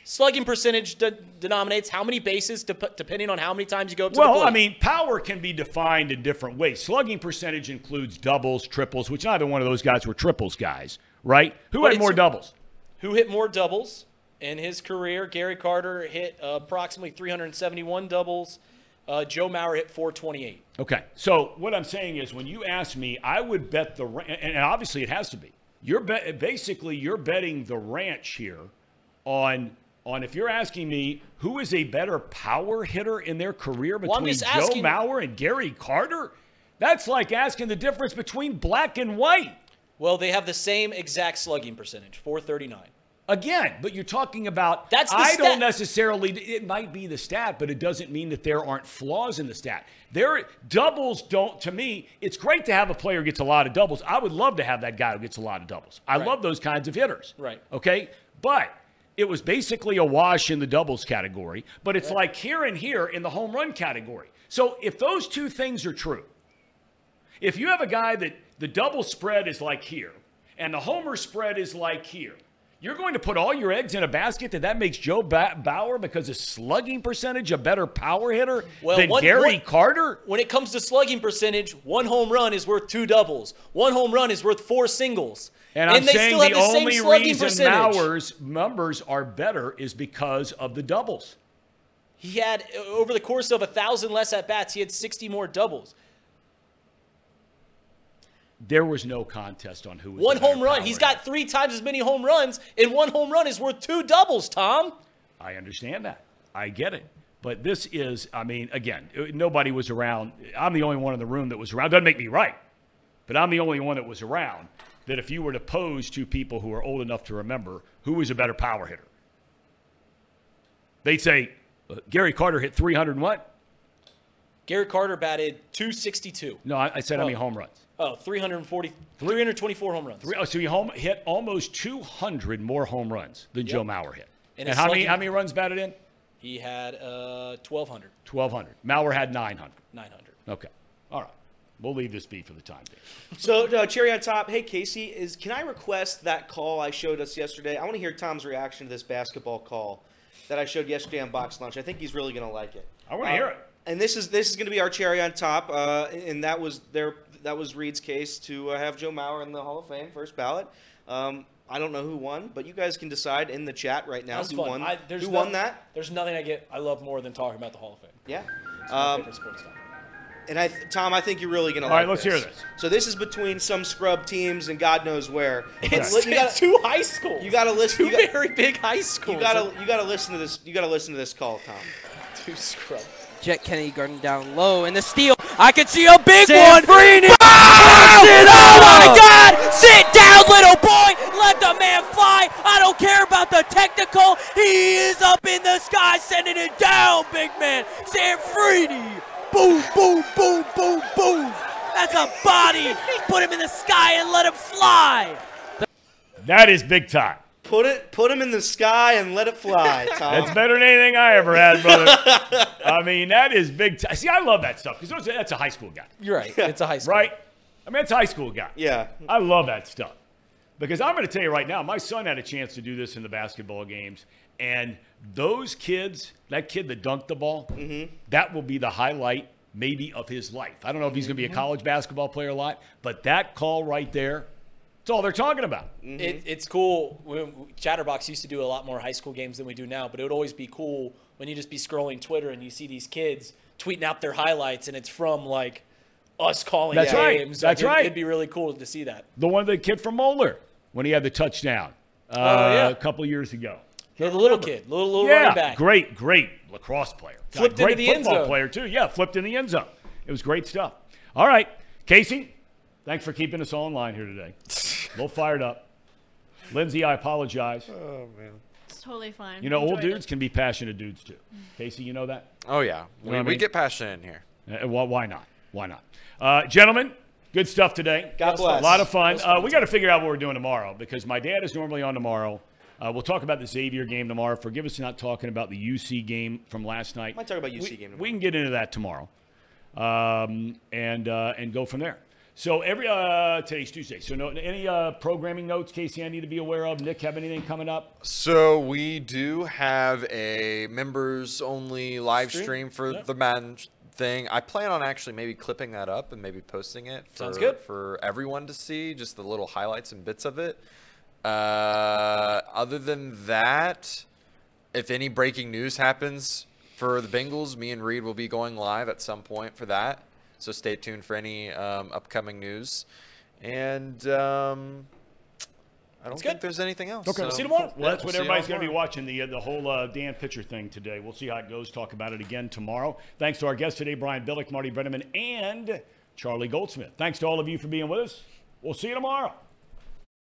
Slugging percentage de- denominates how many bases, dep- depending on how many times you go up to the Well. I mean, power can be defined in different ways. Slugging percentage includes doubles, triples, which neither one of those guys were triples guys, right? Who But had more doubles? who hit more doubles in his career. Gary Carter hit uh, approximately 371 doubles. Uh, Joe Mauer hit 428. Okay. So what I'm saying is, when you ask me, I would bet the and obviously it has to be. You're bet basically you're betting the ranch here on on if you're asking me who is a better power hitter in their career Well, between just Joe asking- Mauer and Gary Carter. That's like asking the difference between black and white. Well, they have the same exact slugging percentage, 439. Again, but you're talking about. That's the I stat. don't necessarily. It might be the stat, but it doesn't mean that there aren't flaws in the stat. There doubles don't. To me, it's great to have a player who gets a lot of doubles. I would love to have that guy who gets a lot of doubles. I Right. love those kinds of hitters. Right. Okay, but it was basically a wash in the doubles category. But it's like here and here in the home run category. So if those two things are true, if you have a guy that the double spread is like here, and the homer spread is like here. You're going to put all your eggs in a basket that that makes Joe ba- Bauer because his slugging percentage a better power hitter Well, than one- Gary one- Carter? When it comes to slugging percentage, one home run is worth two doubles. One home run is worth four singles. And I'm they saying still have the the same only reason percentage. Numbers are better is because of the doubles. He had uh, over the course of a thousand less at bats, he had 60 more doubles. There was no contest on who was One home run. power He's got three times as many home runs, and one home run is worth two doubles, Tom. I understand that. I get it. But this is, I mean, again, uh, nobody was around. I'm the only one in the room that was around. Doesn't make me right, but I'm the only one that was around. That if you were to pose to people who are old enough to remember who was a better power hitter, they'd say uh, Gary Carter hit 300 and what? Gary Carter batted 262. No, I, I said how many Oh. home runs? Oh, 340, 324 home runs. Three, oh, so he home, hit almost 200 more home runs than Joe Mauer hit. And And, how many how many runs batted in? He had uh, 1,200, 1,200. Mauer had 900. 900. Okay. All right. We'll leave this be for the time being. So uh, cherry on top. Hey Casey, is can I request that call I showed us yesterday? I want to hear Tom's reaction to this basketball call that I showed yesterday on Box Lunch. I think he's really going to like it. I wanna hear it. And this is this is going to be our cherry on top. Uh, and that was their that was Reed's case to uh, have Joe Mauer in the Hall of Fame first ballot. Um, I don't know who won, but you guys can decide in the chat right now who fun. won. I, who no- won that? There's nothing I get I love more than talking about the Hall of Fame. Yeah. It's my Um, favorite sports time. And I, Tom, I think you're really gonna All like right, let's this. hear this. So this is between some scrub teams and God knows where. It's, But you gotta, two high schools. you gotta listen. two You gotta, very big high schools. you gotta, you gotta listen to this. You gotta listen to this call, Tom. two scrub. Jet Kennedy guarding down low, and the steal. I can see a big Sam one. Freeney. Bounce it! Oh my God! Sit down, little boy. Let the man fly. I don't care about the technical. He is up in the sky, sending it down, big man. Sam Freeney. Boom, boom, boom, boom, boom. That's a body. Put him in the sky and let him fly. That is big time. Put it, put him in the sky and let it fly, Tom. That's better than anything I ever had, brother. I mean, that is big time. See, I love that stuff because that's a high school guy, You're right. It's a high school. right? I mean, it's a high school guy. yeah. I love that stuff. Because I'm going to tell you right now, my son had a chance to do this in the basketball games. And those kids, that kid that dunked the ball, mm-hmm. that will be the highlight maybe of his life. I don't know if he's going to be a mm-hmm. college basketball player a lot, but that call right there, it's all they're talking about. Mm-hmm. It, it's cool. When, Chatterbox used to do a lot more high school games than we do now, but it would always be cool when you just be scrolling Twitter and you see these kids tweeting out their highlights, and it's from like us calling That's right. games. That's like, it- right. It'd be really cool to see that. The one, the kid from Moeller, when he had the touchdown uh, Oh, yeah. Uh, a couple years ago. The little kid, little little yeah, running back. great, great lacrosse player. God, Flipped into great the end football zone. player too. Yeah, flipped in the end zone. It was great stuff. All right, Casey, thanks for keeping us all in line here today. A little fired up. Lindsay, I apologize. Oh man. It's totally fine. You know, old Enjoyed dudes can be passionate dudes too. Casey, you know that? Oh yeah, we, what I we get passionate in here. Uh, well, why not? Why not? Uh, gentlemen, good stuff today. God bless. A lot of fun. Uh, we got to figure out what we're doing tomorrow because my dad is normally on tomorrow. Uh, we'll talk about the Xavier game tomorrow. Forgive us not talking about the UC game from last night. Might talk about UC we, game We can get into that tomorrow, um, and uh, and go from there. So every uh, today's Tuesday. So no any uh, programming notes, Casey, I need to be aware of. Nick, have anything coming up? So we do have a members only live Stream? stream, for Yeah. the man thing. I plan on actually maybe clipping that up and maybe posting it for, Sounds good. for everyone to see, just the little highlights and bits of it. Uh, other than that, if any breaking news happens for the Bengals, me and Reed will be going live at some point for that. So stay tuned for any um, upcoming news. And um, I don't That's think good. there's anything else. Okay. so- See you tomorrow. Well, that's we'll what see you everybody's going to be watching the uh, the whole uh, Dan Pitcher thing today. We'll see how it goes. Talk about it again tomorrow. Thanks to our guests today, Brian Billick, Marty Brennaman, and Charlie Goldsmith. Thanks to all of you for being with us. We'll see you tomorrow.